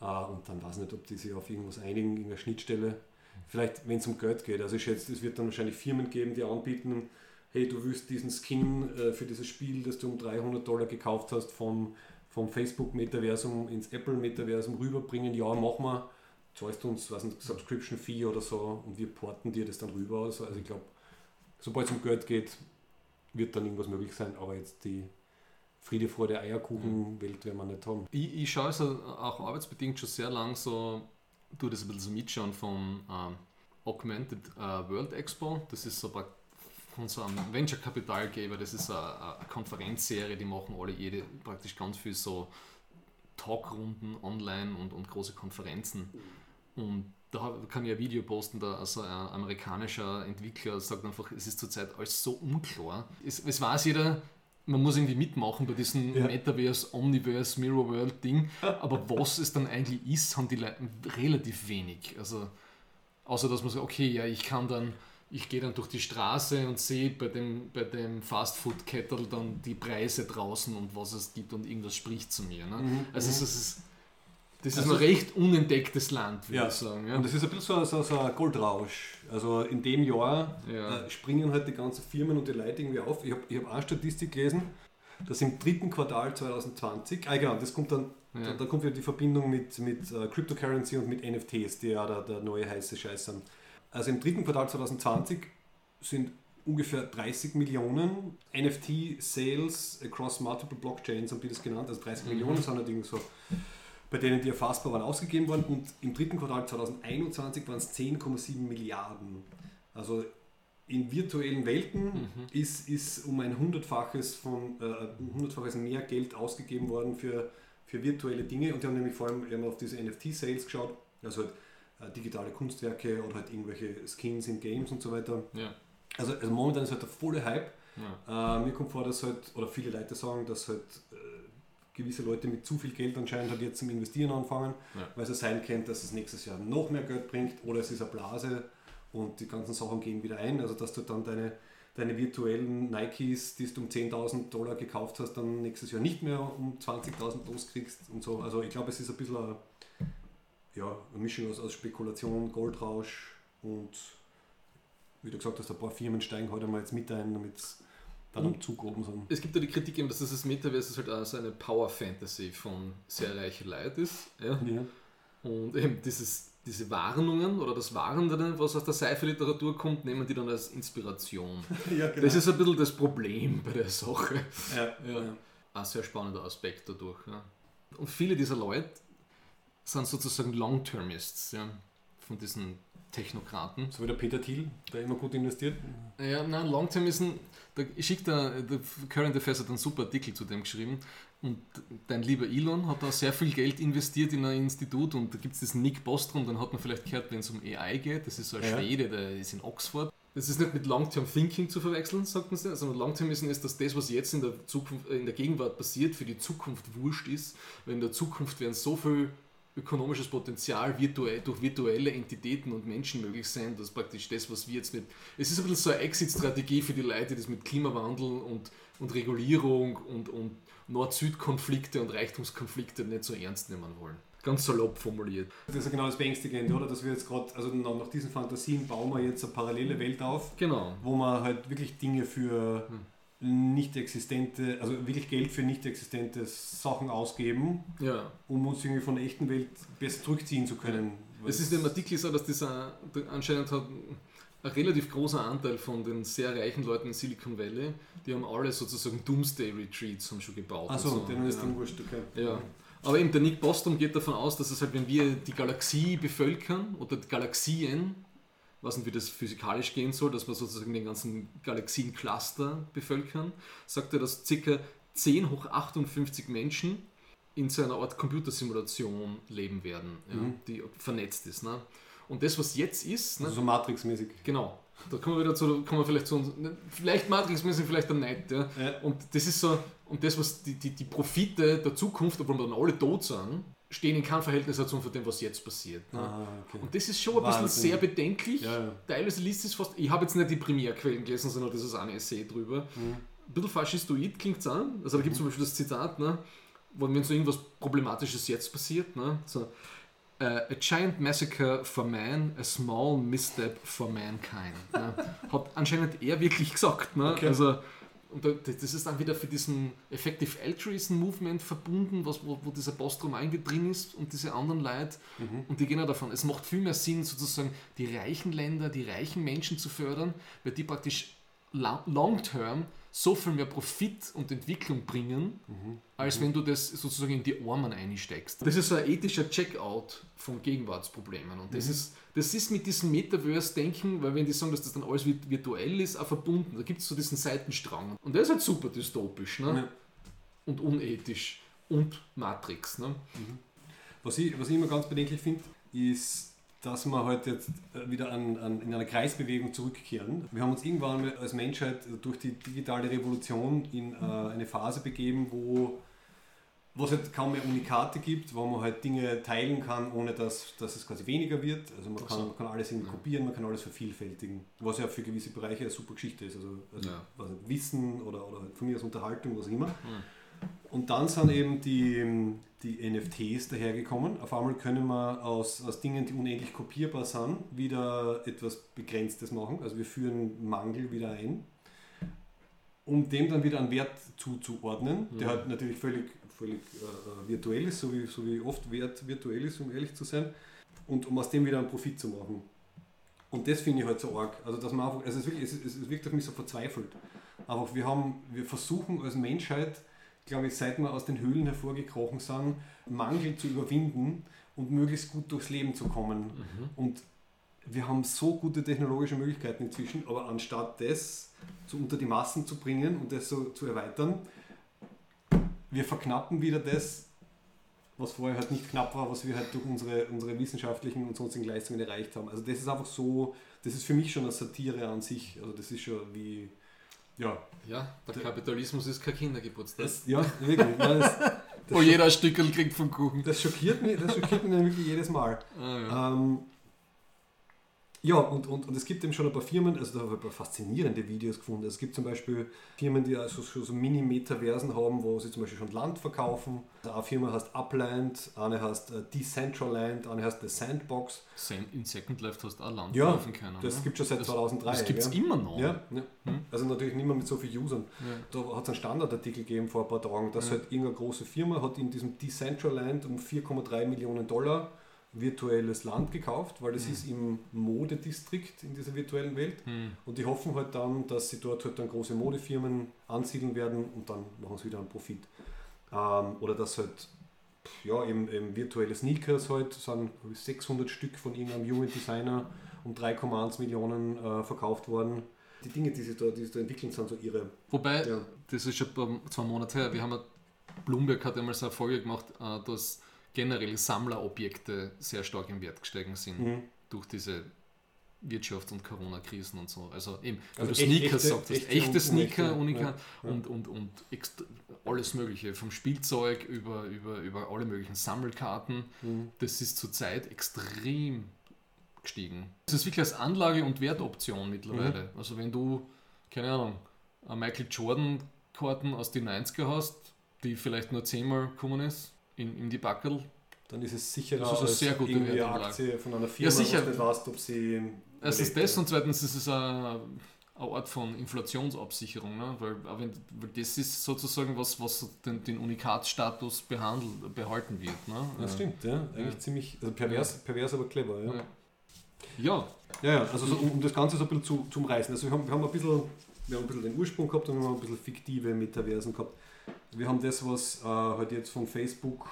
[SPEAKER 1] äh, und dann weiß ich nicht, ob die sich auf irgendwas einigen, in der Schnittstelle. Vielleicht, wenn es um Geld geht. Also ich schätze, es wird dann wahrscheinlich Firmen geben, die anbieten, hey, du willst diesen Skin äh, für dieses Spiel, das du um 300 Dollar gekauft hast, vom, vom Facebook-Metaversum ins Apple-Metaversum rüberbringen. Ja, mach mal. Zahlst du uns, was ein Subscription-Fee oder so und wir porten dir das dann rüber. Also, also ich glaube, sobald es um Geld geht, wird dann irgendwas möglich sein, aber jetzt die Friede, Freude, Eierkuchen-Welt werden wir nicht haben.
[SPEAKER 2] ich, ich schaue es auch arbeitsbedingt schon sehr lang so, tu das ein bisschen so mitschauen vom ähm, Augmented äh, World Expo. Das ist so von so einem Venture-Kapitalgeber, das ist eine, eine Konferenzserie, die machen alle jede praktisch ganz viel so Talkrunden online und, und große Konferenzen. Und da kann ich ein Video posten, da also ein amerikanischer Entwickler sagt einfach, es ist zurzeit alles so unklar. Es, es weiß jeder, man muss irgendwie mitmachen bei diesem
[SPEAKER 1] Ja.
[SPEAKER 2] Metaverse, Omniverse, Mirror World Ding, aber was es dann eigentlich ist, haben die Leute relativ wenig. Also außer dass man sagt, okay, ja, ich kann dann, ich gehe dann durch die Straße und sehe bei dem, bei dem Fastfood-Kettel dann die Preise draußen und was es gibt und irgendwas spricht zu mir. Ne?
[SPEAKER 1] Mhm,
[SPEAKER 2] Also
[SPEAKER 1] mhm.
[SPEAKER 2] es ist, das ist
[SPEAKER 1] Also-
[SPEAKER 2] ein recht unentdecktes Land, würde
[SPEAKER 1] Ja.
[SPEAKER 2] ich sagen. Ja.
[SPEAKER 1] Und das ist ein bisschen so, so, so ein Goldrausch. Also in dem Jahr
[SPEAKER 2] Ja.
[SPEAKER 1] äh, springen halt die ganzen Firmen und die Leute irgendwie auf. Ich habe ich hab eine Statistik gelesen, dass im dritten Quartal 2020, ah genau, das kommt dann,
[SPEAKER 2] Ja.
[SPEAKER 1] da, kommt wieder die Verbindung mit, mit äh, Cryptocurrency und mit NFTs, die ja der, der neue heiße Scheiß sind. Also im dritten Quartal 2020 sind ungefähr 30 Millionen NFT-Sales across multiple Blockchains, haben die das genannt, also 30
[SPEAKER 2] Mhm.
[SPEAKER 1] Millionen sind halt irgendwie so bei denen die erfassbar waren, ausgegeben worden und im dritten Quartal 2021 waren es 10,7 Milliarden. Also in virtuellen Welten
[SPEAKER 2] Mhm.
[SPEAKER 1] ist, ist um ein hundertfaches von äh, hundertfaches mehr Geld ausgegeben worden für, für virtuelle Dinge und die haben nämlich vor allem eben auf diese NFT-Sales geschaut, also halt äh, digitale Kunstwerke oder halt irgendwelche Skins in Games und so weiter.
[SPEAKER 2] Ja.
[SPEAKER 1] Also, also momentan ist halt der volle Hype.
[SPEAKER 2] Ja.
[SPEAKER 1] Äh, mir kommt vor, dass halt, oder viele Leute sagen, dass halt äh, gewisse Leute mit zu viel Geld anscheinend halt jetzt zum Investieren anfangen,
[SPEAKER 2] Ja.
[SPEAKER 1] weil es sein könnte, dass es nächstes Jahr noch mehr Geld bringt oder es ist eine Blase und die ganzen Sachen gehen wieder ein. Also dass du dann deine, deine virtuellen Nikes, die du um 10.000 Dollar gekauft hast, dann nächstes Jahr nicht mehr um 20.000 loskriegst und so. Also ich glaube, es ist ein bisschen eine, ja, eine Mischung aus, aus Spekulation, Goldrausch und wie du gesagt hast, ein paar Firmen steigen heute mal jetzt mit ein, damit es dann am Zug oben sind.
[SPEAKER 2] Es gibt ja die Kritik eben, dass das Metaverse halt auch so eine Power-Fantasy von sehr reichen Leuten ist. Ja?
[SPEAKER 1] Ja.
[SPEAKER 2] Und eben dieses, diese Warnungen oder das Warnende, was aus der Seife-Literatur kommt, nehmen die dann als Inspiration.
[SPEAKER 1] ja, genau.
[SPEAKER 2] Das ist ein bisschen das Problem bei der Sache.
[SPEAKER 1] ja,
[SPEAKER 2] Ja.
[SPEAKER 1] ja.
[SPEAKER 2] Ein sehr spannender Aspekt dadurch. Ja. Und viele dieser Leute sind sozusagen Long-Termists ja, von diesen Technokraten.
[SPEAKER 1] So wie der Peter Thiel, der immer gut investiert.
[SPEAKER 2] Ja, nein, Long-Termism, da schickt der, der Current Affairs hat einen super Artikel zu dem geschrieben und dein lieber Elon hat da sehr viel Geld investiert in ein Institut und da gibt es diesen Nick Bostrom, den hat man vielleicht gehört, wenn es um AI geht, das ist so ein
[SPEAKER 1] Ja.
[SPEAKER 2] Schwede, der ist in Oxford. Das ist nicht mit Long-Term Thinking zu verwechseln, sagt man es. Also Long-Termism ist, dass das, was jetzt in der, Zukunft, in der Gegenwart passiert, für die Zukunft wurscht ist, weil in der Zukunft werden so viel ökonomisches Potenzial virtuell, durch virtuelle Entitäten und Menschen möglich sein, dass praktisch das, was wir jetzt mit. Es ist ein bisschen so eine Exit-Strategie für die Leute, die das mit Klimawandel und, und Regulierung und, und Nord-Süd-Konflikte und Reichtumskonflikte nicht so ernst nehmen wollen. Ganz salopp formuliert.
[SPEAKER 1] Das ist ja genau das Beängstigende, oder? Dass wir jetzt gerade, also nach diesen Fantasien bauen wir jetzt eine parallele Welt auf,
[SPEAKER 2] Genau.
[SPEAKER 1] wo man halt wirklich Dinge für nicht existente, also wirklich Geld für nicht existente Sachen ausgeben,
[SPEAKER 2] Ja.
[SPEAKER 1] um uns irgendwie von der echten Welt besser zurückziehen zu können.
[SPEAKER 2] Es ist im Artikel so, dass dieser anscheinend hat ein relativ großer Anteil von den sehr reichen Leuten in Silicon Valley, die haben alle sozusagen Doomsday Retreats haben schon gebaut.
[SPEAKER 1] Achso,
[SPEAKER 2] so.
[SPEAKER 1] denen ist
[SPEAKER 2] ja.
[SPEAKER 1] dann wurscht, okay.
[SPEAKER 2] Ja. Aber eben der Nick Bostrom geht davon aus, dass es halt, wenn wir die Galaxie bevölkern oder die Galaxien, weiß nicht, wie das physikalisch gehen soll, dass wir sozusagen den ganzen Galaxiencluster bevölkern, sagt er, dass ca. 10 hoch 58 Menschen in so einer Art Computersimulation leben werden, ja,
[SPEAKER 1] Mhm.
[SPEAKER 2] die vernetzt ist. Ne? Und das, was jetzt ist, ne,
[SPEAKER 1] Also so Matrix-mäßig.
[SPEAKER 2] Genau. Da kommen wir wieder zu, kommen wir vielleicht zu uns, ne, vielleicht Matrix-mäßig, vielleicht dann nicht. Ja.
[SPEAKER 1] Ja.
[SPEAKER 2] Und das ist so, und das, was die, die, die Profite der Zukunft, obwohl wir dann alle tot sind, stehen in keinem Verhältnis dazu von dem, was jetzt passiert. Ne.
[SPEAKER 1] Ah, okay.
[SPEAKER 2] Und das ist schon ein bisschen
[SPEAKER 1] Wahnsinn.
[SPEAKER 2] sehr bedenklich.
[SPEAKER 1] Ja, ja.
[SPEAKER 2] Teilweise liest es fast, ich habe jetzt nicht die Primärquellen gelesen, sondern das ist eine Essay drüber.
[SPEAKER 1] Mhm.
[SPEAKER 2] Ein bisschen faschistoid klingt es an. Also da gibt es zum Beispiel das Zitat, ne, wo wenn so irgendwas Problematisches jetzt passiert, ne, so, äh, a giant massacre for man, a small misstep for mankind. Ne, hat anscheinend er wirklich gesagt. Ne?
[SPEAKER 1] Okay.
[SPEAKER 2] Also, und da- das ist dann wieder für diesen Effective Altruism Movement verbunden, was, wo, wo dieser Bostrom eingetreten ist und diese anderen Leute.
[SPEAKER 1] Mhm.
[SPEAKER 2] Und die gehen auch davon. Es macht viel mehr Sinn, sozusagen die reichen Länder, die reichen Menschen zu fördern, weil die praktisch long-term so viel mehr Profit und Entwicklung bringen,
[SPEAKER 1] Mhm.
[SPEAKER 2] als wenn du das sozusagen in die Armen einsteckst. Das ist so ein ethischer Checkout von Gegenwartsproblemen. Und das,
[SPEAKER 1] Mhm.
[SPEAKER 2] ist, das ist mit diesem Metaverse-Denken, weil wenn die sagen, dass das dann alles vi- virtuell ist, auch verbunden. Da gibt es so diesen Seitenstrang. Und der ist halt super dystopisch ne?
[SPEAKER 1] Ja.
[SPEAKER 2] und unethisch. Und Matrix. Ne?
[SPEAKER 1] Was ich, was ich immer ganz bedenklich finde, ist, dass wir heute jetzt äh, wieder an, an, in eine Kreisbewegung zurückkehren. Wir haben uns irgendwann als Menschheit durch die digitale Revolution in äh, eine Phase begeben, wo es halt kaum mehr Unikate gibt, wo man halt Dinge teilen kann, ohne dass, dass es quasi weniger wird. Also man kann, man kann alles irgendwie
[SPEAKER 2] Ja.
[SPEAKER 1] kopieren, man kann alles vervielfältigen, was ja für gewisse Bereiche eine super Geschichte ist. Also, also
[SPEAKER 2] Ja.
[SPEAKER 1] Wissen oder, oder halt von mir aus Unterhaltung, was auch immer.
[SPEAKER 2] Hm.
[SPEAKER 1] Und dann sind eben die, die NFTs dahergekommen. Auf einmal können wir aus, aus Dingen, die unendlich kopierbar sind, wieder etwas Begrenztes machen. Also wir führen Mangel wieder ein, um dem dann wieder einen Wert zuzuordnen, der
[SPEAKER 2] Ja.
[SPEAKER 1] halt natürlich völlig, völlig äh, virtuell ist, so wie, so wie oft Wert virtuell ist, um ehrlich zu sein, und um aus dem wieder einen Profit zu machen. Und das finde ich halt so arg. Also, dass man einfach, also es, ist wirklich, es, es wirkt auf mich so verzweifelt. Aber wir haben, wir versuchen als Menschheit, glaube ich, seit wir aus den Höhlen hervorgekrochen sind, Mangel zu überwinden und möglichst gut durchs Leben zu kommen.
[SPEAKER 2] Mhm.
[SPEAKER 1] Und wir haben so gute technologische Möglichkeiten inzwischen, aber anstatt das so unter die Massen zu bringen und das so zu erweitern, wir verknappen wieder das, was vorher halt nicht knapp war, was wir halt durch unsere, unsere wissenschaftlichen und sonstigen Leistungen erreicht haben. Also das ist einfach so, das ist für mich schon eine Satire an sich. Also das ist schon wie, ja,
[SPEAKER 2] Ja, der Kapitalismus ist kein Kindergeburtstag.
[SPEAKER 1] das, ja, wirklich. Ja, das, das,
[SPEAKER 2] Wo jeder ein Stückel kriegt vom Kuchen.
[SPEAKER 1] das schockiert mich, das schockiert mich wirklich jedes Mal.
[SPEAKER 2] Ah, ja.
[SPEAKER 1] Ähm, ja, und, und, und es gibt eben schon ein paar Firmen, also da habe ich ein paar faszinierende Videos gefunden. Es gibt zum Beispiel Firmen, die also schon so Mini-Metaversen haben, wo sie zum Beispiel schon Land verkaufen. Eine Firma heißt Upland, eine heißt äh, Decentraland, eine heißt The Sandbox.
[SPEAKER 2] In Second Life hast du auch Land
[SPEAKER 1] Ja,
[SPEAKER 2] kaufen können.
[SPEAKER 1] Das
[SPEAKER 2] ne?
[SPEAKER 1] gibt es schon seit
[SPEAKER 2] Das-
[SPEAKER 1] 2003.
[SPEAKER 2] Das gibt es
[SPEAKER 1] ja.
[SPEAKER 2] immer noch.
[SPEAKER 1] Ja, ja.
[SPEAKER 2] Hm.
[SPEAKER 1] Also natürlich nicht mehr mit so vielen Usern. Da hat es einen Standardartikel gegeben vor ein paar Tagen, dass halt irgendeine große Firma hat in diesem Decentraland um 4,3 Millionen Dollar virtuelles Land gekauft, weil das ist im Modedistrikt in dieser virtuellen Welt.
[SPEAKER 2] Hm.
[SPEAKER 1] Und die hoffen halt dann, dass sie dort halt dann große Modefirmen ansiedeln werden und dann machen sie wieder einen Profit. Ähm, oder dass halt ja, eben, eben virtuelle Sneakers halt, sind glaub ich, 600 Stück von irgendeinem jungen Designer um 3,1 Millionen äh, verkauft worden. Die Dinge, die sie da, die sie da entwickeln, sind so ihre.
[SPEAKER 2] Wobei,
[SPEAKER 1] Ja.
[SPEAKER 2] das ist schon zwei Monate her, wir haben Bloomberg hat einmal so eine Folge gemacht, äh, dass generell Sammlerobjekte sehr stark im Wert gestiegen sind
[SPEAKER 1] Mhm.
[SPEAKER 2] durch diese Wirtschafts- und Corona-Krisen und so. Also eben, weil
[SPEAKER 1] Also
[SPEAKER 2] du
[SPEAKER 1] echt-
[SPEAKER 2] Sneaker
[SPEAKER 1] echte- echte
[SPEAKER 2] Sneaker, Unika
[SPEAKER 1] ja,
[SPEAKER 2] und, und, und alles mögliche, vom Spielzeug über, über, über alle möglichen Sammelkarten.
[SPEAKER 1] Mhm.
[SPEAKER 2] Das ist zurzeit extrem gestiegen. Das ist wirklich als Anlage- und Wertoption mittlerweile.
[SPEAKER 1] Mhm.
[SPEAKER 2] Also wenn du, keine Ahnung, Michael Jordan Karten aus den 90er hast, die vielleicht nur zehnmal gekommen ist, in, in die Backel.
[SPEAKER 1] Dann ist es sicherer
[SPEAKER 2] Das ist eine sehr gute
[SPEAKER 1] irgendwie eine. Aktie von einer
[SPEAKER 2] Ja,
[SPEAKER 1] Firma,
[SPEAKER 2] sicher.
[SPEAKER 1] wo du nicht weißt, ob sie
[SPEAKER 2] Erstens das
[SPEAKER 1] ja.
[SPEAKER 2] und zweitens ist es eine, Art von Inflationsabsicherung, ne? weil, weil das ist sozusagen was, was den, den Unikatsstatus behandelt, behalten wird. Ne?
[SPEAKER 1] Das stimmt, ja. Eigentlich
[SPEAKER 2] Ja.
[SPEAKER 1] ziemlich also pervers, pervers, aber clever. Ja,
[SPEAKER 2] Ja. Ja,
[SPEAKER 1] ja, ja also so, um, um das Ganze so ein bisschen zu, zum Reißen. Also wir haben, wir haben ein bisschen, wir haben ein bisschen den Ursprung gehabt und wir haben ein bisschen fiktive Metaversen gehabt. Wir haben das, was äh, halt jetzt von Facebook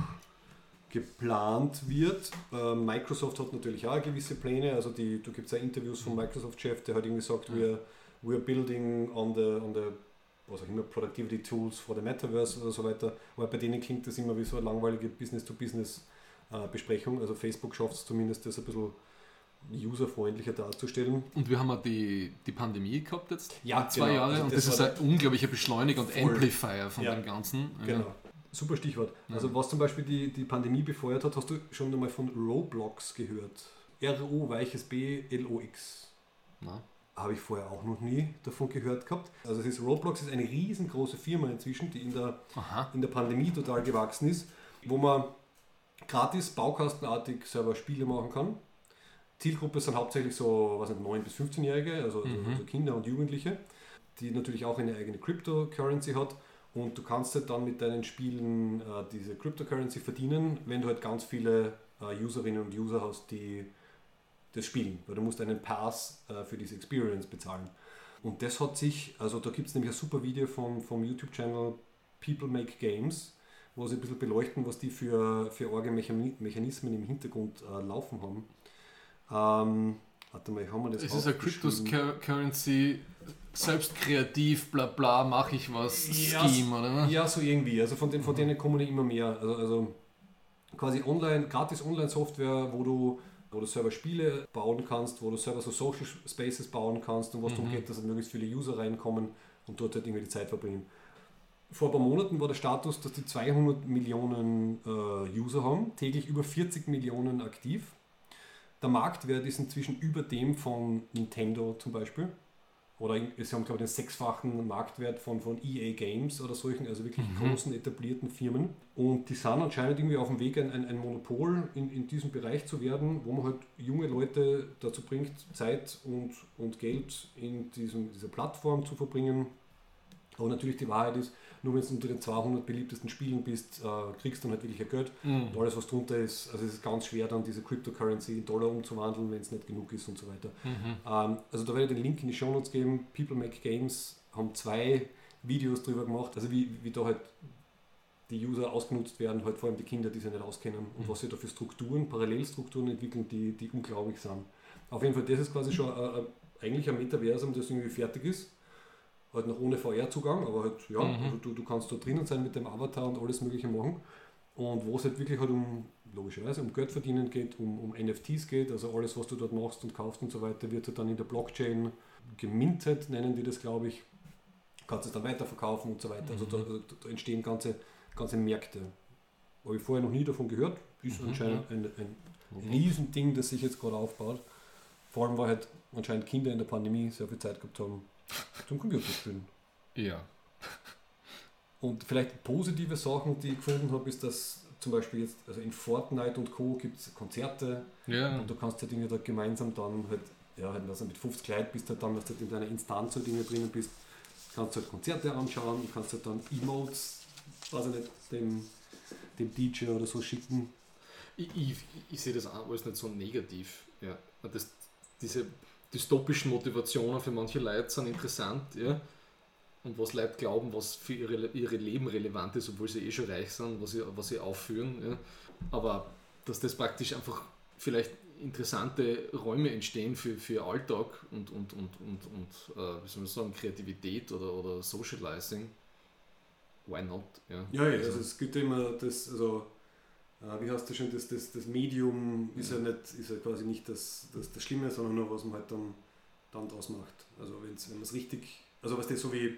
[SPEAKER 1] geplant wird. Äh, Microsoft hat natürlich auch gewisse Pläne. Also die, du gibt ja Interviews vom Microsoft-Chef, der hat irgendwie gesagt,
[SPEAKER 2] Ja.
[SPEAKER 1] we're, we're building on the, on the was auch immer, Productivity Tools for the Metaverse oder so weiter. Aber bei denen klingt das immer wie so eine langweilige Business-to-Business-Besprechung. Also Facebook schafft es zumindest, das ein bisschen userfreundlicher darzustellen.
[SPEAKER 2] und wir haben ja die, die Pandemie gehabt jetzt,
[SPEAKER 1] Ja,
[SPEAKER 2] zwei
[SPEAKER 1] genau.
[SPEAKER 2] Jahre,
[SPEAKER 1] Also
[SPEAKER 2] und
[SPEAKER 1] das
[SPEAKER 2] das, ist ein unglaublicher Beschleuniger und
[SPEAKER 1] Voll.
[SPEAKER 2] Amplifier von
[SPEAKER 1] Ja.
[SPEAKER 2] dem Ganzen.
[SPEAKER 1] Genau. Super Stichwort.
[SPEAKER 2] Ja.
[SPEAKER 1] Also was zum Beispiel die, die Pandemie befeuert hat, hast du schon einmal von Roblox gehört? R-O weiches B L-O-X. Habe ich vorher auch noch nie davon gehört gehabt. Also es ist Roblox ist eine riesengroße Firma inzwischen, die in der,
[SPEAKER 2] aha,
[SPEAKER 1] in der Pandemie total gewachsen ist, wo man gratis baukastenartig selber Spiele machen kann. Zielgruppe sind hauptsächlich so was nicht, 9 bis 15-Jährige, also,
[SPEAKER 2] Mhm.
[SPEAKER 1] also Kinder und Jugendliche, die natürlich auch eine eigene Cryptocurrency hat. Und du kannst halt dann mit deinen Spielen äh, diese Cryptocurrency verdienen, wenn du halt ganz viele äh, Userinnen und User hast, die das spielen. Weil du musst einen Pass äh, für diese Experience bezahlen. Und das hat sich, also da gibt es nämlich ein super Video vom, vom YouTube-Channel People Make Games, wo sie ein bisschen beleuchten, was die für, für Orge-Mechanismen im Hintergrund äh, laufen haben. Ähm, warte mal, haben wir das
[SPEAKER 2] es ist eine? Cryptocurrency, selbst kreativ, bla bla, mache ich was,
[SPEAKER 1] Ja,
[SPEAKER 2] Scheme, oder?
[SPEAKER 1] Ja, so irgendwie. Also von, den, von denen kommen immer mehr. Also, also quasi online, gratis Online-Software, wo du, wo du selber Spiele bauen kannst, wo du selber so Social Spaces bauen kannst und was darum
[SPEAKER 2] Mhm.
[SPEAKER 1] geht, dass möglichst viele User reinkommen und dort halt irgendwie die Zeit verbringen. Vor ein paar Monaten war der Status, dass die 200 Millionen äh, User haben, täglich über 40 Millionen aktiv. Der Marktwert ist inzwischen über dem von Nintendo zum Beispiel. Oder sie haben, glaube ich, den sechsfachen Marktwert von, von EA Games oder solchen, also wirklich
[SPEAKER 2] Mhm.
[SPEAKER 1] großen etablierten Firmen. Und die sind anscheinend irgendwie auf dem Weg, ein, ein, ein Monopol in, in diesem Bereich zu werden, wo man halt junge Leute dazu bringt, Zeit und, und Geld in diesem, dieser Plattform zu verbringen. Aber natürlich die Wahrheit ist, nur wenn du unter den 200 beliebtesten Spielen bist, äh, kriegst du dann halt wirklich ein Geld.
[SPEAKER 2] Mhm.
[SPEAKER 1] Und alles, was drunter ist, also es ist ganz schwer, dann diese Cryptocurrency in Dollar umzuwandeln, wenn es nicht genug ist und so weiter.
[SPEAKER 2] Mhm.
[SPEAKER 1] Ähm, also da werde ich den Link in die Show Notes geben. People Make Games haben zwei Videos drüber gemacht, also wie, wie da halt die User ausgenutzt werden, halt vor allem die Kinder, die sich nicht auskennen und
[SPEAKER 2] Mhm.
[SPEAKER 1] was sie da für Strukturen, Parallelstrukturen entwickeln, die, die unglaublich sind. Auf jeden Fall, das ist quasi schon äh, äh, eigentlich ein Metaversum, das irgendwie fertig ist. Halt noch ohne VR-Zugang, aber halt, ja,
[SPEAKER 2] Mhm.
[SPEAKER 1] also du, du kannst da drinnen sein mit dem Avatar und alles Mögliche machen. Und wo es halt wirklich halt um, logischerweise, um Geld verdienen geht, um, um NFTs geht, also alles, was du dort machst und kaufst und so weiter, wird halt dann in der Blockchain gemintet, nennen die das, glaube ich. Kannst es dann weiterverkaufen und so weiter. Also da, da, da entstehen ganze, ganze Märkte. Habe ich vorher noch nie davon gehört. Ist
[SPEAKER 2] Mhm,
[SPEAKER 1] anscheinend ein, ein Riesending, das sich jetzt gerade aufbaut. Vor allem, weil halt anscheinend Kinder in der Pandemie sehr viel Zeit gehabt haben zum Computerspielen.
[SPEAKER 2] Ja.
[SPEAKER 1] Und vielleicht positive Sachen, die ich gefunden habe, ist, dass zum Beispiel jetzt, also in Fortnite und Co. gibt es Konzerte
[SPEAKER 2] Ja.
[SPEAKER 1] und du kannst halt irgendwie da gemeinsam dann halt, ja, halt, also mit 50 Leuten bist halt dann, dass du halt in deiner Instanz halt irgendwie drinnen bist, kannst du halt Konzerte anschauen und kannst halt dann Emotes, ich nicht, dem, dem DJ oder so schicken.
[SPEAKER 2] Ich, ich, ich sehe das auch alles nicht so negativ. Ja. Das, diese dystopischen Motivationen für manche Leute sind interessant, ja. Und was Leute glauben, was für ihre, ihre Leben relevant ist, obwohl sie eh schon reich sind, was sie, was sie aufführen. Ja. Aber dass das praktisch einfach vielleicht interessante Räume entstehen für, für Alltag und, und, und, und, und äh, wie soll man sagen, Kreativität oder, oder Socializing, why not? Ja,
[SPEAKER 1] ja, ja also es gibt immer das, also wie heißt das schon, das, das, das Medium ist ja, nicht, ist ja quasi nicht das, das, das Schlimme, sondern nur was man halt dann, dann draus macht. Also wenn's, wenn man es richtig, also was das so wie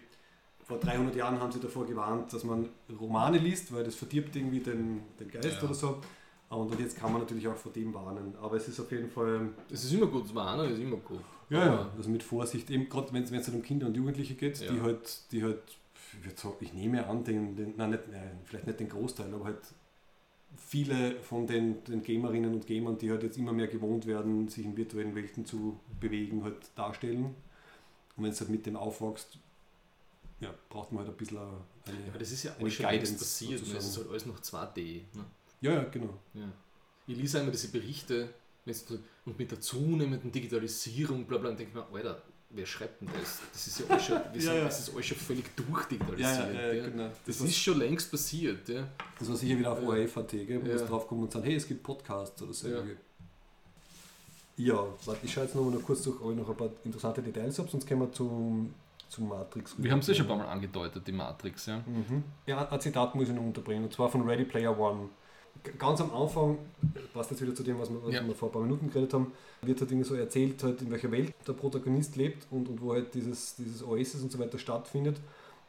[SPEAKER 1] vor 300 Jahren haben sie davor gewarnt, dass man Romane liest, weil das verdirbt irgendwie den, den Geist ja. oder so. Und jetzt kann man natürlich auch vor dem warnen. Aber es ist auf jeden Fall.
[SPEAKER 2] Es ist immer gut, warnen ist immer gut.
[SPEAKER 1] Ja, ja. Also mit Vorsicht, eben gerade wenn es halt um Kinder und Jugendliche geht, ja. die halt, die halt, ich nehme an, den, den nein, nicht, nein, vielleicht nicht den Großteil, aber halt viele von den, den Gamerinnen und Gamern, die halt jetzt immer mehr gewohnt werden, sich in virtuellen Welten zu bewegen, halt darstellen. Und wenn es halt mit dem aufwächst, ja, braucht man halt ein bisschen
[SPEAKER 2] eine, aber das ist ja alles schon passiert, es ist halt alles noch 2D. Ne?
[SPEAKER 1] Ja, ja, genau. Ja.
[SPEAKER 2] Ich lese einmal diese Berichte und mit der zunehmenden Digitalisierung, bla bla, und denke mir, Alter, wer schreibt denn das? Das ist ja alles schon, ja, ja. Das ist alles schon völlig durchdigitalisiert. Ja, ja, genau. Das, das ist schon längst passiert. Ja.
[SPEAKER 1] Das war sicher wieder auf ORF.at, wo es drauf kommt und sagt, hey, es gibt Podcasts oder so. Ja, ja warte, ich schaue jetzt noch mal kurz durch, ob ich noch ein paar interessante Details habe, sonst kommen wir zum, zum Matrix.
[SPEAKER 2] Wir haben es ja schon ein paar Mal angedeutet, die Matrix. Ja,
[SPEAKER 1] mhm. ja ein Zitat muss ich noch unterbringen, und zwar von Ready Player One ganz am Anfang, passt jetzt wieder zu dem, was wir, was ja. wir vor ein paar Minuten geredet haben, wird halt irgendwie so erzählt, halt, in welcher Welt der Protagonist lebt und, und wo halt dieses, dieses Oasis und so weiter stattfindet.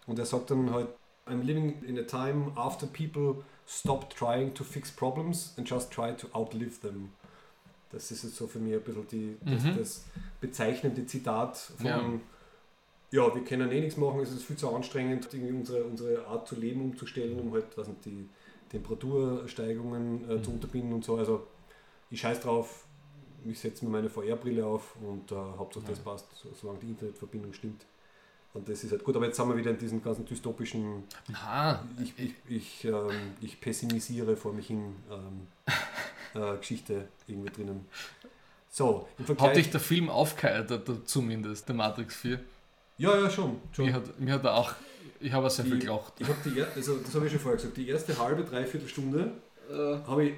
[SPEAKER 1] Und er sagt dann halt, I'm living in a time after people stopped trying to fix problems and just try to outlive them. Das ist jetzt so für mich ein bisschen die, das, mhm. das bezeichnende Zitat von, ja. ja. wir können eh nichts machen, es ist viel zu anstrengend, unsere, unsere Art zu leben umzustellen, um halt, was nicht, die Temperatursteigungen äh, zu mhm. unterbinden und so. Also ich scheiß drauf, ich setze mir meine VR-Brille auf und äh, Hauptsache das passt, solange die Internetverbindung stimmt. Und das ist halt gut, aber jetzt sind wir wieder in diesem ganzen dystopischen.
[SPEAKER 2] Aha.
[SPEAKER 1] Ich, ich, ich, ähm, ich pessimisiere vor mich hin ähm, äh, Geschichte irgendwie drinnen.
[SPEAKER 2] So, Hat dich der Film aufgeheitert, zumindest, der Matrix 4?
[SPEAKER 1] Ja, ja, schon.
[SPEAKER 2] schon. Mir, hat, mir hat er auch ich habe sehr die, viel gelacht.
[SPEAKER 1] Ich habe die, also das habe ich schon vorher gesagt, die erste halbe, dreiviertel Stunde äh. habe ich,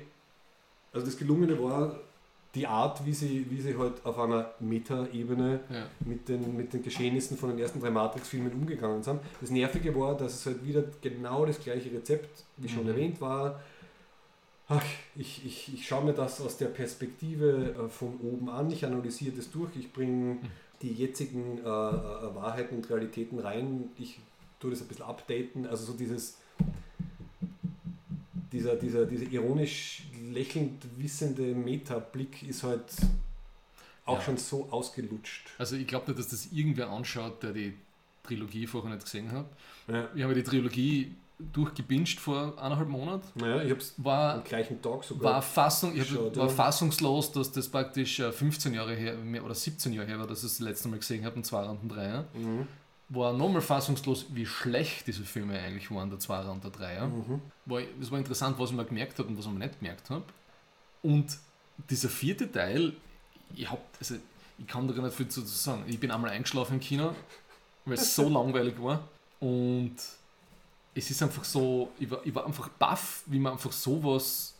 [SPEAKER 1] also das Gelungene war die Art, wie sie, wie sie halt auf einer Meta-Ebene ja. mit, den, mit den Geschehnissen von den ersten drei Matrix-Filmen umgegangen sind. Das Nervige war, dass es halt wieder genau das gleiche Rezept, wie schon mhm. erwähnt war. Ach, ich, ich, ich schaue mir das aus der Perspektive äh, von oben an, ich analysiere das durch, ich bringe mhm. Die jetzigen äh, äh, Wahrheiten und Realitäten rein, ich tue das ein bisschen updaten. Also so dieses, dieser, dieser, dieser ironisch lächelnd wissende Meta-Blick ist halt auch ja. schon so ausgelutscht.
[SPEAKER 2] Also ich glaube nicht, dass das irgendwer anschaut, der die Trilogie vorher nicht gesehen hat. Ja. Ich habe die Trilogie durchgebinged vor eineinhalb Monaten.
[SPEAKER 1] Naja, ich habe es am gleichen Tag sogar.
[SPEAKER 2] War, Fassung, ich hab, war fassungslos, dass das praktisch 15 äh, Jahre her oder 17 Jahre her war, dass ich das, letzte Mal gesehen habe, und zwar und drei. Mhm war nochmal fassungslos, wie schlecht diese Filme eigentlich waren, der Zweier und der Dreier. Mhm. War, das war interessant, was ich mir gemerkt habe und was ich mir nicht gemerkt habe. Und dieser vierte Teil, ich, hab, also, ich kann da gar nicht viel zu sagen. Ich bin einmal eingeschlafen im Kino, weil es so langweilig war. Und es ist einfach so, ich war, ich war einfach baff, wie man einfach sowas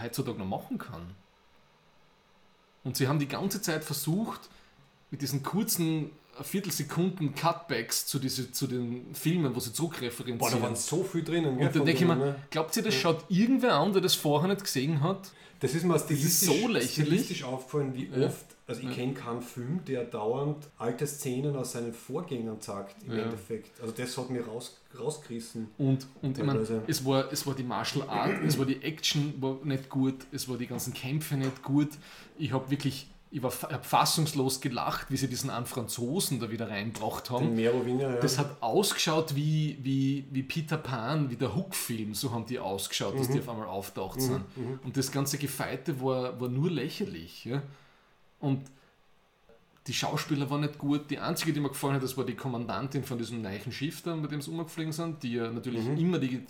[SPEAKER 2] heutzutage noch machen kann. Und sie haben die ganze Zeit versucht, mit diesen kurzen Viertelsekunden Cutbacks zu, diese, zu den Filmen, wo sie zurückreferenzieren. Boah,
[SPEAKER 1] da waren so viel drinnen.
[SPEAKER 2] Und dann denke ich mir, ne? glaubt ihr, das ja. schaut irgendwer an, der das vorher nicht gesehen hat?
[SPEAKER 1] Das ist mir stilistisch, ist so lächerlich. aufgefallen, wie ja. oft, also ich kenne keinen Film, der dauernd alte Szenen aus seinen Vorgängern sagt, im ja. Endeffekt. Also das hat mir raus, rausgerissen.
[SPEAKER 2] Und, und ich meine, es war, es war die Martial Art, es war die Action war nicht gut, es war die ganzen Kämpfe nicht gut. Ich habe wirklich ich war hab fassungslos gelacht, wie sie diesen einen Franzosen da wieder reinbracht haben.
[SPEAKER 1] Den Merowinger, ja.
[SPEAKER 2] Das hat ausgeschaut wie, wie, wie Peter Pan, wie der Hook-Film, so haben die ausgeschaut, mhm. dass die auf einmal auftaucht mhm. sind. Mhm. Und das ganze Gefeite war, war nur lächerlich. Ja? Und die Schauspieler waren nicht gut. Die einzige, die mir gefallen hat, das war die Kommandantin von diesem neuen Schiff, da, bei dem sie umgeflogen sind, die ja natürlich mhm. immer die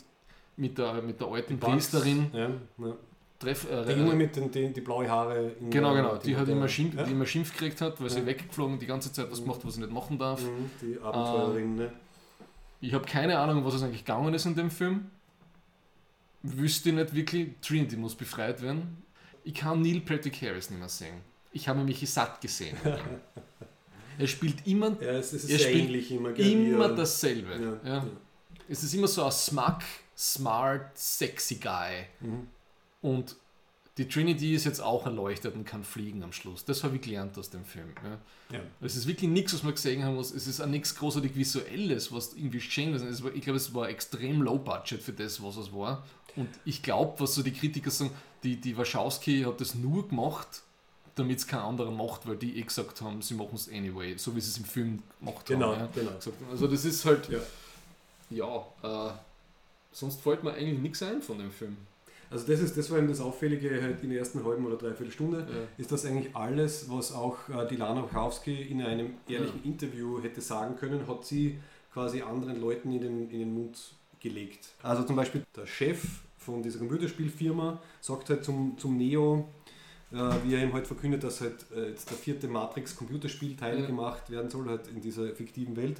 [SPEAKER 2] mit der, mit der alten Priesterin
[SPEAKER 1] Ja, ja.
[SPEAKER 2] treff, äh,
[SPEAKER 1] Die Junge mit den, die, die blaue Haare. in
[SPEAKER 2] Genau, genau. Die, hat
[SPEAKER 1] mit
[SPEAKER 2] immer Schimpf,
[SPEAKER 1] ja?
[SPEAKER 2] die immer Schimpf gekriegt hat, weil sie
[SPEAKER 1] Ja.
[SPEAKER 2] weggeflogen die ganze Zeit was gemacht, was sie nicht machen darf.
[SPEAKER 1] Mhm, Die Abenteuerin, ne?
[SPEAKER 2] Ich habe keine Ahnung, was es eigentlich gegangen ist in dem Film. Wüsste nicht wirklich, Trinity muss befreit werden. Ich kann Neil Patrick Harris nicht mehr sehen. Ich habe mich satt gesehen. er spielt immer,
[SPEAKER 1] Ja, es, ist
[SPEAKER 2] Er spielt
[SPEAKER 1] immer.
[SPEAKER 2] immer
[SPEAKER 1] er-
[SPEAKER 2] dasselbe.
[SPEAKER 1] Ja,
[SPEAKER 2] Ja. Es ist immer so ein smug, smart, sexy Guy.
[SPEAKER 1] Mhm.
[SPEAKER 2] Und die Trinity ist jetzt auch erleuchtet und kann fliegen am Schluss. Das habe ich gelernt aus dem Film. Ja. Es ist wirklich nichts, was man gesehen haben muss. Es ist auch nichts großartig Visuelles, was irgendwie geschehen ist. Es war, ich glaube, es war extrem low budget für das, was es war. Und ich glaube, was so die Kritiker sagen, die, die Wachowski hat das nur gemacht, damit es kein anderer macht, weil die eh gesagt haben, sie machen es anyway, so wie sie es im Film gemacht
[SPEAKER 1] Genau,
[SPEAKER 2] haben. Ja.
[SPEAKER 1] genau.
[SPEAKER 2] Gesagt haben. Also das ist halt,
[SPEAKER 1] Ja.
[SPEAKER 2] ja, äh, sonst fällt mir eigentlich nichts ein von dem Film.
[SPEAKER 1] Also das ist das war eben das Auffällige halt in der ersten halben oder dreiviertel Stunde,
[SPEAKER 2] Ja.
[SPEAKER 1] ist das eigentlich alles, was auch äh, die Lana Wachowski in einem ehrlichen Interview hätte sagen können, hat sie quasi anderen Leuten in den, in den Mund gelegt. Also zum Beispiel der Chef von dieser Computerspielfirma sagt halt zum, zum Neo, wie er ihm halt verkündet, dass halt äh, jetzt der vierte Matrix-Computerspielteil
[SPEAKER 2] Ja.
[SPEAKER 1] gemacht werden soll, halt in dieser fiktiven Welt.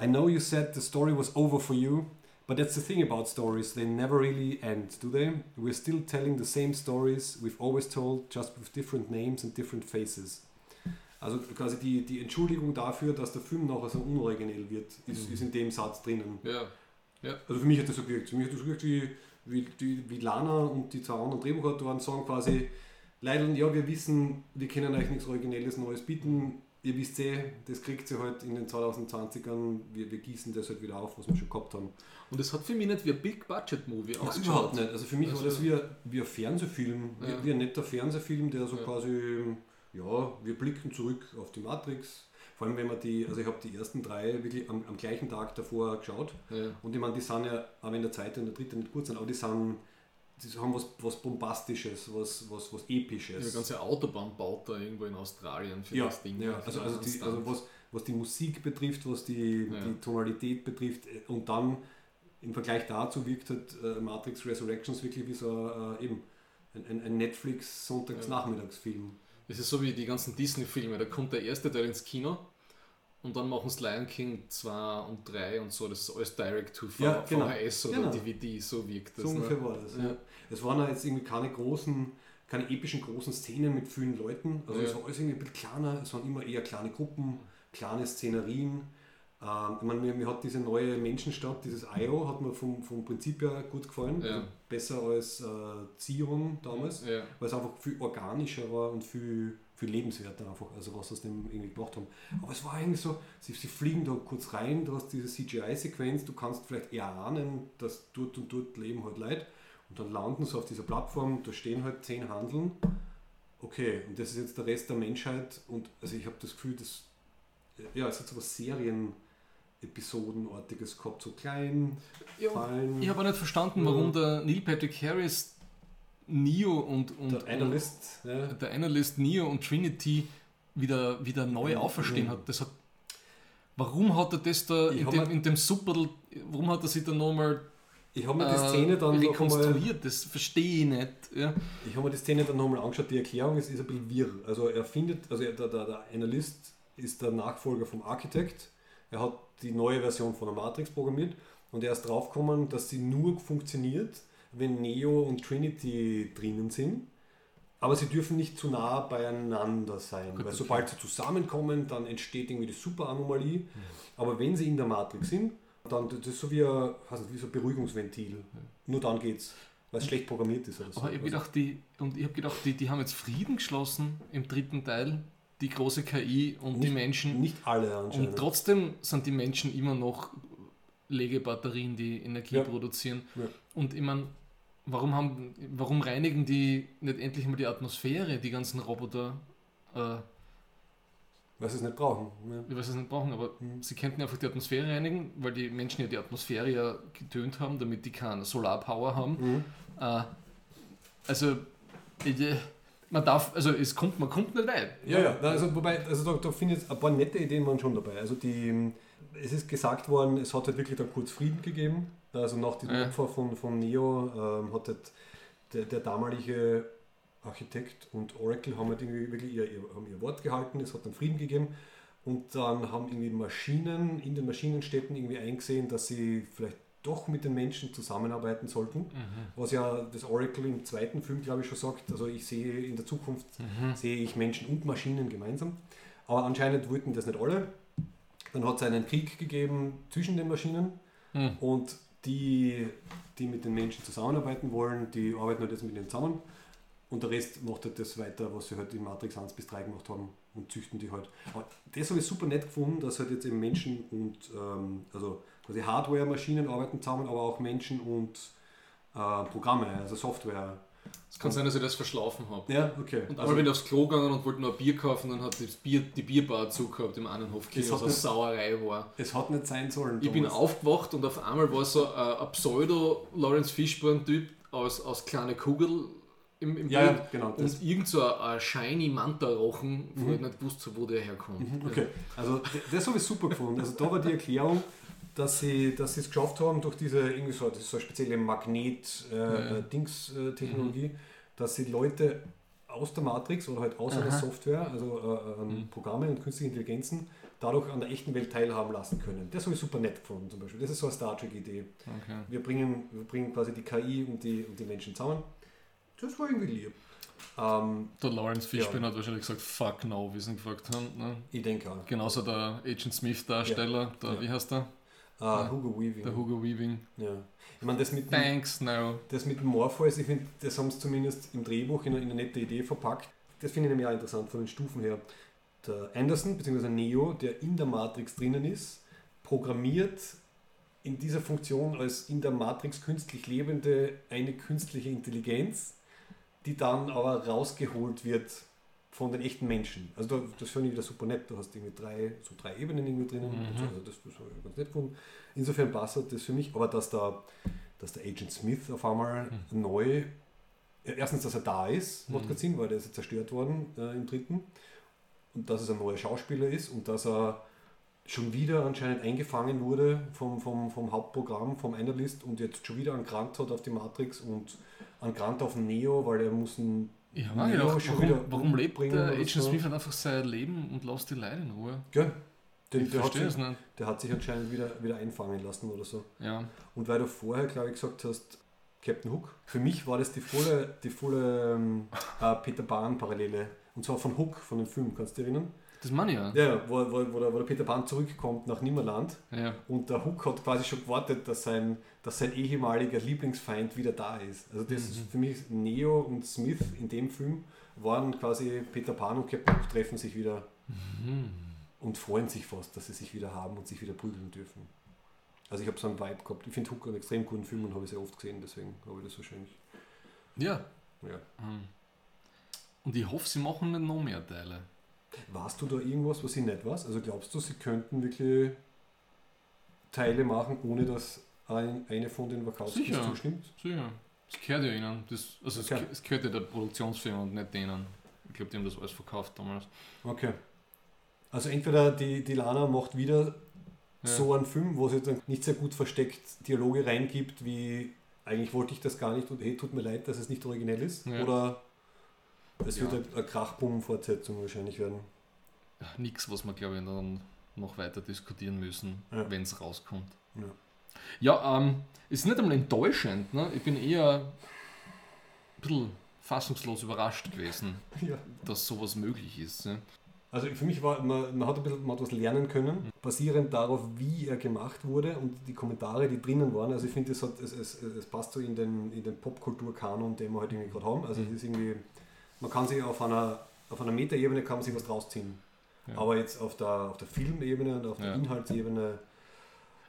[SPEAKER 1] I know you said the story was over for you, but that's the thing about stories, they never really end, do they? We're still telling the same stories we've always told, just with different names and different faces. Also quasi die, die Entschuldigung dafür, dass der Film nachher so unoriginell wird, ist,
[SPEAKER 2] Mhm.
[SPEAKER 1] ist in dem Satz drinnen.
[SPEAKER 2] Ja.
[SPEAKER 1] Also für mich hat das so gewirkt. Für mich hat das so gewirkt, wie, wie, die, wie Lana und die zwei anderen Drehbuchautoren sagen quasi, Leute, ja, wir wissen, wir können euch nichts Originelles Neues bieten. Ihr wisst eh, das kriegt ihr halt in den 2020ern. Wir, wir gießen das halt wieder auf, was wir schon gehabt haben.
[SPEAKER 2] Und es hat für mich nicht wie ein Big-Budget-Movie ausgeschaut.
[SPEAKER 1] überhaupt nicht. Also für mich
[SPEAKER 2] Also-
[SPEAKER 1] war das wie, ein- wie ein Fernsehfilm, wie,
[SPEAKER 2] Ja.
[SPEAKER 1] wie ein netter Fernsehfilm, der so
[SPEAKER 2] Ja.
[SPEAKER 1] quasi, ja, wir blicken zurück auf die Matrix. Vor allem, wenn man die, also ich habe die ersten drei wirklich am, am gleichen Tag davor geschaut.
[SPEAKER 2] Ja.
[SPEAKER 1] Und ich meine, die sind ja, auch wenn der zweite und der dritte nicht gut sind, aber die sind, die haben was, was Bombastisches, was, was, was
[SPEAKER 2] Die
[SPEAKER 1] Episches.
[SPEAKER 2] ganze Autobahn baut da irgendwo in Australien für
[SPEAKER 1] ja,
[SPEAKER 2] das Ding.
[SPEAKER 1] ja, also, also, die, also was, was die Musik betrifft, was die,
[SPEAKER 2] Ja.
[SPEAKER 1] die Tonalität betrifft äh, und dann im Vergleich dazu wirkt halt äh, Matrix Resurrections wirklich wie so äh, eben ein, ein, Netflix-Sonntagsnachmittagsfilm.
[SPEAKER 2] Es ist so wie die ganzen Disney-Filme. Da kommt der erste Teil ins Kino und dann machen es Lion King 2 und 3 und so. Das ist alles direct to V-
[SPEAKER 1] Ja, genau.
[SPEAKER 2] VHS oder
[SPEAKER 1] Genau.
[SPEAKER 2] DVD, so wirkt das.
[SPEAKER 1] So ungefähr
[SPEAKER 2] ne?
[SPEAKER 1] war das.
[SPEAKER 2] Ja.
[SPEAKER 1] Ja. Es waren ja jetzt irgendwie keine großen, keine epischen großen Szenen mit vielen Leuten. Also
[SPEAKER 2] Ja.
[SPEAKER 1] es war alles irgendwie ein bisschen kleiner, es waren immer eher kleine Gruppen, kleine Szenerien. Ähm, ich meine, mir, mir hat diese neue Menschenstadt, dieses IO, hat mir vom, vom Prinzip her gut gefallen.
[SPEAKER 2] Ja.
[SPEAKER 1] Also besser als äh, Zion damals,
[SPEAKER 2] Ja.
[SPEAKER 1] weil es einfach viel organischer war und viel, viel lebenswerter einfach, also was aus dem irgendwie gemacht haben. Aber es war eigentlich so, sie, sie fliegen da kurz rein, du hast diese CGI-Sequenz, du kannst vielleicht erahnen, dass dort und dort leben halt Leute und dann landen sie auf dieser Plattform, da stehen halt zehn Handeln. Okay, und das ist jetzt der Rest der Menschheit und also ich habe das Gefühl, dass ja, es hat so was Serien-Episodenartiges gehabt, so klein,
[SPEAKER 2] Ja,
[SPEAKER 1] Fallen.
[SPEAKER 2] Ich habe auch nicht verstanden,
[SPEAKER 1] Ja.
[SPEAKER 2] warum der Neil Patrick Harris Neo und, und
[SPEAKER 1] der Analyst, ja.
[SPEAKER 2] und der Analyst Neo und Trinity wieder, wieder neu
[SPEAKER 1] Ja.
[SPEAKER 2] auferstehen
[SPEAKER 1] Ja.
[SPEAKER 2] hat. Das hat warum hat er das da
[SPEAKER 1] Ich
[SPEAKER 2] in dem, in dem Superl, warum hat er sich da nochmal
[SPEAKER 1] Ich habe mir die
[SPEAKER 2] äh,
[SPEAKER 1] Szene dann einmal,
[SPEAKER 2] rekonstruiert? Das verstehe ich nicht. Ja.
[SPEAKER 1] ich habe mir die Szene dann nochmal angeschaut. Die Erklärung ist, ist ein bisschen wirr. Also er findet, also er, der, der, der Analyst ist der Nachfolger vom Architect. Er hat die neue Version von der Matrix programmiert und er ist draufgekommen, dass sie nur funktioniert, wenn Neo und Trinity drinnen sind. Aber sie dürfen nicht zu nah beieinander sein,
[SPEAKER 2] Gut,
[SPEAKER 1] weil
[SPEAKER 2] okay.
[SPEAKER 1] sobald sie zusammenkommen, dann entsteht irgendwie die Superanomalie.
[SPEAKER 2] Mhm.
[SPEAKER 1] Aber wenn sie in der Matrix sind, dann das ist so wie ein, nicht, wie so ein Beruhigungsventil. Nur dann geht's, weil es schlecht programmiert ist. Oder so.
[SPEAKER 2] Aber ich habe
[SPEAKER 1] Also-
[SPEAKER 2] gedacht, die, und ich habe gedacht, die, die haben jetzt Frieden geschlossen im dritten Teil, die große KI und die
[SPEAKER 1] Nicht-
[SPEAKER 2] Menschen.
[SPEAKER 1] Nicht alle anscheinend.
[SPEAKER 2] Und trotzdem sind die Menschen immer noch Legebatterien, die Energie
[SPEAKER 1] Ja.
[SPEAKER 2] produzieren.
[SPEAKER 1] Ja.
[SPEAKER 2] Und ich meine, warum, haben, warum reinigen die nicht endlich mal die Atmosphäre, die ganzen Roboter? Äh,
[SPEAKER 1] Sie es nicht brauchen.
[SPEAKER 2] Ich weiß es nicht brauchen, aber
[SPEAKER 1] Mhm.
[SPEAKER 2] sie könnten einfach die Atmosphäre reinigen, weil die Menschen ja die Atmosphäre ja getönt haben, damit die keine Solarpower haben.
[SPEAKER 1] Mhm.
[SPEAKER 2] Äh, also, ich, man darf, also es kommt, man kommt nicht weit.
[SPEAKER 1] Ja, ja, also wobei, also da, da finde ich ein paar nette Ideen waren schon dabei. Also die, es ist gesagt worden, es hat halt wirklich dann kurz Frieden gegeben. Also nach dem
[SPEAKER 2] Ja.
[SPEAKER 1] Opfer von, von Neo ähm, hat halt der, der damalige Architekt und Oracle haben halt irgendwie wirklich ihr, ihr, haben ihr Wort gehalten, es hat dann Frieden gegeben. Und dann haben irgendwie Maschinen in den Maschinenstädten irgendwie eingesehen, dass sie vielleicht doch mit den Menschen zusammenarbeiten sollten. Was ja das Oracle im zweiten Film, glaube ich, schon sagt. Also ich sehe in der Zukunft, sehe ich Menschen und Maschinen gemeinsam. Aber anscheinend wollten das nicht alle. Dann hat es einen Krieg gegeben zwischen den Maschinen
[SPEAKER 2] Hm.
[SPEAKER 1] und die, die mit den Menschen zusammenarbeiten wollen, die arbeiten halt jetzt mit denen zusammen. Und der Rest macht halt das weiter, was sie halt in Matrix 1 bis 3 gemacht haben und züchten die halt. Aber das habe ich super nett gefunden, dass halt jetzt eben Menschen und ähm, also quasi Hardware, Maschinen arbeiten zusammen, aber auch Menschen und äh, Programme, also Software.
[SPEAKER 2] Es kann sein, dass ich das verschlafen habe.
[SPEAKER 1] Ja, okay.
[SPEAKER 2] Und
[SPEAKER 1] Also-
[SPEAKER 2] einmal bin ich aufs Klo gegangen und wollte noch ein Bier kaufen, dann hat das Bier, die Bierbar zugehabt im einen Hof,
[SPEAKER 1] Das
[SPEAKER 2] was eine Sauerei war.
[SPEAKER 1] Es hat nicht sein sollen.
[SPEAKER 2] Ich bin aufgewacht und auf einmal war so ein, ein Pseudo-Lawrence Fishburne-Typ aus, aus kleine Kugel im, im
[SPEAKER 1] Ja,
[SPEAKER 2] Bild
[SPEAKER 1] ja, genau. Das,
[SPEAKER 2] und irgend so ein, ein shiny Manta-Rochen, wo
[SPEAKER 1] Mhm.
[SPEAKER 2] ich nicht wusste, wo der herkommt.
[SPEAKER 1] Okay, also das habe ich super gefunden. Also da war die Erklärung, dass sie dass sie es geschafft haben durch diese irgendwie so, das ist so eine spezielle
[SPEAKER 2] Ja.
[SPEAKER 1] Magnet-Dings-Technologie, dass sie Leute aus der Matrix oder halt aus einer
[SPEAKER 2] Aha.
[SPEAKER 1] Software, also äh, an
[SPEAKER 2] Mhm.
[SPEAKER 1] Programmen und künstlichen Intelligenzen, dadurch an der echten Welt teilhaben lassen können. Das habe ich super nett gefunden zum Beispiel. Das ist so eine Star Trek-Idee.
[SPEAKER 2] Okay.
[SPEAKER 1] Wir bringen, wir bringen quasi die KI und die, und die Menschen zusammen. Das war irgendwie lieb. Ähm,
[SPEAKER 2] Der Lawrence Fishburne hat wahrscheinlich gesagt, fuck no, wie sie ihn gefragt haben. Ne?
[SPEAKER 1] ich denke auch.
[SPEAKER 2] Genauso der Agent Smith-Darsteller, der,
[SPEAKER 1] Ja.
[SPEAKER 2] wie heißt der?
[SPEAKER 1] Äh, Hugo Weaving.
[SPEAKER 2] Der Hugo Weaving.
[SPEAKER 1] Ja. Ich meine, das mit,
[SPEAKER 2] Thanks, no.
[SPEAKER 1] das mit dem Morpheus, ich finde, das haben sie zumindest im Drehbuch in eine, in eine nette Idee verpackt. Das finde ich nämlich auch interessant von den Stufen her. Der Anderson bzw. Neo, der in der Matrix drinnen ist, programmiert in dieser Funktion als in der Matrix künstlich Lebende eine künstliche Intelligenz, die dann aber rausgeholt wird von den echten Menschen. Also da, das finde ich wieder super nett. Du hast irgendwie drei, so drei Ebenen irgendwie drinnen.
[SPEAKER 2] Mhm.
[SPEAKER 1] Also das, das habe ich ganz nett gefunden. Insofern passt das für mich. Aber dass der, dass der Agent Smith auf einmal neu, ja, erstens, dass er da ist, macht
[SPEAKER 2] Mhm.
[SPEAKER 1] keinen Sinn, weil der ist ja zerstört worden äh, im dritten. Und dass es ein neuer Schauspieler ist und dass er schon wieder anscheinend eingefangen wurde vom, vom, vom Hauptprogramm, vom Analyst und jetzt schon wieder einen Grant hat auf die Matrix und einen Grant auf Neo, weil er muss einen
[SPEAKER 2] Ich habe
[SPEAKER 1] Neo
[SPEAKER 2] gedacht,
[SPEAKER 1] schon
[SPEAKER 2] warum,
[SPEAKER 1] wieder
[SPEAKER 2] warum lebt der Agent
[SPEAKER 1] so.
[SPEAKER 2] Smith einfach sein Leben und lässt die Leute in Ruhe?
[SPEAKER 1] Gell? Den,
[SPEAKER 2] Ich
[SPEAKER 1] der, hat sich,
[SPEAKER 2] nicht.
[SPEAKER 1] der hat sich anscheinend wieder, wieder einfangen lassen oder so.
[SPEAKER 2] Ja.
[SPEAKER 1] Und weil du vorher, glaube ich, gesagt hast, Captain Hook, für mich war das die volle, die volle ähm, äh, Peter Pan-Parallele. Und zwar von Hook, von dem Film, kannst du dich erinnern?
[SPEAKER 2] Das meine ich ja.
[SPEAKER 1] Ja, wo, wo, wo, der, wo der Peter Pan zurückkommt nach Nimmerland
[SPEAKER 2] ja.
[SPEAKER 1] und der Hook hat quasi schon gewartet, dass sein, dass sein ehemaliger Lieblingsfeind wieder da ist. Also das ist für mich Neo und Smith in dem Film waren quasi Peter Pan und Captain Hook treffen sich wieder und freuen sich fast, dass sie sich wieder haben und sich wieder prügeln dürfen. Also ich habe so einen Vibe gehabt. Ich finde Hook einen extrem guten Film und habe ich sehr oft gesehen, deswegen habe ich das wahrscheinlich.
[SPEAKER 2] Ja.
[SPEAKER 1] Ja.
[SPEAKER 2] Hm. Und ich hoffe, sie machen nicht noch mehr Teile.
[SPEAKER 1] Warst du da irgendwas, was ich nicht weiß? Also glaubst du, sie könnten wirklich Teile machen, ohne dass ein, eine von den Wachowskis zustimmt?
[SPEAKER 2] Sicher. Das gehört ja ihnen. Das, also
[SPEAKER 1] Okay.
[SPEAKER 2] es, es gehört ja der Produktionsfirma und nicht denen. Ich glaube, die haben das alles verkauft damals.
[SPEAKER 1] Okay. Also entweder die, die Lana macht wieder
[SPEAKER 2] Ja.
[SPEAKER 1] so einen Film, wo sie dann nicht sehr gut versteckt Dialoge reingibt, wie eigentlich wollte ich das gar nicht und hey, tut mir leid, dass es nicht originell ist.
[SPEAKER 2] Ja.
[SPEAKER 1] Oder es
[SPEAKER 2] Ja.
[SPEAKER 1] wird eine, eine Krachbumm-Fortsetzung wahrscheinlich werden.
[SPEAKER 2] Nichts, was wir, glaube ich, dann noch weiter diskutieren müssen,
[SPEAKER 1] Ja.
[SPEAKER 2] wenn es rauskommt.
[SPEAKER 1] Ja.
[SPEAKER 2] Ja, ähm, ist nicht einmal enttäuschend. Ne? Ich bin eher ein bisschen fassungslos überrascht gewesen,
[SPEAKER 1] Ja.
[SPEAKER 2] dass sowas möglich ist. Ne?
[SPEAKER 1] Also für mich war, man, man hat ein bisschen man hat was lernen können, basierend darauf, wie er gemacht wurde und die Kommentare, die drinnen waren. Also ich finde, es, es, es, es passt so in den, in den Popkultur-Kanon, den wir halt irgendwie gerade haben. Also es ist irgendwie, man kann sich auf einer, auf einer Metaebene kann man sich was draus ziehen.
[SPEAKER 2] Ja.
[SPEAKER 1] Aber jetzt auf der, auf der Filmebene und auf der
[SPEAKER 2] Ja.
[SPEAKER 1] Inhaltsebene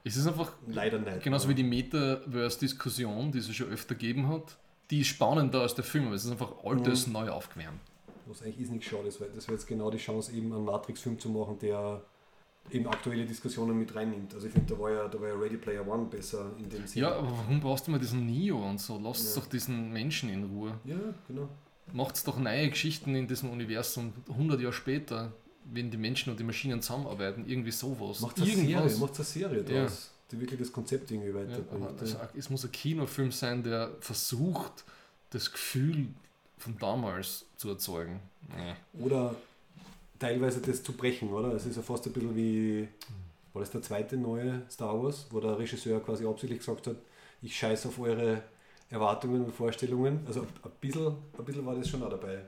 [SPEAKER 2] Es ist einfach
[SPEAKER 1] leider nicht.
[SPEAKER 2] genauso wie die Metaverse-Diskussion, die es schon öfter gegeben hat. Die ist spannender als der Film, aber es ist einfach altes
[SPEAKER 1] Mhm.
[SPEAKER 2] neu aufgewärmt.
[SPEAKER 1] Was eigentlich ist nicht schade ist, weil das wäre jetzt genau die Chance, eben einen Matrix-Film zu machen, der eben aktuelle Diskussionen mit reinnimmt. Also ich finde, da war ja, da war ja Ready Player One besser in dem Sinne.
[SPEAKER 2] Ja, aber warum brauchst du mal diesen Neo und so? Lass
[SPEAKER 1] Ja.
[SPEAKER 2] doch diesen Menschen in Ruhe.
[SPEAKER 1] Ja, genau.
[SPEAKER 2] Macht's doch neue Geschichten in diesem Universum 100 Jahre später, wenn die Menschen und die Maschinen zusammenarbeiten, irgendwie sowas.
[SPEAKER 1] Macht eine. Serie, macht eine Serie
[SPEAKER 2] Ja.
[SPEAKER 1] draus, die wirklich das Konzept irgendwie
[SPEAKER 2] Ja,
[SPEAKER 1] weiterbringt. ja.
[SPEAKER 2] es muss ein Kinofilm sein, der versucht, das Gefühl von damals zu erzeugen. Nee.
[SPEAKER 1] Oder teilweise das zu brechen, oder? Es ist ja fast ein bisschen wie, war das der zweite neue Star Wars, wo der Regisseur quasi absichtlich gesagt hat, ich scheiße auf eure Erwartungen und Vorstellungen. Also ein bisschen, ein bisschen war das schon auch dabei.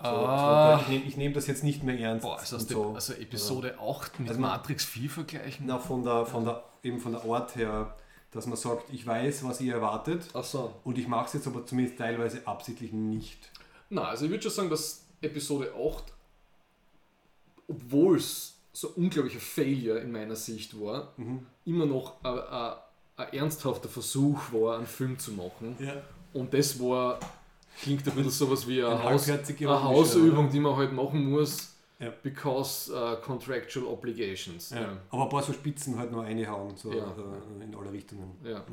[SPEAKER 1] So,
[SPEAKER 2] Ah.
[SPEAKER 1] so, ich nehme nehm das jetzt nicht mehr ernst.
[SPEAKER 2] Boah, also,
[SPEAKER 1] so.
[SPEAKER 2] also Episode 8 mit
[SPEAKER 1] Also
[SPEAKER 2] Matrix 4 vergleichen?
[SPEAKER 1] Na, von der, von der, eben von der Art her, dass man sagt, ich weiß, was ihr erwartet
[SPEAKER 2] Ach so.
[SPEAKER 1] und ich mache es jetzt aber zumindest teilweise absichtlich nicht.
[SPEAKER 2] Na, also ich würde schon sagen, dass Episode 8, obwohl es so unglaublicher Failure in meiner Sicht war,
[SPEAKER 1] Mhm.
[SPEAKER 2] immer noch ein, ein, ernsthafter Versuch war, einen Film zu machen.
[SPEAKER 1] Ja.
[SPEAKER 2] Und das war, klingt ein bisschen sowas wie eine,
[SPEAKER 1] Ein
[SPEAKER 2] Haus, eine Hausübung, die man halt machen muss,
[SPEAKER 1] Ja.
[SPEAKER 2] because uh, contractual obligations.
[SPEAKER 1] Ja. Aber ein paar so Spitzen halt nur reinhauen, so äh, in alle Richtungen.
[SPEAKER 2] Ja.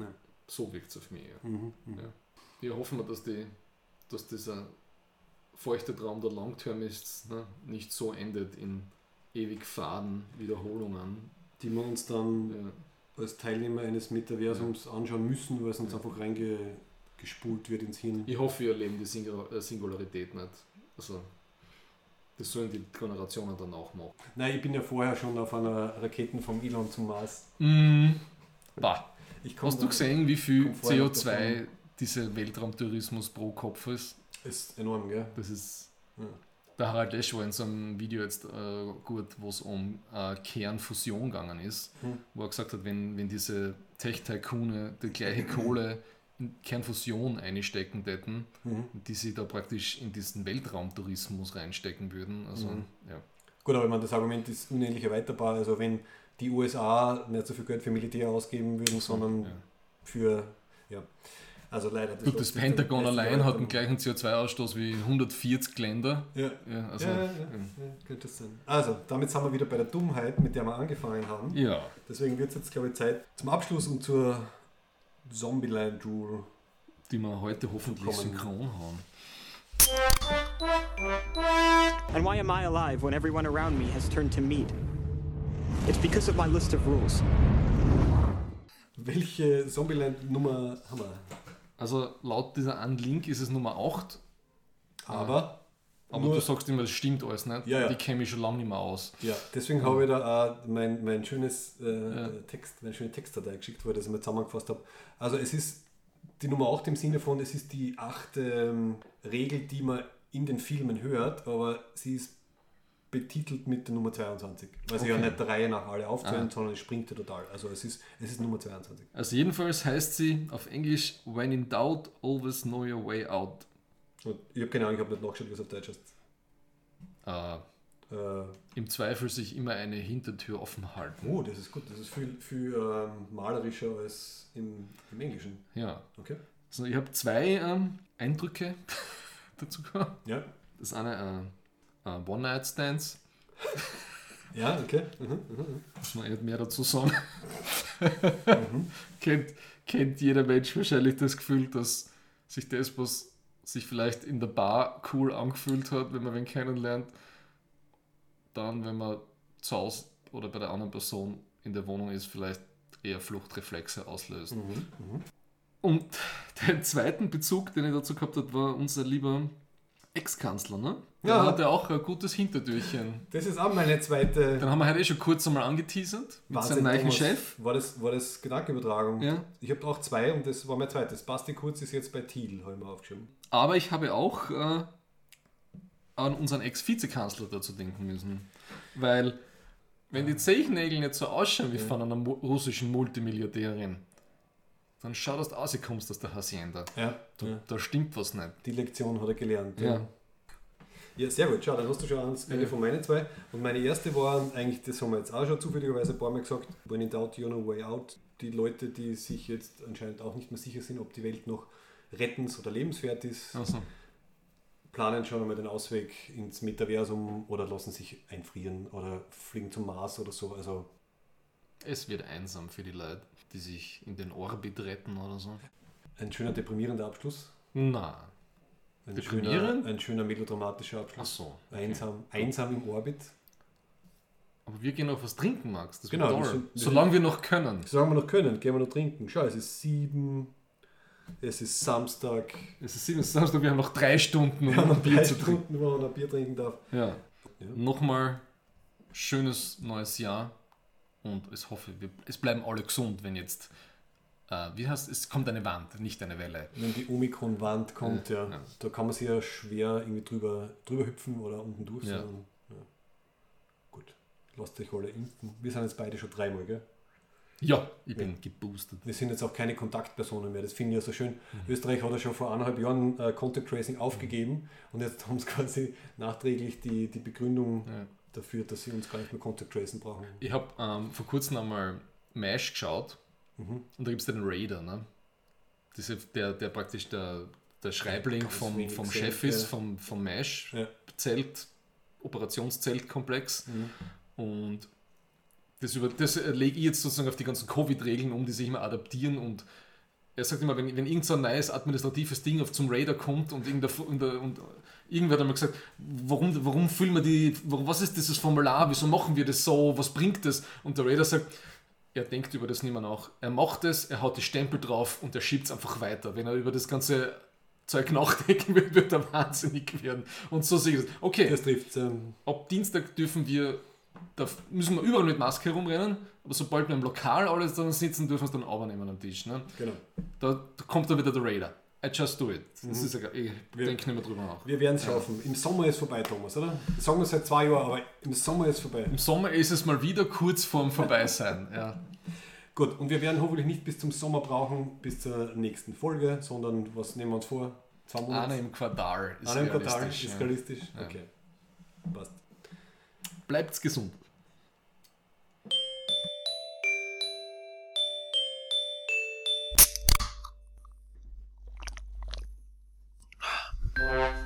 [SPEAKER 2] So wirkt es auf mich.
[SPEAKER 1] Mhm. Mhm.
[SPEAKER 2] Wir hoffen dass, die, dass dieser feuchte Traum der Longtermists ne, nicht so endet in ewig faden Wiederholungen.
[SPEAKER 1] Die wir uns dann. Als Teilnehmer eines Metaversums anschauen müssen, weil es uns einfach reingespult wird ins Hirn.
[SPEAKER 2] Ich hoffe, wir erleben die äh, Singularität nicht. Also, das sollen die Generationen dann auch machen.
[SPEAKER 1] Nein, ich bin ja vorher schon auf einer Raketen vom Elon zum Mars.
[SPEAKER 2] Mm. Bah. Hast du gesehen, wie viel
[SPEAKER 1] komm vorher noch
[SPEAKER 2] CO2
[SPEAKER 1] davon.
[SPEAKER 2] dieser Weltraumtourismus pro Kopf ist?
[SPEAKER 1] Ist enorm, gell?
[SPEAKER 2] Das ist.
[SPEAKER 1] Ja.
[SPEAKER 2] Der Harald Lesch war in so einem Video jetzt äh, gut, wo es um äh, Kernfusion gegangen ist,
[SPEAKER 1] Hm.
[SPEAKER 2] wo er gesagt hat, wenn, wenn diese Tech-Tycoone die gleiche Kohle in Kernfusion einstecken hätten,
[SPEAKER 1] Mhm.
[SPEAKER 2] die sie da praktisch in diesen Weltraumtourismus reinstecken würden. Also,
[SPEAKER 1] Mhm.
[SPEAKER 2] ja.
[SPEAKER 1] Gut, aber ich meine, das Argument ist unendlich erweiterbar. Also wenn die USA nicht so viel Geld für Militär ausgeben würden, sondern
[SPEAKER 2] ja.
[SPEAKER 1] für, ja, also leider.
[SPEAKER 2] Gut, das
[SPEAKER 1] lässt sich
[SPEAKER 2] Pentagon allein hat den gleichen CO2-Ausstoß wie 140 Länder.
[SPEAKER 1] Ja.
[SPEAKER 2] Ja, also,
[SPEAKER 1] ja, ja, ja, ja, könnte es sein. Also, damit sind wir wieder bei der Dummheit, mit der wir angefangen haben.
[SPEAKER 2] ja.
[SPEAKER 1] Deswegen wird es jetzt, glaube ich, Zeit zum Abschluss und zur Zombieland Rule.
[SPEAKER 2] die wir heute hoffentlich synchron haben.
[SPEAKER 4] And why am I alive when everyone around me has turned to meat? It's because of my list of rules.
[SPEAKER 1] Welche Zombieland-Nummer haben wir?
[SPEAKER 2] Also laut dieser einen Link ist es Nummer 8,
[SPEAKER 1] Aber,
[SPEAKER 2] aber
[SPEAKER 1] nur,
[SPEAKER 2] du sagst immer, das stimmt alles nicht.
[SPEAKER 1] Ja, ja.
[SPEAKER 2] Die kenne ich schon lange nicht mehr aus.
[SPEAKER 1] ja, deswegen habe ich da auch mein, mein schönes äh,
[SPEAKER 2] Ja.
[SPEAKER 1] Text, meine schöne Textdatei geschickt, wo ich das mal zusammengefasst habe. Also es ist die Nummer 8 im Sinne von, es ist die achte ähm, Regel, die man in den Filmen hört, aber sie ist betitelt mit der Nummer 22. Weil sie ja
[SPEAKER 2] Okay.
[SPEAKER 1] nicht der Reihe nach alle aufzählen,
[SPEAKER 2] Ah.
[SPEAKER 1] sondern es springt ja total. Also es ist, es ist Nummer 22.
[SPEAKER 2] Also jedenfalls heißt sie auf Englisch, when in doubt, always know your way out.
[SPEAKER 1] Und ich habe keine Ahnung, ich habe nicht nachgeschaut, wie es auf Deutsch heißt.
[SPEAKER 2] Äh,
[SPEAKER 1] Äh,
[SPEAKER 2] Im Zweifel sich immer eine Hintertür offen halten.
[SPEAKER 1] oh, das ist gut. Das ist viel, viel ähm, malerischer als im, im Englischen.
[SPEAKER 2] Ja.
[SPEAKER 1] Okay.
[SPEAKER 2] Also ich habe zwei ähm, Eindrücke dazu gehabt.
[SPEAKER 1] Ja.
[SPEAKER 2] Das eine äh, äh, One-Night-Stands,
[SPEAKER 1] Ja, okay. Mhm, mhm.
[SPEAKER 2] muss man nicht mehr dazu sagen. kennt, kennt jeder Mensch wahrscheinlich das Gefühl, dass sich das, was sich vielleicht in der Bar cool angefühlt hat, wenn man wen kennenlernt, dann, wenn man zu Hause oder bei der anderen Person in der Wohnung ist, vielleicht eher Fluchtreflexe auslöst.
[SPEAKER 1] Mhm. Mhm.
[SPEAKER 2] Und den zweiten Bezug, den ich dazu gehabt habe, war unser lieber Ex-Kanzler, ne?
[SPEAKER 1] Ja.
[SPEAKER 2] hatte auch ein gutes Hintertürchen.
[SPEAKER 1] Das ist auch meine zweite.
[SPEAKER 2] Den haben wir heute eh schon kurz einmal angeteasert mit
[SPEAKER 1] Wahnsinn,
[SPEAKER 2] seinem neuen. Chef.
[SPEAKER 1] War das, war das Gedankenübertragung?
[SPEAKER 2] Ja.
[SPEAKER 1] Ich habe auch zwei und das war mein zweites. Basti Kurz ist jetzt bei Thiel, habe ich mir aufgeschrieben.
[SPEAKER 2] Aber ich habe auch äh, an unseren Ex-Vizekanzler dazu denken müssen. Weil, wenn die Zechnägel nicht so ausschauen wie von einer russischen Multimilliardärin, dann schau, dass du rauskommst aus der Hacienda.
[SPEAKER 1] Ja.
[SPEAKER 2] Da,
[SPEAKER 1] ja.
[SPEAKER 2] da stimmt was nicht.
[SPEAKER 1] Die Lektion hat er gelernt.
[SPEAKER 2] Ja.
[SPEAKER 1] Ja, sehr gut. Schau, dann hast du schon eins, eine
[SPEAKER 2] Ja.
[SPEAKER 1] von meinen zwei. Und meine erste war eigentlich, das haben wir jetzt auch schon zufälligerweise ein paar Mal gesagt, when in doubt, you're no way out. Die Leute, die sich jetzt anscheinend auch nicht mehr sicher sind, ob die Welt noch rettens- oder lebenswert ist,
[SPEAKER 2] Also,
[SPEAKER 1] planen schon einmal den Ausweg ins Metaversum oder lassen sich einfrieren oder fliegen zum Mars oder so. Also
[SPEAKER 2] es wird einsam für die Leute, die sich in den Orbit retten oder so.
[SPEAKER 1] ein schöner deprimierender Abschluss.
[SPEAKER 2] Na,
[SPEAKER 1] Ein schöner, ein schöner melodramatischer Abschluss.
[SPEAKER 2] Ach so.
[SPEAKER 1] Einsam, einsam im Orbit.
[SPEAKER 2] Aber wir gehen noch was trinken, Max. Das
[SPEAKER 1] Genau,
[SPEAKER 2] toll.
[SPEAKER 1] sind- wir
[SPEAKER 2] Solange wir noch können.
[SPEAKER 1] Solange wir noch können, gehen wir noch trinken. Schau, es ist sieben, es ist Samstag.
[SPEAKER 2] Es ist sieben Samstag, wir haben noch drei Stunden, um
[SPEAKER 1] Wir haben
[SPEAKER 2] ein
[SPEAKER 1] noch
[SPEAKER 2] Bier
[SPEAKER 1] drei
[SPEAKER 2] zu trinken.
[SPEAKER 1] Stunden, wo man ein Bier trinken darf.
[SPEAKER 2] Ja.
[SPEAKER 1] Ja.
[SPEAKER 2] Nochmal schönes neues Jahr und ich hoffe, wir, es bleiben alle gesund, wenn jetzt, äh, wie heißt es, kommt eine Wand, nicht eine Welle.
[SPEAKER 1] Wenn die Omikron-Wand kommt, ja,
[SPEAKER 2] ja.
[SPEAKER 1] da kann man sich ja schwer irgendwie drüber, drüber hüpfen oder unten durch.
[SPEAKER 2] Ja.
[SPEAKER 1] sondern, ja. Gut, lasst euch alle impfen. Wir sind jetzt beide schon dreimal, gell?
[SPEAKER 2] Ja, ich bin geboostet.
[SPEAKER 1] Wir sind jetzt auch keine Kontaktpersonen mehr. Das finde ich ja so schön.
[SPEAKER 2] Mhm.
[SPEAKER 1] Österreich hat ja schon vor eineinhalb Jahren äh, Contact Tracing aufgegeben und jetzt haben sie quasi nachträglich die, die Begründung
[SPEAKER 2] Ja.
[SPEAKER 1] dafür, dass sie uns gar nicht mehr Contact Tracing brauchen.
[SPEAKER 2] Ich habe ähm, vor kurzem einmal MASH geschaut
[SPEAKER 1] Mhm.
[SPEAKER 2] und da gibt es den Raider, ne? Diese, der, der praktisch der, der Schreibling
[SPEAKER 1] Ganz
[SPEAKER 2] vom, vom Chef ist,
[SPEAKER 1] ja.
[SPEAKER 2] vom, vom MASH
[SPEAKER 1] Ja.
[SPEAKER 2] Zelt, Operationszeltkomplex.
[SPEAKER 1] Mhm.
[SPEAKER 2] Und das, über, das lege ich jetzt sozusagen auf die ganzen Covid-Regeln um, die sich immer adaptieren und er sagt immer, wenn, wenn irgend so ein neues administratives Ding auf zum Radar kommt und, irgendein, und, und irgendwer hat einmal gesagt, warum, warum füllen wir die, warum, was ist dieses Formular, wieso machen wir das so, was bringt das? Und der Radar sagt, er denkt über das nicht mehr nach. Er macht es, er haut die Stempel drauf und er schiebt es einfach weiter. Wenn er über das ganze Zeug nachdenken will, wird er wahnsinnig werden. Und so sehe ich das. Okay,
[SPEAKER 1] Das trifft ähm,
[SPEAKER 2] ab Dienstag dürfen wir, da müssen wir überall mit Maske herumrennen, aber sobald wir im Lokal alles dran sitzen, dürfen wir es dann auch nehmen am Tisch. Ne?
[SPEAKER 1] genau.
[SPEAKER 2] Da, da kommt dann wieder der Raider. I just do it. Das ist egal. Ich denke nicht mehr drüber nach.
[SPEAKER 1] Wir werden es schaffen. Im Sommer ist vorbei, Thomas, oder? Das sagen wir seit zwei Jahren, aber im Sommer ist vorbei.
[SPEAKER 2] Im Sommer ist es mal wieder kurz vorm Vorbeisein. Ja.
[SPEAKER 1] Gut, und wir werden hoffentlich nicht bis zum Sommer brauchen, bis zur nächsten Folge, sondern was nehmen wir uns vor? Zwei Monate?
[SPEAKER 2] Einer im Quartal ist
[SPEAKER 1] Einer im Quartal ist
[SPEAKER 2] ja.
[SPEAKER 1] realistisch? Okay. Ja. Passt.
[SPEAKER 2] Bleibt's gesund. Yeah.